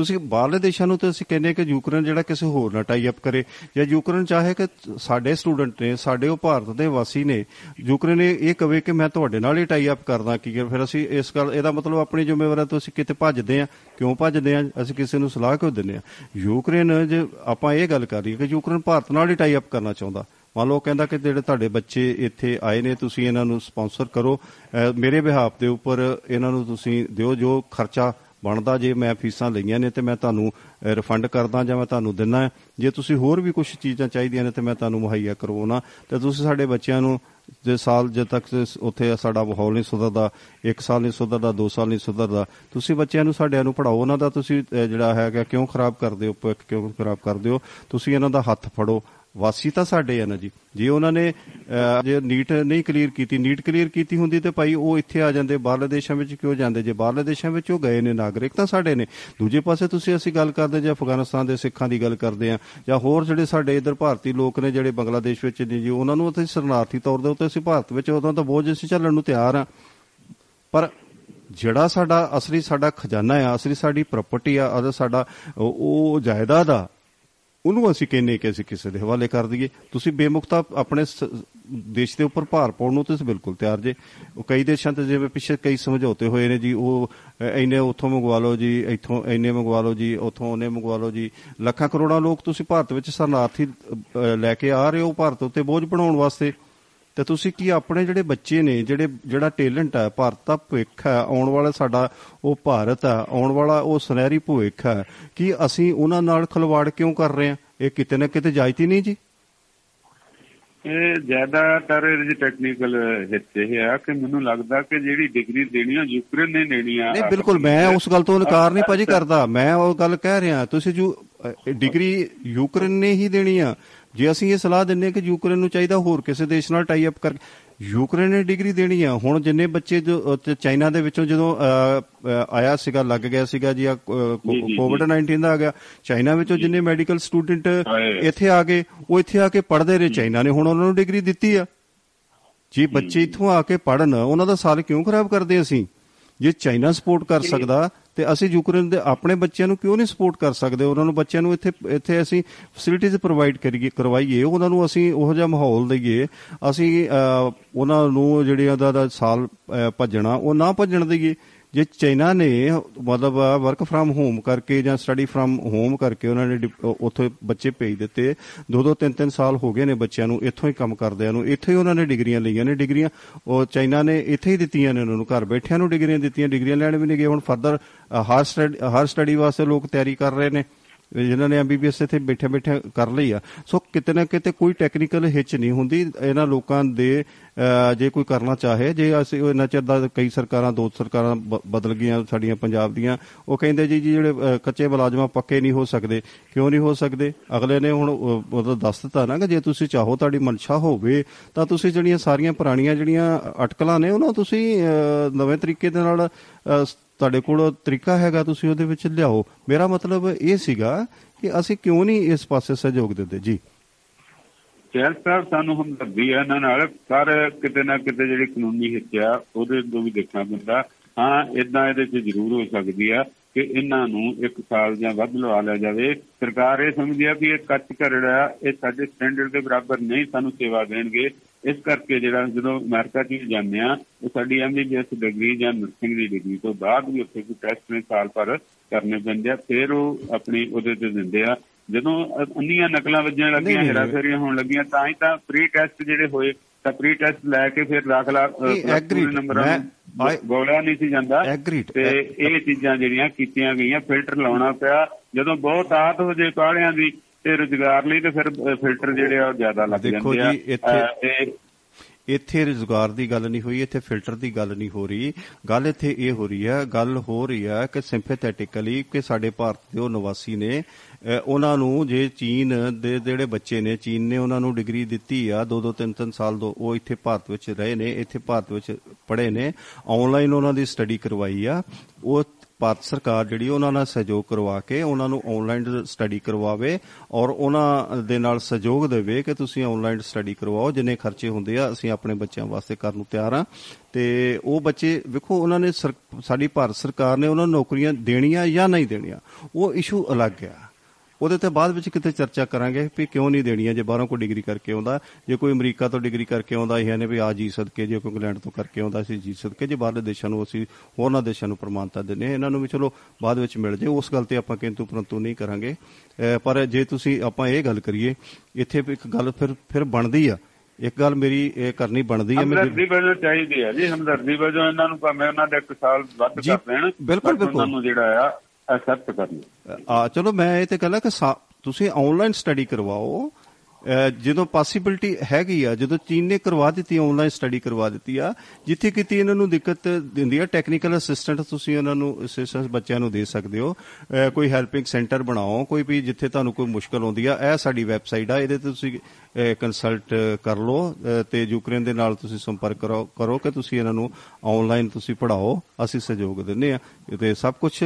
ਤੁਸੀਂ ਬਾਹਰਲੇ ਦੇਸ਼ਾਂ ਨੂੰ ਤਾਂ ਅਸੀਂ ਕਹਿੰਦੇ ਹਾਂ ਕਿ ਯੂਕਰੇਨ ਜਿਹੜਾ ਕਿਸੇ ਹੋਰ ਨਾਲ ਟਾਈ ਅਪ ਕਰੇ। ਜਾਂ ਯੂਕਰੇਨ ਚਾਹੇ ਕਿ ਸਾਡੇ ਸਟੂਡੈਂਟ ਨੇ, ਸਾਡੇ ਉਹ ਭਾਰਤ ਦੇ ਵਾਸੀ ਨੇ, ਯੂਕਰੇਨ ਇਹ ਇਹ ਕਵੇ ਕਿ ਮੈਂ ਤੁਹਾਡੇ ਨਾਲ ਹੀ ਟਾਈ ਅਪ ਕਰਦਾ ਕੀ ਫਿਰ ਅਸੀਂ ਇਸ ਗੱਲ ਇਹਦਾ ਮਤਲਬ ਆਪਣੀ ਜ਼ਿੰਮੇਵਾਰੀ ਤੋਂ ਅਸੀਂ ਕਿਤੇ ਭੱਜਦੇ ਆ ਕਿਉਂ ਭੱਜਦੇ ਆ ਅਸੀਂ ਕਿਸੇ ਨੂੰ ਸਲਾਹ ਕਿਉਂ ਦਿੰਦੇ ਆ ਯੂਕਰੇਨ ਜੇ ਆਪਾਂ ਇਹ ਗੱਲ ਕਰ ਰਹੀ ਕਿ ਯੂਕਰੇਨ ਭਾਰਤ ਨਾਲ ਹੀ ਟਾਈ ਅਪ ਕਰਨਾ ਚਾਹੁੰਦਾ। ਮੰਨ ਲਓ ਕਹਿੰਦਾ ਕਿ ਜਿਹੜੇ ਤੁਹਾਡੇ ਬੱਚੇ ਇੱਥੇ ਆਏ ਨੇ, ਤੁਸੀਂ ਇਹਨਾਂ ਨੂੰ ਸਪਾਂਸਰ ਕਰੋ। ਅਹ ਮੇਰੇ ਬਿਹਾਫ ਦੇ ਉੱਪਰ ਇਹਨਾਂ ਨੂੰ ਤੁਸੀਂ ਦਿਓ ਜੋ ਖਰਚਾ ਬਣਦਾ ਜੇ ਮੈਂ ਫੀਸਾਂ ਲਈਆਂ ਨੇ ਤੇ ਮੈਂ ਤੁਹਾਨੂੰ ਰਿਫੰਡ ਕਰਦਾ ਜਾਂ ਮੈਂ ਤੁਹਾਨੂੰ ਦਿੰਨਾ ਜੇ ਤੁਸੀਂ ਹੋਰ ਵੀ ਕੁਝ ਚੀਜ਼ਾਂ ਚਾਹੀਦੀਆਂ ਨੇ ਤੇ ਮੈਂ ਤੁਹਾਨੂੰ ਮੁਹੱਈਆ ਕਰਵਾਉਣਾ। ਤੇ ਤੁਸੀਂ ਸਾਡੇ ਬੱਚਿਆਂ ਨੂੰ ਜੇ ਸਾਲ ਜਦ ਤੱਕ ਉੱਥੇ ਸਾਡਾ ਮਾਹੌਲ ਨਹੀਂ ਸੁਧਰਦਾ 1 ਸਾਲ ਨਹੀਂ ਸੁਧਰਦਾ 2 ਸਾਲ ਨਹੀਂ ਸੁਧਰਦਾ ਤੁਸੀਂ ਬੱਚਿਆਂ ਨੂੰ ਸਾਡਿਆਂ ਨੂੰ ਪੜਾਓ ਉਹਨਾਂ ਦਾ ਤੁਸੀਂ ਅਹ, ਜਿਹੜਾ ਹੈਗਾ ਕਿਉਂ ਖਰਾਬ ਕਰਦੇ ਹੋ ਭਵਿੱਖ ਕਿਉਂ ਖਰਾਬ ਕਰਦੇ ਹੋ? ਤੁਸੀਂ ਇਹਨਾਂ ਦਾ ਹੱਥ ਫੜੋ। ਵਾਸੀ ਤਾਂ ਸਾਡੇ ਆ ਨਾ ਜੀ। ਜੇ ਉਹਨਾਂ ਨੇ ਅਹ, ਜੇ ਨੀਟ ਨਹੀਂ ਕਲੀਅਰ ਕੀਤੀ ਨੀਟ ਕਲੀਅਰ ਕੀਤੀ ਹੁੰਦੀ ਤੇ ਭਾਈ ਉਹ ਇੱਥੇ ਆ ਜਾਂਦੇ ਬਾਹਰਲੇ ਦੇਸ਼ਾਂ ਵਿੱਚ ਕਿਉਂ ਜਾਂਦੇ? ਜੇ ਬਾਹਰਲੇ ਦੇਸ਼ਾਂ ਵਿੱਚ ਉਹ ਗਏ ਨੇ ਨਾਗਰਿਕ ਤਾਂ ਸਾਡੇ ਨੇ। ਦੂਜੇ ਪਾਸੇ ਤੁਸੀਂ ਅਸੀਂ ਗੱਲ ਕਰਦੇ ਜੇ ਅਫਗਾਨਿਸਤਾਨ ਦੇ ਸਿੱਖਾਂ ਦੀ ਗੱਲ ਕਰਦੇ ਆ ਜਾਂ ਹੋਰ ਜਿਹੜੇ ਸਾਡੇ ਇਧਰ ਭਾਰਤੀ ਲੋਕ ਨੇ ਜਿਹੜੇ ਬੰਗਲਾਦੇਸ਼ ਵਿੱਚ ਨੇ ਜੀ ਉਹਨਾਂ ਨੂੰ ਅਸੀਂ ਸ਼ਰਨਾਰਥੀ ਤੌਰ ਦੇ ਉੱਤੇ ਅਸੀਂ ਭਾਰਤ ਵਿੱਚ ਉਦੋਂ ਤਾਂ ਬੋਝ ਅਸੀਂ ਝੱਲਣ ਨੂੰ ਤਿਆਰ ਆ ਪਰ ਜਿਹੜਾ ਸਾਡਾ ਅਸਲੀ ਸਾਡਾ ਖਜ਼ਾਨਾ ਆ ਅਸਲੀ ਸਾਡੀ ਪ੍ਰਾਪਰਟੀ ਆ ਅਦਰ ਸਾਡਾ ਉਹ- ਉਹ ਜਾਇਦਾਦ ਆ ਉਹਨੂੰ ਅਸੀਂ ਕਹਿੰਨੇ ਕਿ ਅਸੀਂ ਕਿਸੇ ਦੇ ਹਵਾਲੇ ਕਰ ਦਈਏ। ਤੁਸੀਂ ਬੇਮੁਖਤਾ ਆਪਣੇ ਸ- ਦੇਸ਼ ਦੇ ਉੱਪਰ ਭਾਰ ਪਾਉਣ ਨੂੰ ਤੁਸੀਂ ਬਿਲਕੁਲ ਤਿਆਰ ਜੇ। ਉਹ ਕਈ ਦੇਸ਼ਾਂ ਤੇ ਜਿਵੇਂ ਪਿੱਛੇ ਕਈ ਸਮਝੌਤੇ ਹੋਏ ਨੇ ਜੀ ਉਹ ਅ, ਇੰਨੇ ਉੱਥੋਂ ਮੰਗਵਾ ਲਓ ਜੀ ਇੱਥੋਂ ਇੰਨੇ ਮੰਗਵਾ ਲਓ ਜੀ ਉੱਥੋਂ ਉਹਨੇ ਮੰਗਵਾ ਲਓ ਜੀ। ਲੱਖਾਂ ਕਰੋੜਾਂ ਲੋਕ ਤੁਸੀਂ ਭਾਰਤ ਵਿੱਚ ਸ਼ਰਨਾਰਥੀ ਅ, ਲੈ ਕੇ ਆ ਰਹੇ ਹੋ ਭਾਰਤ ਉੱਤੇ ਬੋਝ ਬਣਾਉਣ ਵਾਸਤੇ। ਤੇ ਤੁਸੀਂ ਕੀ ਆਪਣੇ ਜਿਹੜੇ ਬੱਚੇ ਨੇ ਜਿਹੜੇ ਜਿਹੜਾ ਟੈਲੈਂਟ ਹੈ ਭਾਰਤ ਦਾ ਭਵਿੱਖ ਹੈ ਆਉਣ ਵਾਲਾ ਸਾਡਾ ਉਹ ਭਾਰਤ ਹੈ ਆਉਣ ਵਾਲਾ ਉਹ ਸੁਨਹਿਰੀ ਭਵਿੱਖ ਹੈ ਕੀ ਅਸੀਂ ਉਹਨਾਂ ਨਾਲ ਖਲਵਾੜ ਕਿਉਂ ਕਰ ਰਹੇ ਹਾਂ? ਇਹ ਕਿਤੇ ਨਾ ਕਿਤੇ ਜਾਇਤੀ ਨਹੀਂ ਜੀ? ਇਹ ਜ਼ਿਆਦਾਤਰ ਇਹਦੇ ਟੈਕਨੀਕਲ ਹਿੱਸੇ ਇਹ ਆ ਕਿ ਮੈਨੂੰ ਲੱਗਦਾ ਕਿ ਜਿਹੜੀ ਡਿਗਰੀ ਦੇਣੀ ਆ ਯੂਕਰੇਨ ਨੇ ਦੇਣੀ ਆ। ਨਹੀਂ ਬਿਲਕੁਲ ਮੈਂ ਉਸ ਗੱਲ ਤੋਂ ਇਨਕਾਰ ਨਹੀਂ ਭਾਜੀ ਕਰਦਾ। ਮੈਂ ਉਹ ਗੱਲ ਕਹਿ ਰਿਹਾ ਤੁਸੀਂ ਜੋ ਡਿਗਰੀ ਯੂਕਰੇਨ ਨੇ ਹੀ ਦੇਣੀ ਆ ਜੇ ਅਸੀਂ ਇਹ ਸਲਾਹ ਦਿੰਨੇ ਕਿ ਯੂਕਰੇਨ ਨੂੰ ਚਾਹੀਦਾ ਹੋਰ ਕਿਸੇ ਦੇਸ਼ ਨਾਲ ਟਾਈ ਅਪ ਕਰ ਯੂਕਰੇਨ ਨੇ ਡਿਗਰੀ ਦੇਣੀ ਆ। ਹੁਣ ਜਿੰਨੇ ਬੱਚੇ ਜੋ ਚਾਈਨਾ ਦੇ ਵਿੱਚੋਂ ਜਦੋਂ ਆਇਆ ਸੀਗਾ ਲੱਗ ਗਿਆ ਸੀਗਾ ਜੀ ਕੋਵਿਡ 19 ਦਾ ਆ ਗਿਆ। ਚਾਈਨਾ ਵਿੱਚੋਂ ਜਿੰਨੇ ਮੈਡੀਕਲ ਸਟੂਡੈਂਟ। ਇੱਥੇ ਆ ਗਏ ਉਹ ਇੱਥੇ ਆ ਕੇ ਪੜ੍ਹਦੇ ਰਹੇ ਚਾਈਨਾ ਨੇ। ਹੁਣ ਉਹਨਾਂ ਨੂੰ ਡਿਗਰੀ ਦਿੱਤੀ ਆ। ਜੇ ਬੱਚੇ ਇੱਥੋਂ ਆ ਕੇ ਪੜਨ ਉਹਨਾਂ ਦਾ ਸਾਲ ਕਿਉਂ ਖਰਾਬ ਕਰਦੇ ਅਸੀਂ? ਜੇ ਚਾਈਨਾ ਸਪੋਰਟ ਕਰ ਸਕਦਾ ਤੇ ਅਸੀਂ ਯੂਕਰੇਨ ਦੇ ਆਪਣੇ ਬੱਚਿਆਂ ਨੂੰ ਕਿਉਂ ਨਹੀਂ ਸਪੋਰਟ ਕਰ ਸਕਦੇ? ਉਹਨਾਂ ਨੂੰ ਬੱਚਿਆਂ ਨੂੰ ਇੱਥੇ ਇੱਥੇ ਅਸੀਂ ਫੈਸਿਲਿਟੀਜ਼ ਪ੍ਰੋਵਾਈਡ ਕਰੀਏ ਕਰਵਾਈਏ। ਉਹਨਾਂ ਨੂੰ ਅਸੀਂ ਉਹੋ ਜਿਹਾ ਮਾਹੌਲ ਦਈਏ। ਅਸੀਂ ਅਹ, ਉਹਨਾਂ ਨੂੰ ਜਿਹੜੇ ਉਹਦਾ ਦਾ ਸਾਲ ਅਹ, ਭੱਜਣਾ ਉਹ ਨਾ ਭੱਜਣ ਦਈਏ। ਜੇ ਚਾਈਨਾ ਨੇ ਮਤਲਬ ਵਰਕ ਫਰਮ ਹੋਮ ਕਰਕੇ ਜਾਂ ਸਟੱਡੀ ਫਰਮ ਹੋਮ ਕਰਕੇ ਉਹਨਾਂ ਨੇ ਡਿਪ- ਉੱਥੇ ਬੱਚੇ ਭੇਜ ਦਿੱਤੇ ਦੋ ਦੋ ਤਿੰਨ ਤਿੰਨ ਸਾਲ ਹੋ ਗਏ ਨੇ ਬੱਚਿਆਂ ਨੂੰ ਇੱਥੋਂ ਹੀ ਕੰਮ ਕਰਦਿਆਂ ਨੂੰ, ਇੱਥੇ ਹੀ ਉਹਨਾਂ ਨੇ ਡਿਗਰੀਆਂ ਲਈਆਂ ਨੇ, ਡਿਗਰੀਆਂ ਉਹ ਚਾਈਨਾ ਨੇ ਇੱਥੇ ਹੀ ਦਿੱਤੀਆਂ ਨੇ ਉਹਨਾਂ ਨੂੰ, ਘਰ ਬੈਠਿਆਂ ਨੂੰ ਡਿਗਰੀਆਂ ਦਿੱਤੀਆਂ, ਡਿਗਰੀਆਂ ਲੈਣ ਵੀ ਨਹੀਂ ਗਏ, ਹੁਣ ਫਰਦਰ ਹਰ ਸਟੱਡੀ ਹਰ ਸਟੱਡੀ ਵਾਸਤੇ ਲੋਕ ਤਿਆਰੀ ਕਰ ਰਹੇ ਨੇ। ਜਿਨ੍ਹਾਂ ਨੇ ਐਮਬੀਬੀਐਸ ਇੱਥੇ ਬੈਠੇ ਬੈਠੇ ਕਰ ਲਈ ਆ। ਸੋ ਕਿਤੇ ਨਾ ਕਿਤੇ ਕੋਈ ਟੈਕਨੀਕਲ ਹਿੱਚ ਨਹੀਂ ਹੁੰਦੀ। ਇਹਨਾਂ ਲੋਕਾਂ ਦੇ ਅਹ, ਜੇ ਕੋਈ ਕਰਨਾ ਚਾਹੇ ਜੇ ਅਸੀਂ ਉਹ ਇਹਨਾਂ ਚਿਰ ਦਾ ਕਈ ਸਰਕਾਰਾਂ ਦੋ ਸਰਕਾਰਾਂ ਬ- ਬਦਲ ਗਈਆਂ ਸਾਡੀਆਂ ਪੰਜਾਬ ਦੀਆਂ ਉਹ ਕਹਿੰਦੇ ਜੀ ਜੀ ਜਿਹੜੇ ਅਹ, ਕੱਚੇ ਮੁਲਾਜ਼ਮਾਂ ਪੱਕੇ ਨਹੀਂ ਹੋ ਸਕਦੇ। ਕਿਉਂ ਨਹੀਂ ਹੋ ਸਕਦੇ? ਅਗਲੇ ਨੇ ਹੁਣ ਅਹ, ਮਤਲਬ ਦੱਸ ਦਿੱਤਾ ਨਾ ਕਿ ਜੇ ਤੁਸੀਂ ਚਾਹੋ ਤੁਹਾਡੀ ਮਨਸ਼ਾ ਹੋਵੇ ਤਾਂ ਤੁਸੀਂ ਜਿਹੜੀਆਂ ਸਾਰੀਆਂ ਪੁਰਾਣੀਆਂ ਜਿਹੜੀਆਂ ਅਟਕਲਾਂ ਨੇ ਉਹਨਾਂ ਨੂੰ ਤੁਸੀਂ ਅਹ, ਨਵੇਂ ਤਰੀਕੇ ਦੇ ਨਾਲ ਅਹ, ਤੁਹਾਡੇ ਕੋਲ ਤਰੀਕਾ ਹੈਗਾ, ਤੁਸੀਂ ਉਹਦੇ ਵਿੱਚ ਲਿਆਓ। ਮੇਰਾ ਮਤਲਬ ਇਹ ਸੀਗਾ ਕਿ ਅਸੀਂ ਕਿਉਂ ਨਹੀਂ ਇਸ ਪਾਸੇ ਸਹਿਯੋਗ ਦਿੰਦੇ? ਜੀ। ਚੈਲ ਸਾਹਿਬ ਸਾਨੂੰ ਹਮਦਰਦੀ ਹੈ ਇਹਨਾਂ ਨਾਲ। ਪਰ ਕਿਤੇ ਨਾ ਕਿਤੇ ਜਿਹੜੀ ਕਾਨੂੰਨੀ ਹਿੱਸਿਆ ਉਹਦੇ ਤੋਂ ਵੀ ਦੇਖਣਾ ਪੈਂਦਾ। ਹਾਂ ਇਦਾਂ ਇਹਦੇ 'ਚ ਜ਼ਰੂਰ ਹੋ ਸਕਦੀ ਆ ਕਿ ਇਹਨਾਂ ਨੂੰ ਇੱਕ ਸਾਲ ਜਾਂ ਵੱਧ ਲਵਾ ਲਿਆ ਜਾਵੇ। ਸਰਕਾਰ ਇਹ ਸਮਝਦੀ ਆ ਕਿ ਇਹ ਕੱਚ ਘਰੜਾ ਆ ਇਹ ਸਾਡੇ ਸਟੈਂਡਰਡ ਦੇ ਬਰਾਬਰ ਨਹੀਂ ਸਾਨੂੰ ਸੇਵਾ ਦੇਣਗੇ। ਇਸ ਕਰਕੇ ਜਿਹੜਾ ਜਦੋਂ ਅਮਰੀਕਾ 'ਚ ਜਾਂਦੇ ਆ ਉਹ ਸਾਡੀ ਐਮਬੀਬੀਐਸ ਡਿਗਰੀ ਜਾਂ ਨਰਸਿੰਗ ਦੀ ਡਿਗਰੀ ਤੋਂ ਬਾਅਦ ਵੀ ਉੱਥੇ ਕੋਈ ਟੈਸਟ ਨੇ ਸਾਲ ਭਰ ਕਰਨੇ ਪੈਂਦੇ ਆ ਫਿਰ ਉਹ ਆਪਣੀ ਉਹਦੇ ਤੇ ਦਿੰਦੇ ਆ ਜਦੋਂ ਅੰਨੀਆਂ ਨਕਲਾਂ ਵੱਜਣ ਲੱਗੀਆਂ। ਹੇਰਾਫੇਰੀਆਂ ਹੋਣ ਲੱਗੀਆਂ ਤਾਂ ਹੀ ਤਾਂ ਪ੍ਰੀ ਟੈਸਟ ਜਿਹੜੇ ਹੋਏ ਤਾਂ ਪ੍ਰੀ ਟੈਸਟ ਲੈ ਕੇ ਫਿਰ ਦਾਖਲਾ. ਨੰਬਰਾਂ ਗੋਲਿਆ ਨਹੀਂ ਸੀ ਜਾਂਦਾ. ਤੇ ਇਹ ਚੀਜ਼ਾਂ ਜਿਹੜੀਆਂ ਕੀਤੀਆਂ ਗਈਆਂ ਫਿਲਟਰ ਲਾਉਣਾ ਪਿਆ ਜਦੋਂ ਬਹੁਤ ਆਤ ਹੋ ਜੇ ਕਾਲਿਆਂ ਦੀ ਤੇ ਰੁਜ਼ਗਾਰ ਲਈ ਤੇ ਫਿਰ ਫਿਲਟਰ ਜਿਹੜੇ ਆ ਜ਼ਿਆਦਾ ਲੱਗ ਦੇਖੋ ਜਾਂਦੇ ਆ। ਜੀ, ਇੱਥੇ- ਇੱਥੇ ਰੁਜ਼ਗਾਰ ਦੀ ਗੱਲ ਨਹੀਂ ਹੋਈ ਇੱਥੇ ਫਿਲਟਰ ਦੀ ਗੱਲ ਨਹੀਂ ਹੋ ਰਹੀ। ਗੱਲ ਇੱਥੇ ਇਹ ਹੋ ਰਹੀ ਹੈ ਗੱਲ ਹੋ ਰਹੀ ਹੈ ਕਿ ਸਿੰਪੈਥੈਟਿਕਲੀ ਕਿ ਸਾਡੇ ਭਾਰਤ ਦੇ ਉਹ ਨਿਵਾਸੀ ਨੇ ਉਹਨਾਂ ਨੂੰ ਜੇ ਚੀਨ ਦੇ ਜਿਹੜੇ ਬੱਚੇ ਨੇ ਚੀਨ ਨੇ ਉਹਨਾਂ ਨੂੰ ਡਿਗਰੀ ਦਿੱਤੀ ਆ ਦੋ ਦੋ ਤਿੰਨ ਤਿੰਨ ਸਾਲ ਦੋ ਉਹ ਇੱਥੇ ਭਾਰਤ ਵਿੱਚ ਰਹੇ ਨੇ ਇੱਥੇ ਭਾਰਤ ਵਿੱਚ ਪੜ੍ਹੇ ਨੇ ਆਨਲਾਈਨ ਉਹਨਾਂ ਦੀ ਸਟੱਡੀ ਕਰਵਾਈ ਆ। ਉਹ ਭਾਰਤ ਸਰਕਾਰ ਜਿਹੜੀ ਉਹਨਾਂ ਨਾਲ ਸਹਿਯੋਗ ਕਰਵਾ ਕੇ ਉਹਨਾਂ ਨੂੰ ਆਨਲਾਈਨ ਸਟੱਡੀ ਕਰਵਾਵੇ ਔਰ ਉਹਨਾਂ ਦੇ ਨਾਲ ਸਹਿਯੋਗ ਦੇਵੇ ਕਿ ਤੁਸੀਂ ਆਨਲਾਈਨ ਸਟੱਡੀ ਕਰਵਾਓ, ਜਿੰਨੇ ਖਰਚੇ ਹੁੰਦੇ ਆ, ਅਸੀਂ ਆਪਣੇ ਬੱਚਿਆਂ ਵਾਸਤੇ ਕਰਨ ਨੂੰ ਤਿਆਰ ਆ ਤੇ ਉਹ ਬੱਚੇ, ਵੇਖੋ, ਉਹਨਾਂ ਨੇ ਸਰ- ਸਾਡੀ ਭਾਰਤ ਸਰਕਾਰ ਨੇ ਉਹਨਾਂ ਨੂੰ ਨੌਕਰੀਆਂ ਦੇਣੀਆਂ ਜਾਂ ਨਹੀਂ ਦੇਣੀਆਂ, ਉਹ ਇਸ਼ੂ ਅਲੱਗ ਆ। ਉਹਦੇ ਤੇ ਬਾਅਦ ਵਿੱਚ ਕਿਤੇ ਚਰਚਾ ਕਰਾਂਗੇ ਵੀ ਕਿਉਂ ਨਹੀਂ ਦੇਣੀਆਂ ਜੇ ਬਾਹਰੋਂ ਕੋਈ ਡਿਗਰੀ ਕਰਕੇ ਆਉਂਦਾ ਜੇ ਕੋਈ ਅਮਰੀਕਾ ਤੋਂ ਡਿਗਰੀ ਕਰਕੇ ਆਉਂਦਾ ਇਹ ਨੇ ਵੀ ਆ ਜੀ ਸਦਕੇ ਜੇ ਕੋਈ ਇੰਗਲੈਂਡ ਤੋਂ ਕਰਕੇ ਆਉਂਦਾ ਸੀ ਜੀ ਸਦਕੇ ਜੇ ਬਾਹਰਲੇ ਦੇਸ਼ਾਂ ਨੂੰ ਅਸੀਂ ਹੋਰਨਾਂ ਦੇਸ਼ਾਂ ਨੂੰ ਪ੍ਰਮਾਣਤਾ ਹਾਂ ਇਹਨਾਂ ਨੂੰ ਵੀ ਚਲੋ ਬਾਅਦ ਵਿੱਚ ਮਿਲ ਜੇ ਉਸ ਗੱਲ ਤੇ ਆਪਾਂ ਕਿੰਤੂ ਪਰੰਤੂ ਨਹੀਂ ਕਰਾਂਗੇ ਪਰ ਜੇ ਤੁਸੀਂ ਆਪਾਂ ਇਹ ਗੱਲ ਕਰੀਏ ਇੱਥੇ ਇੱਕ ਗੱਲ ਫਿਰ ਫਿਰ ਬਣਦੀ ਆ ਇੱਕ ਗੱਲ ਮੇਰੀ ਇਹ ਕਰਨੀ ਬਣਦੀ ਆ ਮੇਰੀ ਹਮਦਰਦੀ ਵਜੋਂ ਚਾਹੀਦੀ ਹੈ ਜੀ ਹਮਦਰਦੀ ਵਜੋਂ ਇਹਨਾਂ ਨੂੰ ਭਾਵੇਂ ਉਹਨਾਂ ਦਾ ਇੱਕ ਸਾਲ ਵੱਧ ਕਰ ਦੇਣ ਬਿਲਕੁਲ, but ਉਹਨਾਂ ਬਿਲਕੁਲ। ਨੂੰ ਜਿਹੜਾ ਆ ਐਕਸੈਪਟ ਕਰਨਾ। ਆ, ਚਲੋ ਮੈਂ ਇਹ ਤੇ ਕਹਿੰਦਾ ਕਿ ਸਾ- ਤੁਸੀਂ ਆਨਲਾਈਨ ਸਟੱਡੀ ਕਰਵਾਓ ਅਹ ਜਦੋਂ ਪੋਸਿਬਿਲਿਟੀ ਹੈਗੀ ਆ, ਜਦੋਂ ਚੀਨ ਨੇ ਕਰਵਾ ਦਿੱਤੀ ਆਨਲਾਈਨ ਸਟੱਡੀ ਕਰਵਾ ਦਿੱਤੀ ਆ, ਜਿੱਥੇ ਕਿਤੇ ਇਹਨਾਂ ਨੂੰ ਦਿੱਕਤ ਦਿੰਦੀ ਆ ਟੈਕਨੀਕਲ ਅਸਿਸਟੈਂਟ ਤੁਸੀਂ ਉਹਨਾਂ ਨੂੰ ਅਸਿਸਟੈਂਸ ਬੱਚਿਆਂ ਨੂੰ ਦੇ ਸਕਦੇ ਹੋ। ਅਹ ਕੋਈ ਹੈਲਪਿੰਗ ਸੈਂਟਰ ਬਣਾਓ, ਕੋਈ ਵੀ ਜਿੱਥੇ ਤੁਹਾਨੂੰ ਕੋਈ ਮੁਸ਼ਕਲ ਆਉਂਦੀ ਆ, ਇਹ ਸਾਡੀ ਵੈਬਸਾਈਟ ਆ, ਇਹਦੇ ਤੇ ਤੁਸੀਂ ਕੰਸਲਟ ਕਰ ਲਓ, ਅਹ ਤੇ ਯੂਕਰੇਨ ਦੇ ਨਾਲ ਤੁਸੀਂ ਸੰਪਰਕ ਕਰੋ ਕਰੋ ਕਿ ਤੁਸੀਂ ਇਹਨਾਂ ਨੂੰ ਆਨਲਾਈਨ ਤੁਸੀਂ ਪੜਾਓ ਅਸੀਂ ਸਹਿਯੋਗ ਦਿੰਨੇ ਆ। ਤੇ ਸਭ ਕੁਝ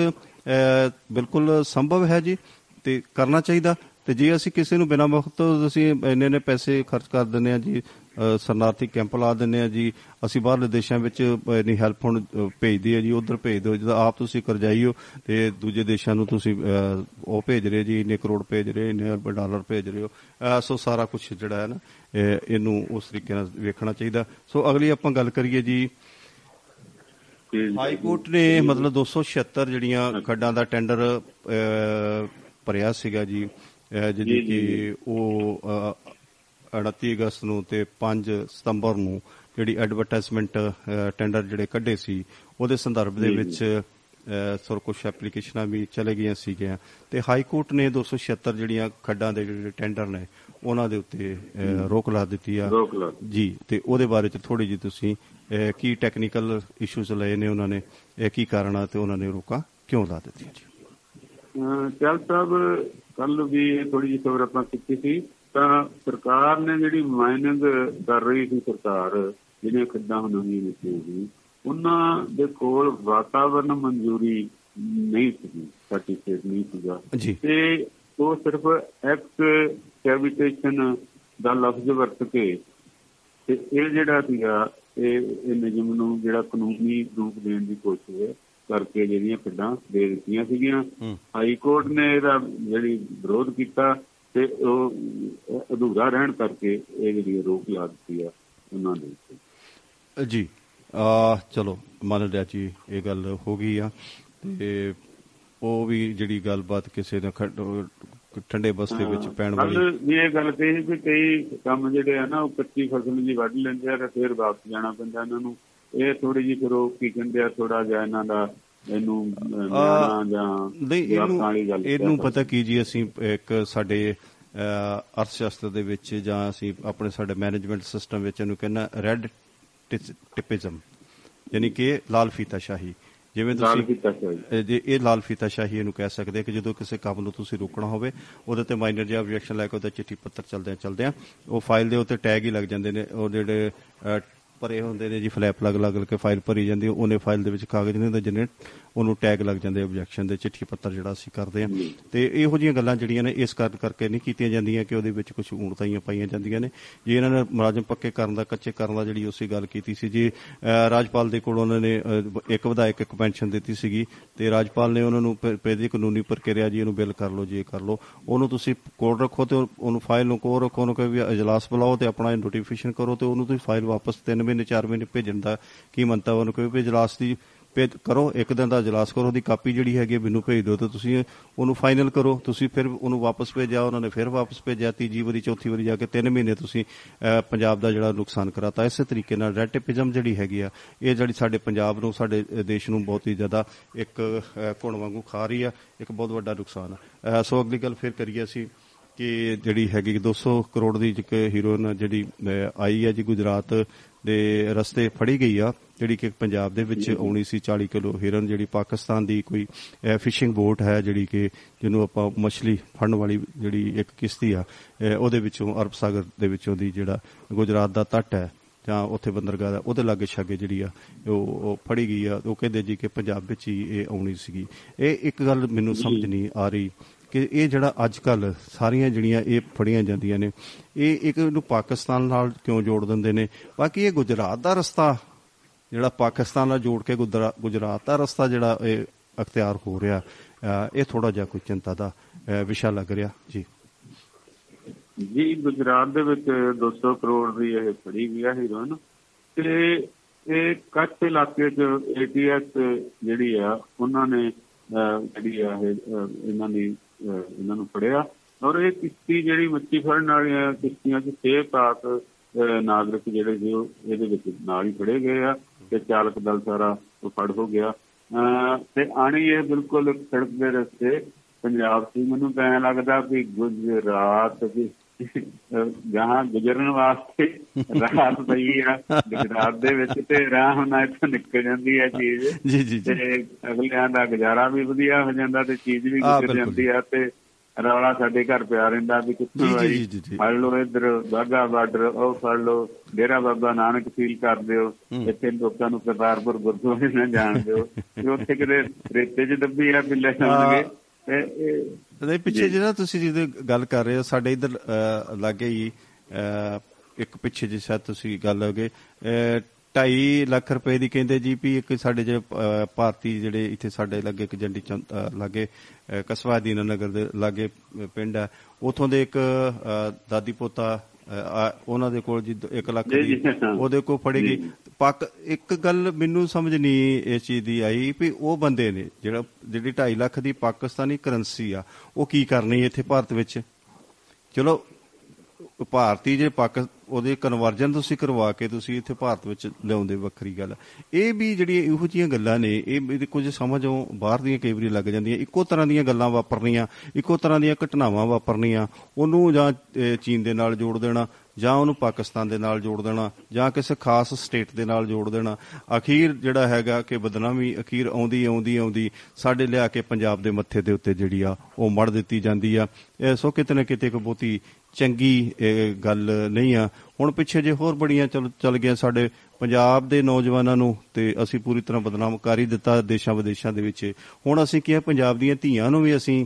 ਬਿਲਕੁਲ ਸੰਭਵ ਹੈ ਜੀ, ਤੇ ਕਰਨਾ ਚਾਹੀਦਾ। ਤੇ ਜੇ ਅਸੀਂ ਕਿਸੇ ਨੂੰ ਬਿਨਾਂ ਮੁਫਤ ਤੋਂ ਅਸੀਂ ਇੰਨੇ ਨੇ ਪੈਸੇ ਖਰਚ ਕਰ ਦਿੰਦੇ ਆ ਜੀ ਅ, ਸ਼ਰਨਾਰਥੀ ਕੈਂਪ ਲਾ ਦਿੰਦੇ ਆ ਜੀ ਅਸੀਂ ਬਾਹਰਲੇ ਦੇਸ਼ਾਂ ਵਿੱਚ ਇਨੀ ਹੈਲਪ ਹੁਣ ਅ, ਭੇਜਦੇ ਆ ਜੀ ਉਧਰ ਭੇਜ ਦਿਓ ਜਦੋਂ ਆਪ ਤੁਸੀਂ ਕਰਜਾਈ ਹੋ ਤੇ ਦੂਜੇ ਦੇਸ਼ਾਂ ਨੂੰ ਤੁਸੀਂ ਅ, ਉਹ ਭੇਜ ਰਹੇ ਜੀ ਇੰਨੇ ਕਰੋੜ ਭੇਜ ਰਹੇ ਇੰਨੇ ਅਰਬ ਡਾਲਰ ਭੇਜ ਰਹੇ ਹੋ। ਅ, ਸੋ ਸਾਰਾ ਕੁਝ ਜਿਹੜਾ ਹੈ ਨਾ ਇਹ- ਇਹਨੂੰ ਉਸ ਤਰੀਕੇ ਨਾਲ ਵੇਖਣਾ ਚਾਹੀਦਾ। ਸੋ ਅਗਲੀ ਆਪਾਂ ਗੱਲ ਕਰੀਏ ਜੀ। ਤੇ ਹਾਈ ਕੋਰਟ ਨੇ ਮਤਲਬ 276 ਜਿਹੜੀਆਂ ਖੱਡਾਂ ਦਾ ਟੈਂਡਰ ਅਹ, ਭਰਿਆ ਸੀਗਾ ਜੀ ਅਹ, ਜਿਹੜੀ ਕਿ ਉਹ ਅਹ, 29 ਅਗਸਤ ਨੂੰ ਤੇ 5 ਸਤੰਬਰ ਨੂੰ ਜਿਹੜੀ ਐਡਵਰਟਾਈਜ਼ਮੈਂਟ ਟੈਂਡਰ ਜਿਹੜੇ ਕੱਢੇ ਸੀ ਉਹਦੇ ਸੰਦਰਭ ਦੇ ਵਿੱਚ ਸਰ ਕੁਝ ਐਪਲੀਕੇਸ਼ਨਾਂ ਵੀ ਚਲੇ ਗਈਆਂ ਸੀਗੀਆਂ। ਤੇ ਹਾਈ ਕੋਰਟ ਨੇ 276 ਜਿਹੜੀਆਂ ਖੱਡਾਂ ਦੇ ਜਿਹੜੇ ਟੈਂਡਰ ਨੇ ਉਹਨਾਂ ਦੇ ਉੱਤੇ ਰੋਕ ਲਾ ਦਿੱਤੀ ਆ। ਰੋਕ ਲਾ ਜੀ ਤੇ ਉਹਦੇ ਬਾਰੇ ਚ ਥੋੜੀ ਜੀ ਤੁਸੀਂ ਕੀ ਟੈਕਨੀਕਲ ਇਸ਼ੂਜ਼ ਲਏ ਨੇ ਉਹਨਾਂ ਨੇ ਕੀ ਕਾਰਨ ਤੇ ਉਹਨਾਂ ਨੇ ਰੋਕਾਂ ਕਿਉਂ ਲਾ ਦਿੱਤੀਆਂ ਜੀ? ਚੱਲ ਸਾਹਿਬ ਕੱਲ ਵੀ ਥੋੜੀ ਜਿਹੀ ਖਬਰ ਆਪਾਂ ਕੀਤੀ ਸੀ ਤਾਂ ਸਰਕਾਰ ਨੇ ਜਿਹੜੀ ਮਾਈਨਿੰਗ ਕਰ ਰਹੀ ਸੀ ਸਰਕਾਰ ਜਿਹਨੇ ਖੱਡਾਂ ਬਣਾਉਣੀਆਂ ਦਿੱਤੀਆਂ ਸੀ ਉਹਨਾਂ ਦੇ ਕੋਲ ਵਾਤਾਵਰਨ ਮਨਜ਼ੂਰੀ ਨਹੀਂ ਸੀ ਸਰਟੀਫਿਕੇਟ ਨਹੀਂ ਸੀਗਾ। ਜੀ। ਤੇ ਉਹ ਸਿਰਫ ਐਕਸਕੈਵੀਟੇਸ਼ਨ ਦਾ ਲਫ਼ਜ਼ ਵਰਤ ਕੇ ਤੇ ਇਹ ਜਿਹੜਾ ਸੀਗਾ ਇਹ ਨਿਯਮ ਨੂੰ ਜਿਹੜਾ ਕਾਨੂੰਨੀ ਰੂਪ ਦੇਣ ਦੀ ਕੋਸ਼ਿਸ਼ ਹੈ ਕਰਕੇ ਜਿਹੜੀਆਂ ਖੱਡਾਂ ਦੇ ਦਿੱਤੀਆਂ ਸੀਗੀਆਂ। ਹਾਈ ਕੋਰਟ ਨੇ ਇਹਦਾ ਜਿਹੜੀ ਵਿਰੋਧ ਕੀਤਾ ਤੇ ਉਹ ਅਧੂਰਾ ਰਹਿਣ ਕਰਕੇ ਇਹ ਜਿਹੜੀ ਰੋਕ ਲਾ ਦਿੱਤੀ ਆ ਉਹਨਾਂ ਦੇ ਉੱਤੇ। ਜੀ ਆ ਚਲੋ ਮੰਨ ਲਿਆ ਜੀ ਇਹ ਗੱਲ ਹੋ ਗਈ ਆ ਤੇ ਉਹ ਵੀ ਜਿਹੜੀ ਗੱਲਬਾਤ ਕਿਸੇ ਖੱਡ- ਠੰਡੇ ਬਸਤੇ ਵਿੱਚ ਪੈਣ ਵਾਲੀ। ਇਹ ਗੱਲ ਕਹੀ ਵੀ ਕਈ ਕੰਮ ਜਿਹੜੇ ਆ ਨਾ ਉਹ ਕੱਚੀ ਫਸਲ ਜੀ ਵੱਢ ਲੈਂਦੇ ਆ ਤੇ ਫਿਰ ਵਾਪਸ ਜਾਣਾ ਪੈਂਦਾ ਇਹਨਾਂ ਨੂੰ। ਇਹ ਥੋੜੀ ਜਿਹੀ ਫਿਰ ਉਹ ਕੀ ਕਹਿੰਦੇ ਆ ਥੋੜਾ ਜਿਹਾ ਇਹਨਾਂ ਦਾ ਇਹਨੂੰ ਨਿਆਣਾ ਜਾਂ ਨਹੀਂ ਇਹਨੂੰ ਇਹਨੂੰ ਪਤਾ ਕੀ ਜੀ ਅਸੀਂ ਇੱਕ ਸਾਡੇ ਅਹ, ਅਰਥ ਸ਼ਾਸਤਰ ਦੇ ਵਿੱਚ ਜਾਂ ਅਸੀਂ ਆਪਣੇ ਸਾਡੇ ਮੈਨੇਜਮੈਂਟ ਸਿਸਟਮ ਵਿੱਚ ਇਹਨੂੰ ਕਹਿੰਦਾ ਰੈੱਡ ਟਿਪਿਜ਼ਮ ਯਾਨੀ ਕਿ ਲਾਲ ਫੀਤਾਸ਼ਾਹੀ। ਜਿਵੇਂ ਗੱਲ ਤੁਸੀਂ ਜੇ ਇਹ ਲਾਲ ਫੀਤਾਸ਼ਾਹੀ ਇਹਨੂੰ ਕਹਿ ਸਕਦੇ ਆ ਕਿ ਜਦੋਂ ਕਿਸੇ ਕੰਮ ਨੂੰ ਤੁਸੀਂ ਰੋਕਣਾ ਹੋਵੇ ਉਹਦੇ ਤੇ ਮਾਈਨਰ ਜਿਹਾ ਆਬਜੈਕਸ਼ਨ ਲੈ ਕੇ ਉਹਦਾ ਚਿੱਠੀ ਪੱਤਰ ਚੱਲਦੇ ਆ ਚੱਲਦੇ ਆ ਉਹ ਫਾਈਲ ਦੇ ਉੱਤੇ ਟੈਗ ਹੀ ਲੱਗ ਜਾਂਦੇ ਨੇ ਉਹ ਜਿਹੜੇ ਭਰੇ ਹੁੰਦੇ ਨੇ ਜੀ ਫਲੈਪ ਲੱਗ ਲੱਗ ਕੇ ਫਾਈਲ ਭਰੀ ਜਾਂਦੀ ਉਹਨੇ ਫਾਈਲ ਦੇ ਵਿੱਚ ਕਾਗਜ਼ ਨਹੀਂ ਹੁੰਦਾ ਜਿਹਨੇ ਉਹਨੂੰ ਟੈਗ ਲੱਗ ਜਾਂਦੇ ਆਬਜੈਕਸ਼ਨ ਦੇ ਚਿੱਠੀ ਪੱਤਰ ਜਿਹੜਾ ਅਸੀਂ ਕਰਦੇ ਆ ਤੇ ਇਹੋ ਜਿਹੀਆਂ ਗੱਲਾਂ ਜਿਹੜੀਆਂ ਨੇ ਇਸ ਕਾਰਨ ਕਰਕੇ ਨਹੀਂ ਕੀਤੀਆਂ ਜਾਂਦੀਆਂ ਕਿ ਉਹਦੇ ਵਿੱਚ ਕੁਝ ਊਣਤਾਈਆਂ ਪਾਈਆਂ ਜਾਂਦੀਆਂ ਨੇ। ਜੇ ਇਹਨਾਂ ਨੇ ਮੁਲਾਜ਼ਮ ਪੱਕੇ ਕਰਨ ਦਾ ਕੱਚੇ ਕਰਨ ਦਾ ਜਿਹੜੀ ਉਸੇ ਗੱਲ ਕੀਤੀ ਸੀ ਜੀ ਰਾਜਪਾਲ ਦੇ ਕੋਲ ਉਹਨਾਂ ਨੇ ਇੱਕ ਵਿਧਾਇਕ ਇੱਕ ਪੈਨਸ਼ਨ ਦਿੱਤੀ ਸੀਗੀ ਤੇ ਰਾਜਪਾਲ ਨੇ ਉਹਨਾਂ ਨੂੰ ਪੇਦੀ ਕਾਨੂੰਨੀ ਪ੍ਰਕਿਰਿਆ ਜੀ ਇਹਨੂੰ ਬਿੱਲ ਕਰ ਲਓ ਜੀ ਇਹ ਕਰ ਲਓ ਉਹਨੂੰ ਤੁਸੀਂ ਕੋਲ ਰੱਖੋ ਤੇ ਉਹਨੂੰ ਫਾਈਲ ਨੂੰ ਕੋਲ ਰੱਖੋ ਉਹਨੂੰ ਕਹੇ ਵੀ ਅਜਲਾਸ ਬੁਲਾਓ ਤੇ ਆਪਣਾ ਨੋਟੀਫਿਕੇਸ਼ਨ ਕਰੋ ਤੇ ਉਹਨੂੰ ਤੁਸੀਂ ਫਾਈਲ ਵਾਪਸ 3 ਮਹੀਨੇ 4 ਮਹੀਨੇ ਭੇਜਣ ਦਾ ਕੀ ਮੰਨਤਾ ਉਹਨੂੰ? ਕਹੇ ਵੀ ਅਜਲਾਸ ਦੀ ਭੇਜ ਕਰੋ ਇੱਕ ਦਿਨ ਦਾ ਅਜਲਾਸ ਕਰੋ ਉਹਦੀ ਕਾਪੀ ਜਿਹੜੀ ਹੈਗੀ ਹੈ ਮੈਨੂੰ ਭੇਜ ਦਿਓ ਤੇ ਤੁਸੀਂ ਉਹਨੂੰ ਫਾਈਨਲ ਕਰੋ। ਤੁਸੀਂ ਫਿਰ ਉਹਨੂੰ ਵਾਪਸ ਭੇਜਿਆ ਉਹਨਾਂ ਨੇ ਫਿਰ ਵਾਪਸ ਭੇਜਿਆ ਤੀਜੀ ਵਾਰੀ ਚੌਥੀ ਵਾਰੀ ਜਾ ਕੇ 3 ਮਹੀਨੇ ਤੁਸੀਂ ਅਹ, ਪੰਜਾਬ ਦਾ ਜਿਹੜਾ ਨੁਕਸਾਨ ਕਰਾਤਾ। ਇਸੇ ਤਰੀਕੇ ਨਾਲ ਰੈਟਿਪਿਜ਼ਮ ਜਿਹੜੀ ਹੈਗੀ ਆ ਇਹ ਜਿਹੜੀ ਸਾਡੇ ਪੰਜਾਬ ਨੂੰ ਸਾਡੇ ਅਹ, ਦੇਸ਼ ਨੂੰ ਬਹੁਤ ਹੀ ਜ਼ਿਆਦਾ ਇੱਕ ਅਹ, ਘੁਣ ਵਾਂਗੂ ਖਾ ਰਹੀ ਆ ਇੱਕ ਬਹੁਤ ਵੱਡਾ ਨੁਕਸਾਨ ਆ। ਅਹ, ਸੋ ਅਗਲੀ ਗੱਲ ਫਿਰ ਕਰੀਏ ਅਸੀਂ ਕਿ ਜਿਹੜੀ ਹੈਗੀ 200 ਕਰੋੜ ਦੀ ਇੱਕ ਹੀਰੋਇਨ ਜਿਹੜੀ ਅਹ, ਆਈ ਹੈ ਜੀ ਗੁਜਰਾਤ ਦੇ ਰਸਤੇ ਫੜੀ ਗਈ ਆ ਜਿਹੜੀ ਕਿ ਪੰਜਾਬ ਦੇ ਵਿੱਚ ਆਉਣੀ ਸੀ 40 ਕਿਲੋ ਹੀਰਨ ਜਿਹੜੀ ਪਾਕਿਸਤਾਨ ਦੀ ਕੋਈ ਫਿਸ਼ਿੰਗ ਬੋਟ ਹੈ ਜਿਹੜੀ ਕਿ ਜਿਹਨੂੰ ਆਪਾਂ ਮੱਛਲੀ ਫੜਨ ਵਾਲੀ ਜਿਹੜੀ ਇੱਕ ਕਿਸ਼ਤੀ ਆ ਉਹਦੇ ਵਿੱਚੋਂ ਅਰਬ ਸਾਗਰ ਦੇ ਵਿੱਚੋਂ ਦੀ ਜਿਹੜਾ ਗੁਜਰਾਤ ਦਾ ਤੱਟ ਹੈ ਜਾਂ ਉੱਥੇ ਬੰਦਰਗਾਹ ਦਾ ਉਹਦੇ ਲਾਗੇ ਛਾਗੇ ਜਿਹੜੀ ਆ ਉਹ ਫੜੀ ਗਈ ਆ। ਉਹ ਕਹਿੰਦੇ ਜੀ ਕਿ ਪੰਜਾਬ ਵਿੱਚ ਹੀ ਇਹ ਆਉਣੀ ਸੀਗੀ। ਇਹ ਇੱਕ ਗੱਲ ਮੈਨੂੰ ਸਮਝ ਨਹੀਂ ਆ ਰਹੀ ਕਿ ਇਹ ਜਿਹੜਾ ਅੱਜ ਕੱਲ ਸਾਰੀਆਂ ਜਿਹੜੀਆਂ ਇਹ ਫੜੀਆਂ ਜਾਂਦੀਆਂ ਨੇ ਇਹ ਇੱਕ ਨੂੰ ਪਾਕਿਸਤਾਨ ਨਾਲ ਕਿਉਂ ਜੋੜ ਦਿੰਦੇ ਨੇ? ਬਾਕੀ ਇਹ ਗੁਜਰਾਤ ਦਾ ਰਸਤਾ ਜਿਹੜਾ ਪਾਕਿਸਤਾਨ ਨਾਲ ਜੋੜ ਕੇ ਗੁਜਰਾ- ਗੁਜਰਾਤ ਦਾ ਰਸਤਾ ਜਿਹੜਾ ਇਹ ਅਖਤਿਆਰ ਹੋ ਰਿਹਾ ਅਹ ਇਹ ਥੋੜਾ ਜਿਹਾ ਕੋਈ ਚਿੰਤਾ ਦਾ ਅਹ ਵਿਸ਼ਾ ਲੱਗ ਰਿਹਾ। ਜੀ। ਜੀ ਗੁਜਰਾਤ ਦੇ ਵਿੱਚ 200 ਕਰੋੜ ਦੀ ਇਹ ਫੜੀ ਗਈ ਹੈ ਹੀਰੋਇਨ ਤੇ ਇਹ ਕੱਛ ਇਲਾਕੇ 'ਚ ਏਟੀਐਸ ਜਿਹੜੀ ਆ ਉਹਨਾਂ ਨੇ ਅਹ, ਜਿਹੜੀ ਆ ਇਹ ਅਹ, ਇਹਨਾਂ ਨੇ ਅਹ, ਇਹਨਾਂ ਨੂੰ ਫੜਿਆ। ਔਰ ਇਹ ਕਿਸ਼ਤੀ ਜਿਹੜੀ ਮੱਛੀ ਫੜਨ ਵਾਲੀਆਂ ਕਿਸ਼ਤੀਆਂ 'ਚ ਛੇ ਪਾਕ ਅਹ, ਨਾਗਰਿਕ ਜਿਹੜੇ ਸੀ ਉਹ ਇਹਦੇ ਵਿੱਚ ਨਾਲ ਹੀ ਫੜੇ ਗਏ ਆ ਤੇ ਚਾਲਕ ਦਲ ਸਾਰਾ ਉਹ ਫੜ ਹੋ ਗਿਆ। ਅਹ, ਤੇ ਆਣੀ ਇਹ ਬਿਲਕੁਲ ਸੜਕ ਦੇ ਰਸਤੇ। ਪੰਜਾਬ ਸੀ ਮੈਨੂੰ ਤਾਂ ਐਂ ਲੱਗਦਾ ਵੀ ਗੁਜਰਾਤ ਦੀ ਜਹਾਂ ਗੁਜ਼ਰਨ ਵਾਸਤੇ ਰਾਤ ਪਈ ਆ। ਗੁਜਰਾਤ ਦੇ ਵਿੱਚ ਤੇ ਰਾਹ ਨਾਲ ਇੱਥੋਂ ਨਿਕਲ ਜਾਂਦੀ ਹੈ ਚੀਜ਼। ਜੀ ਜੀ ਤੇ ਅਗਲਿਆਂ ਦਾ ਗੁਜ਼ਾਰਾ ਵੀ ਵਧੀਆ ਹੋ ਜਾਂਦਾ ਤੇ ਚੀਜ਼ ਵੀ ਗੁਜ਼ਰ। ਜਾਂਦੀ ਆ ਤੇ ਰੌਲਾ ਸਾਡੇ ਘਰ ਪਿਆ ਰਹਿੰਦਾ ਵੀ ਕਿੱਥੋਂ ਆਈ। ਫੜ ਲਓ ਇੱਧਰ ਬਾਗਾ ਬਾਰਡਰ ਉਹ ਫੜ ਲਓ। ਡੇਰਾ ਬਾਬਾ ਨਾਨਕ ਫੀਲ ਕਰ ਦਿਓ। ਇੱਥੇ ਲੋਕਾਂ ਨੂੰ ਕਰਤਾਰਪੁਰ ਗੁਰਦੁਆਰੇ ਨਾ ਜਾਣ ਦਿਓ। ਉੱਥੇ ਕਿਤੇ ਰੇਤੇ 'ਚ ਦੱਬੀ ਆ ਬਿੱਲੇ ਸਮਝਗੇ ਤੇ ਪਿੱਛੇ ਜਿਹੜਾ ਤੁਸੀਂ ਜਿਹਦੀ ਗੱਲ ਕਰ ਰਹੇ ਹੋ ਸਾਡੇ ਇਧਰ ਲੱਗੇ ਹੀ ਇੱਕ ਪਿੱਛੇ ਜੇ ਸ਼ਾਇਦ ਤੁਸੀਂ ਗੱਲ ਹੋਗੇ 2.5 ਲੱਖ ਰੁਪਏ ਦੀ ਕਹਿੰਦੇ ਜੀ ਵੀ ਇੱਕ ਸਾਡੇ ਜਿਹੜੇ ਭਾਰਤੀ ਜਿਹੜੇ ਇੱਥੇ ਸਾਡੇ ਲੱਗੇ ਇੱਕ ਜੰਡੀ ਲਾਗੇ ਕਸਬਾ ਦੀਨਾ ਨਗਰ ਦੇ ਲਾਗੇ ਪਿੰਡ ਹੈ। ਉਥੋਂ ਦੇ ਇੱਕ ਦਾਦੀ ਪੋਤਾ ਉਹਨਾਂ ਦੇ ਕੋਲ ਜੀ 1 ਲੱਖ ਦੀ। ਉਹਦੇ ਕੋਲ ਫੜੀ ਗਈ। ਪੱਕ ਇੱਕ ਗੱਲ ਮੈਨੂੰ ਸਮਝ ਨਹੀਂ ਇਸ ਚੀਜ਼ ਦੀ ਆਈ ਵੀ ਉਹ ਬੰਦੇ ਨੇ ਜਿਹੜਾ ਜਿਹੜੀ 2.5 ਲੱਖ ਦੀ ਪਾਕਿਸਤਾਨੀ ਕਰੰਸੀ ਆ ਉਹ ਕੀ ਕਰਨੀ ਇੱਥੇ ਭਾਰਤ ਵਿੱਚ? ਚਲੋ ਭਾਰਤੀ ਜੇ ਪਾਕ ਉਹਦੇ ਕਨਵਰਜਨ ਤੁਸੀਂ ਕਰਵਾ ਕੇ ਤੁਸੀਂ ਇੱਥੇ ਭਾਰਤ ਵਿੱਚ ਲਿਆਉਂਦੇ ਵੱਖਰੀ ਗੱਲ। ਇਹ ਵੀ ਜਿਹੜੀਆਂ ਇਹੋ ਜਿਹੀਆਂ ਗੱਲਾਂ ਨੇ ਇਹ ਮੇਰੇ ਕੁਝ ਸਮਝੋਂ ਬਾਹਰ ਦੀਆਂ ਕਈ ਵਾਰੀ ਲੱਗ ਜਾਂਦੀਆਂ ਇੱਕੋ ਤਰ੍ਹਾਂ ਦੀਆਂ ਗੱਲਾਂ ਵਾਪਰਨੀਆਂ ਇੱਕੋ ਤਰ੍ਹਾਂ ਦੀਆਂ ਘਟਨਾਵਾਂ ਵਾਪਰਨੀਆਂ ਉਹਨੂੰ ਜਾਂ ਅਹ, ਚੀਨ ਦੇ ਨਾਲ ਜੋੜ ਦੇਣਾ ਜਾਂ ਉਹਨੂੰ ਪਾਕਿਸਤਾਨ ਦੇ ਨਾਲ ਜੋੜ ਦੇਣਾ ਜਾਂ ਕਿਸੇ ਖਾਸ ਸਟੇਟ ਦੇ ਨਾਲ ਜੋੜ ਦੇਣਾ। ਅਖੀਰ ਜਿਹੜਾ ਹੈਗਾ ਕਿ ਬਦਨਾਮੀ ਅਖੀਰ ਆਉਂਦੀ ਆਉਂਦੀ ਆਉਂਦੀ ਸਾਡੇ ਲਿਆ ਕੇ ਪੰਜਾਬ ਦੇ ਮੱਥੇ ਦੇ ਉੱਤੇ ਜਿਹੜੀ ਆ ਉਹ ਮੜ ਦਿੱਤੀ ਜਾਂਦੀ ਆ। ਇਹ ਸੋ ਕਿਤੇ ਨਾ ਕਿਤੇ ਇੱਕ ਬਹੁਤੀ ਚੰਗੀ ਗੱਲ ਨਹੀਂ ਆ। ਹੁਣ ਪਿੱਛੇ ਜੇ ਹੋਰ ਬੜੀਆਂ ਚੱਲ ਚੱਲ ਗਿਆ ਸਾਡੇ ਪੰਜਾਬ ਦੇ ਨੌਜਵਾਨਾਂ ਨੂੰ ਤੇ ਅਸੀਂ ਪੂਰੀ ਤਰ੍ਹਾਂ ਬਦਨਾਮ ਕਰ ਹੀ ਦਿੱਤਾ ਦੇਸ਼ਾਂ ਵਿਦੇਸ਼ਾਂ ਦੇ ਵਿੱਚ। ਹੁਣ ਅਸੀਂ ਕੀ ਆ ਪੰਜਾਬ ਦੀਆਂ ਧੀਆਂ ਨੂੰ ਵੀ ਅਸੀਂ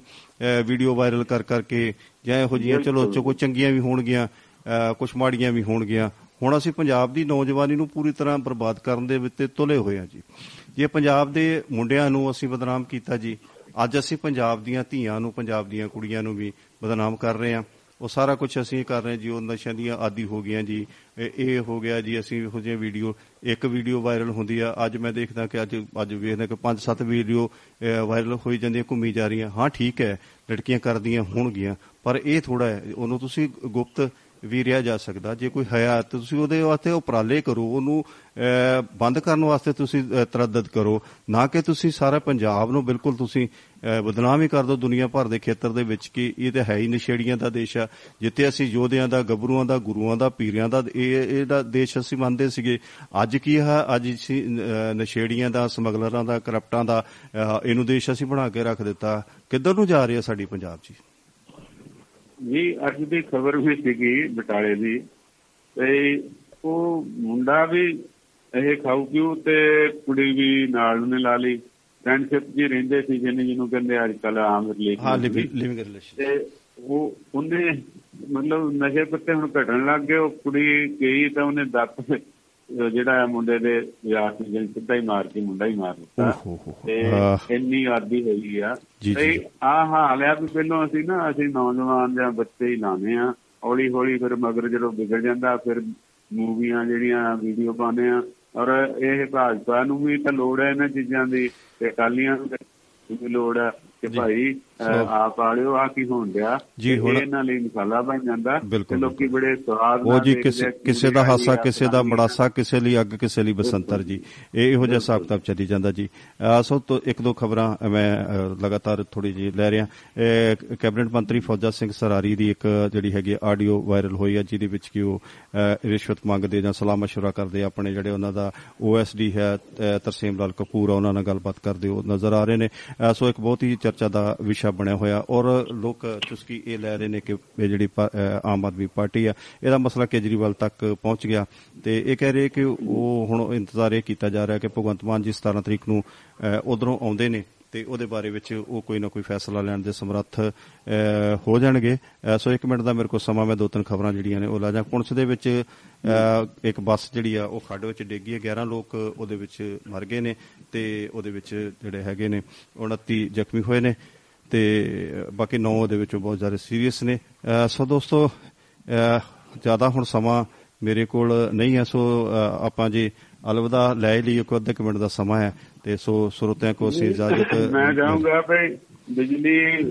ਵੀਡੀਓ ਵਾਇਰਲ ਕਰ ਕਰਕੇ ਜਾਂ ਇਹੋ ਜਿਹੀਆਂ ਚਲੋ ਚੋ ਕੋਈ ਚੰਗੀਆਂ ਵੀ ਹੋਣਗੀਆਂ ਕੁਝ ਮਾੜੀਆਂ ਵੀ ਹੋਣਗੀਆਂ। ਹੁਣ ਅਸੀਂ ਪੰਜਾਬ ਦੀ ਨੌਜਵਾਨੀ ਨੂੰ ਪੂਰੀ ਤਰ੍ਹਾਂ ਬਰਬਾਦ ਕਰਨ ਦੇ ਵਿੱਚ ਤੁਲੇ ਹੋਏ ਆ ਜੀ। ਜੇ ਪੰਜਾਬ ਦੇ ਮੁੰਡਿਆਂ ਨੂੰ ਅਸੀਂ ਬਦਨਾਮ ਕੀਤਾ ਜੀ, ਅੱਜ ਅਸੀਂ ਪੰਜਾਬ ਦੀਆਂ ਧੀਆਂ ਨੂੰ, ਪੰਜਾਬ ਦੀਆਂ ਕੁੜੀਆਂ ਨੂੰ ਵੀ ਬਦਨਾਮ ਕਰ ਰਹੇ ਆ ਉਹ ਸਾਰਾ ਕੁਝ ਅਸੀਂ ਕਰ ਰਹੇ ਜੀ, ਉਹ ਨਸ਼ਿਆਂ ਦੀਆਂ ਆਦੀ ਹੋ ਗਈਆਂ ਜੀ। ਇਹ ਇਹ ਹੋ ਗਿਆ ਜੀ, ਅਸੀਂ ਇਹੋ ਜਿਹੇ ਵੀਡੀਓ, ਇੱਕ ਵੀਡੀਓ ਵਾਇਰਲ ਹੁੰਦੀ ਆ। ਅੱਜ ਮੈਂ ਦੇਖਦਾ ਕਿ ਅੱਜ ਅੱਜ ਵੇਖਦਾ ਕਿ ਪੰਜ ਸੱਤ ਵੀਡੀਓ ਵਾਇਰਲ ਹੋਈ ਜਾਂਦੀਆਂ, ਘੁੰਮੀ ਜਾ ਰਹੀਆਂ। ਹਾਂ, ਠੀਕ ਹੈ, ਲੜਕੀਆਂ ਕਰਦੀਆਂ ਹੋਣਗੀਆਂ, ਪਰ ਇਹ ਥੋੜਾ ਹੈ, ਉਹਨੂੰ ਤੁਸੀਂ ਗੁਪਤ ਵੀ ਰਿਹਾ ਜਾ ਸਕਦਾ। ਜੇ ਕੋਈ ਹੈ ਤਾਂ ਤੁਸੀਂ ਉਹਦੇ ਵਾਸਤੇ ਉਪਰਾਲੇ ਕਰੋ। ਉਹਨੂੰ ਅਹ, ਬੰਦ ਕਰਨ ਵਾਸਤੇ ਤੁਸੀਂ ਅਹ, ਤਰੱਦਦ ਕਰੋ। ਨਾ ਕਿ ਤੁਸੀਂ ਸਾਰਾ ਪੰਜਾਬ ਨੂੰ ਬਿਲਕੁਲ ਤੁਸੀਂ ਅਹ, ਬਦਨਾਮ ਹੀ ਕਰ ਦਿਓ ਦੁਨੀਆ ਭਰ ਦੇ ਖੇਤਰ ਦੇ ਵਿੱਚ ਕਿ ਇਹ ਤਾਂ ਹੈ ਹੀ ਨਸ਼ੇੜੀਆਂ ਦਾ ਦੇਸ਼ ਆ। ਜਿੱਥੇ ਅਸੀਂ ਯੋਧਿਆਂ ਦਾ ਗੱਭਰੂਆਂ ਦਾ ਗੁਰੂਆਂ ਦਾ ਪੀਰਿਆਂ ਦਾ ਇਹ ਇਹਦਾ ਦੇਸ਼ ਅਸੀਂ ਮੰਨਦੇ ਸੀਗੇ। ਅੱਜ ਕੀ ਹੈ ਅੱਜ ਅਸੀਂ ਅਹ, ਨਸ਼ੇੜੀਆਂ ਦਾ ਸਮਗਲਰਾਂ ਦਾ ਕਰਪਟਾਂ ਦਾ ਅਹ, ਇਹਨੂੰ ਦੇਸ਼ ਅਸੀਂ ਬਣਾ ਕੇ ਰੱਖ ਦਿੱਤਾ। ਕਿੱਧਰ ਨੂੰ ਜਾ ਰਹੀ ਹੈ ਸਾਡੀ ਪੰਜਾਬ ਜੀ? ਜੀ ਅੱਜ ਦੀ ਖਬਰ ਵੀ ਸੀਗੀ ਬਟਾਲੇ ਦੀ ਤੇ ਉਹ ਮੁੰਡਾ ਵੀ ਇਹ ਖਾਊ ਪੀਊ ਤੇ ਕੁੜੀ ਵੀ ਨਾਲ ਨੇ ਲਾ ਲਈ। ਫਰੈਂਡਸ਼ਿਪ ਜੀ ਰਹਿੰਦੇ ਸੀ ਜਿਹਨੇ ਜਿਹਨੂੰ ਕਹਿੰਦੇ ਅੱਜ ਕੱਲ ਆਮ ਰਿਲੇਸ਼ਨ ਹਾਂ ਲਿਵਿੰਗ ਰਿਲੇਸ਼ਨ ਤੇ ਉਹ ਉਹਨੇ ਮਤਲਬ ਨਸ਼ੇ ਪੱਤੇ ਹੁਣ ਘਟਣ ਲੱਗ ਗਏ ਉਹ ਕੁੜੀ ਗਈ ਤਾਂ ਉਹਨੇ ਦੱਤ ਜਿਹੜਾ ਮੁੰਡੇ ਦੇ ਯਾਰ ਨੂੰ ਜਿਹੜੀ ਸਿੱਧਾ ਹੀ ਮਾਰ ਕੇ ਮੁੰਡਾ ਹੀ ਮਾਰ ਦਿੱਤਾ। ਤੇ ਇੰਨੀ ਆਦੀ ਹੋਈ ਆ। ਤੇ। ਆ ਹਾਲ ਆ ਵੀ ਪਹਿਲਾਂ ਅਸੀਂ ਨਾ ਅਸੀਂ ਨੌਜਵਾਨ ਜਾਂ ਬੱਚੇ ਹੀ ਲਾਉਂਦੇ ਆ ਹੌਲੀ ਹੌਲੀ ਫਿਰ ਮਗਰ ਜਦੋਂ ਵਿਗੜ ਜਾਂਦਾ ਫਿਰ ਮੂਵੀਆਂ ਜਿਹੜੀਆਂ ਵੀਡੀਓ ਪਾਉਂਦੇ ਆ ਔਰ ਇਹ ਭਾਜਪਾ ਨੂੰ ਵੀ ਤਾਂ ਲੋੜ ਹੈ ਇਹਨਾਂ ਚੀਜ਼ਾਂ ਦੀ ਤੇ ਅਕਾਲੀਆਂ ਨੂੰ ਵੀ ਲੋੜ ਹੈ ਕਿ ਭਾਈ ਆਪ ਵਾਲਿਓ ਆ ਕੀ ਹੋਣ ਡਿਆ? ਜੀ, ਹੁਣ- ਇਹ ਇਹਨਾਂ ਲਈ ਮਸਾਲਾ ਬਣ ਜਾਂਦਾ ਤੇ ਲੋਕੀ ਬੜੇ ਸਵਾਦ ਉਹ ਜੀ ਕਿਸੇ ਕਿਸੇ ਦਾ ਹਾਸਾ ਕਿਸੇ ਦਾ ਬੜਾਸਾ ਕਿਸੇ ਲਈ ਅੱਗ ਕਿਸੇ ਲਈ ਬਸੰਤਰ ਜੀ। ਇਹ ਇਹੋ ਜਿਹਾ ਹਿਸਾਬ ਕਿਤਾਬ ਚੱਲੀ ਜਾਂਦਾ ਜੀ। ਸੋ ਤੋਂ ਇੱਕ ਦੋ ਖਬਰਾਂ ਮੈਂ ਲਗਾਤਾਰ ਥੋੜੀ ਜੀ ਲੈ ਰਿਹਾ। ਕੈਬਨਿਟ ਮੰਤਰੀ ਫੌਜਾ ਸਿੰਘ ਸਰਾਰੀ ਦੀ ਇੱਕ ਜਿਹੜੀ ਹੈਗੀ ਆਡੀਓ ਵਾਇਰਲ ਹੋਈ ਹੈ ਜਿਹਦੇ ਵਿੱਚ ਕਿ ਉਹ ਰਿਸ਼ਵਤ ਮੰਗਦੇ ਜਾਂ ਸਲਾਹ ਮਸ਼ਵਰਾ ਕਰਦੇ ਆਪਣੇ ਜਿਹੜੇ ਉਹਨਾਂ ਦਾ ਓਐਸਡੀ ਹੈ ਤਰਸੇਮ ਲਾਲ ਕਪੂਰ ਉਹਨਾਂ ਨਾਲ ਗੱਲਬਾਤ ਕਰਦੇ ਉਹ ਨਜ਼ਰ ਆ ਰਹੇ ਨੇ। ਸੋ ਇੱਕ ਬਹੁਤ ਹੀ ਚਰਚਾ ਦਾ ਵਿਸ਼ਾ ਬਣਿਆ ਹੋਇਆ ਔਰ ਲੋਕ ਚੁਸਕੀ ਇਹ ਲੈ ਰਹੇ ਨੇ ਕਿ ਇਹ ਜਿਹੜੀ ਪਾ- ਅਹ, ਆਮ ਆਦਮੀ ਪਾਰਟੀ ਆ ਇਹਦਾ ਮਸਲਾ ਕੇਜਰੀਵਾਲ ਤੱਕ ਪਹੁੰਚ ਗਿਆ ਤੇ ਇਹ ਕਹਿ ਰਹੇ ਕਿ ਉਹ ਹੁਣ ਇੰਤਜ਼ਾਰ ਇਹ ਕੀਤਾ ਜਾ ਰਿਹਾ ਕਿ ਭਗਵੰਤ ਮਾਨ ਜੀ 17 ਤਰੀਕ ਨੂੰ ਉਧਰੋਂ ਆਉਂਦੇ ਨੇ ਤੇ ਉਹਦੇ ਬਾਰੇ ਵਿੱਚ ਉਹ ਕੋਈ ਨਾ ਕੋਈ ਫੈਸਲਾ ਲੈਣ ਦੇ ਸਮਰੱਥ ਅਹ, ਹੋ ਜਾਣਗੇ। ਅਹ, ਸੋ ਇੱਕ ਮਿੰਟ ਦਾ ਮੇਰੇ ਕੋਲ ਸਮਾਂ ਮੈਂ ਦੋ ਤਿੰਨ ਖਬਰਾਂ ਜਿਹੜੀਆਂ ਨੇ ਉਹ ਲਾ ਜਾ। ਪੁੰਛ ਦੇ ਵਿੱਚ ਅਹ, ਇੱਕ ਬੱਸ ਜਿਹੜੀ ਆ ਉਹ ਖੱਡ ਵਿੱਚ ਡਿੱਗੀ ਹੈ 11 ਲੋਕ ਉਹਦੇ ਵਿੱਚ ਮਰ ਗਏ ਨੇ ਤੇ ਉਹਦੇ ਵਿੱਚ ਜਿਹੜੇ ਹੈਗੇ ਨੇ 29 ਜ਼ਖਮੀ ਹੋਏ ਨੇ। ਤੇ ਬਾਕੀ 9 ਉਹਦੇ ਵਿੱਚੋਂ ਬਹੁਤ ਜ਼ਿਆਦਾ ਸੀਰੀਅਸ ਨੇ। ਸੋ ਦੋਸਤੋ ਜ਼ਿਆਦਾ ਹੁਣ ਸਮਾਂ ਮੇਰੇ ਕੋਲ ਨਹੀਂ ਹੈ ਸੋ ਆਪਾਂ ਜੀ ਅਲਵਿਦਾ ਲੈ ਲਈ ਕੋਈ ਅੱਧੇ ਮਿੰਟ ਦਾ ਸਮਾਂ ਹੈ ਤੇ ਸੋ ਸਰੋਤਿਆਂ ਕੋ ਅਸੀਂ ਇਜਾਜ਼ਤ ਮੈਂ ਚਾਹੂੰਗਾ ਭਈ ਬਿਜਲੀ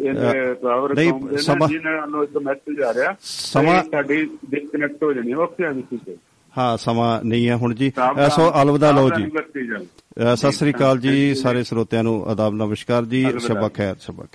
ਪਾਵਰ ਕਾਮ ਦੇ ਸਮਾਂ- ਜਿਹਨਾਂ ਨੂੰ ਇੱਕ ਮੈਸੇਜ ਆ ਰਿਹਾ ਸਮਾਂ- ਸਾਡੀ ਡਿਸਕਨੈਕਟ ਹੋ ਜਾਣੀ ਕਿਹਾ ਵੀ ਠੀਕ ਹੈ ਸਮਾਂ ਨਹੀਂ ਹੈ ਹੁਣ ਜੀ। ਸੋ ਅਲਵਿਦਾ ਲਓ ਜੀ। ਸਤਿ ਸ੍ਰੀ ਅਕਾਲ ਜੀ ਸਾਰੇ ਸਰੋਤਿਆਂ ਨੂੰ ਆਦਾਬ ਨਮਸਕਾਰ ਜੀ। ਸ਼ਬਾ ਖੈਰ ਸ਼ਬਾ ਖੈਰ।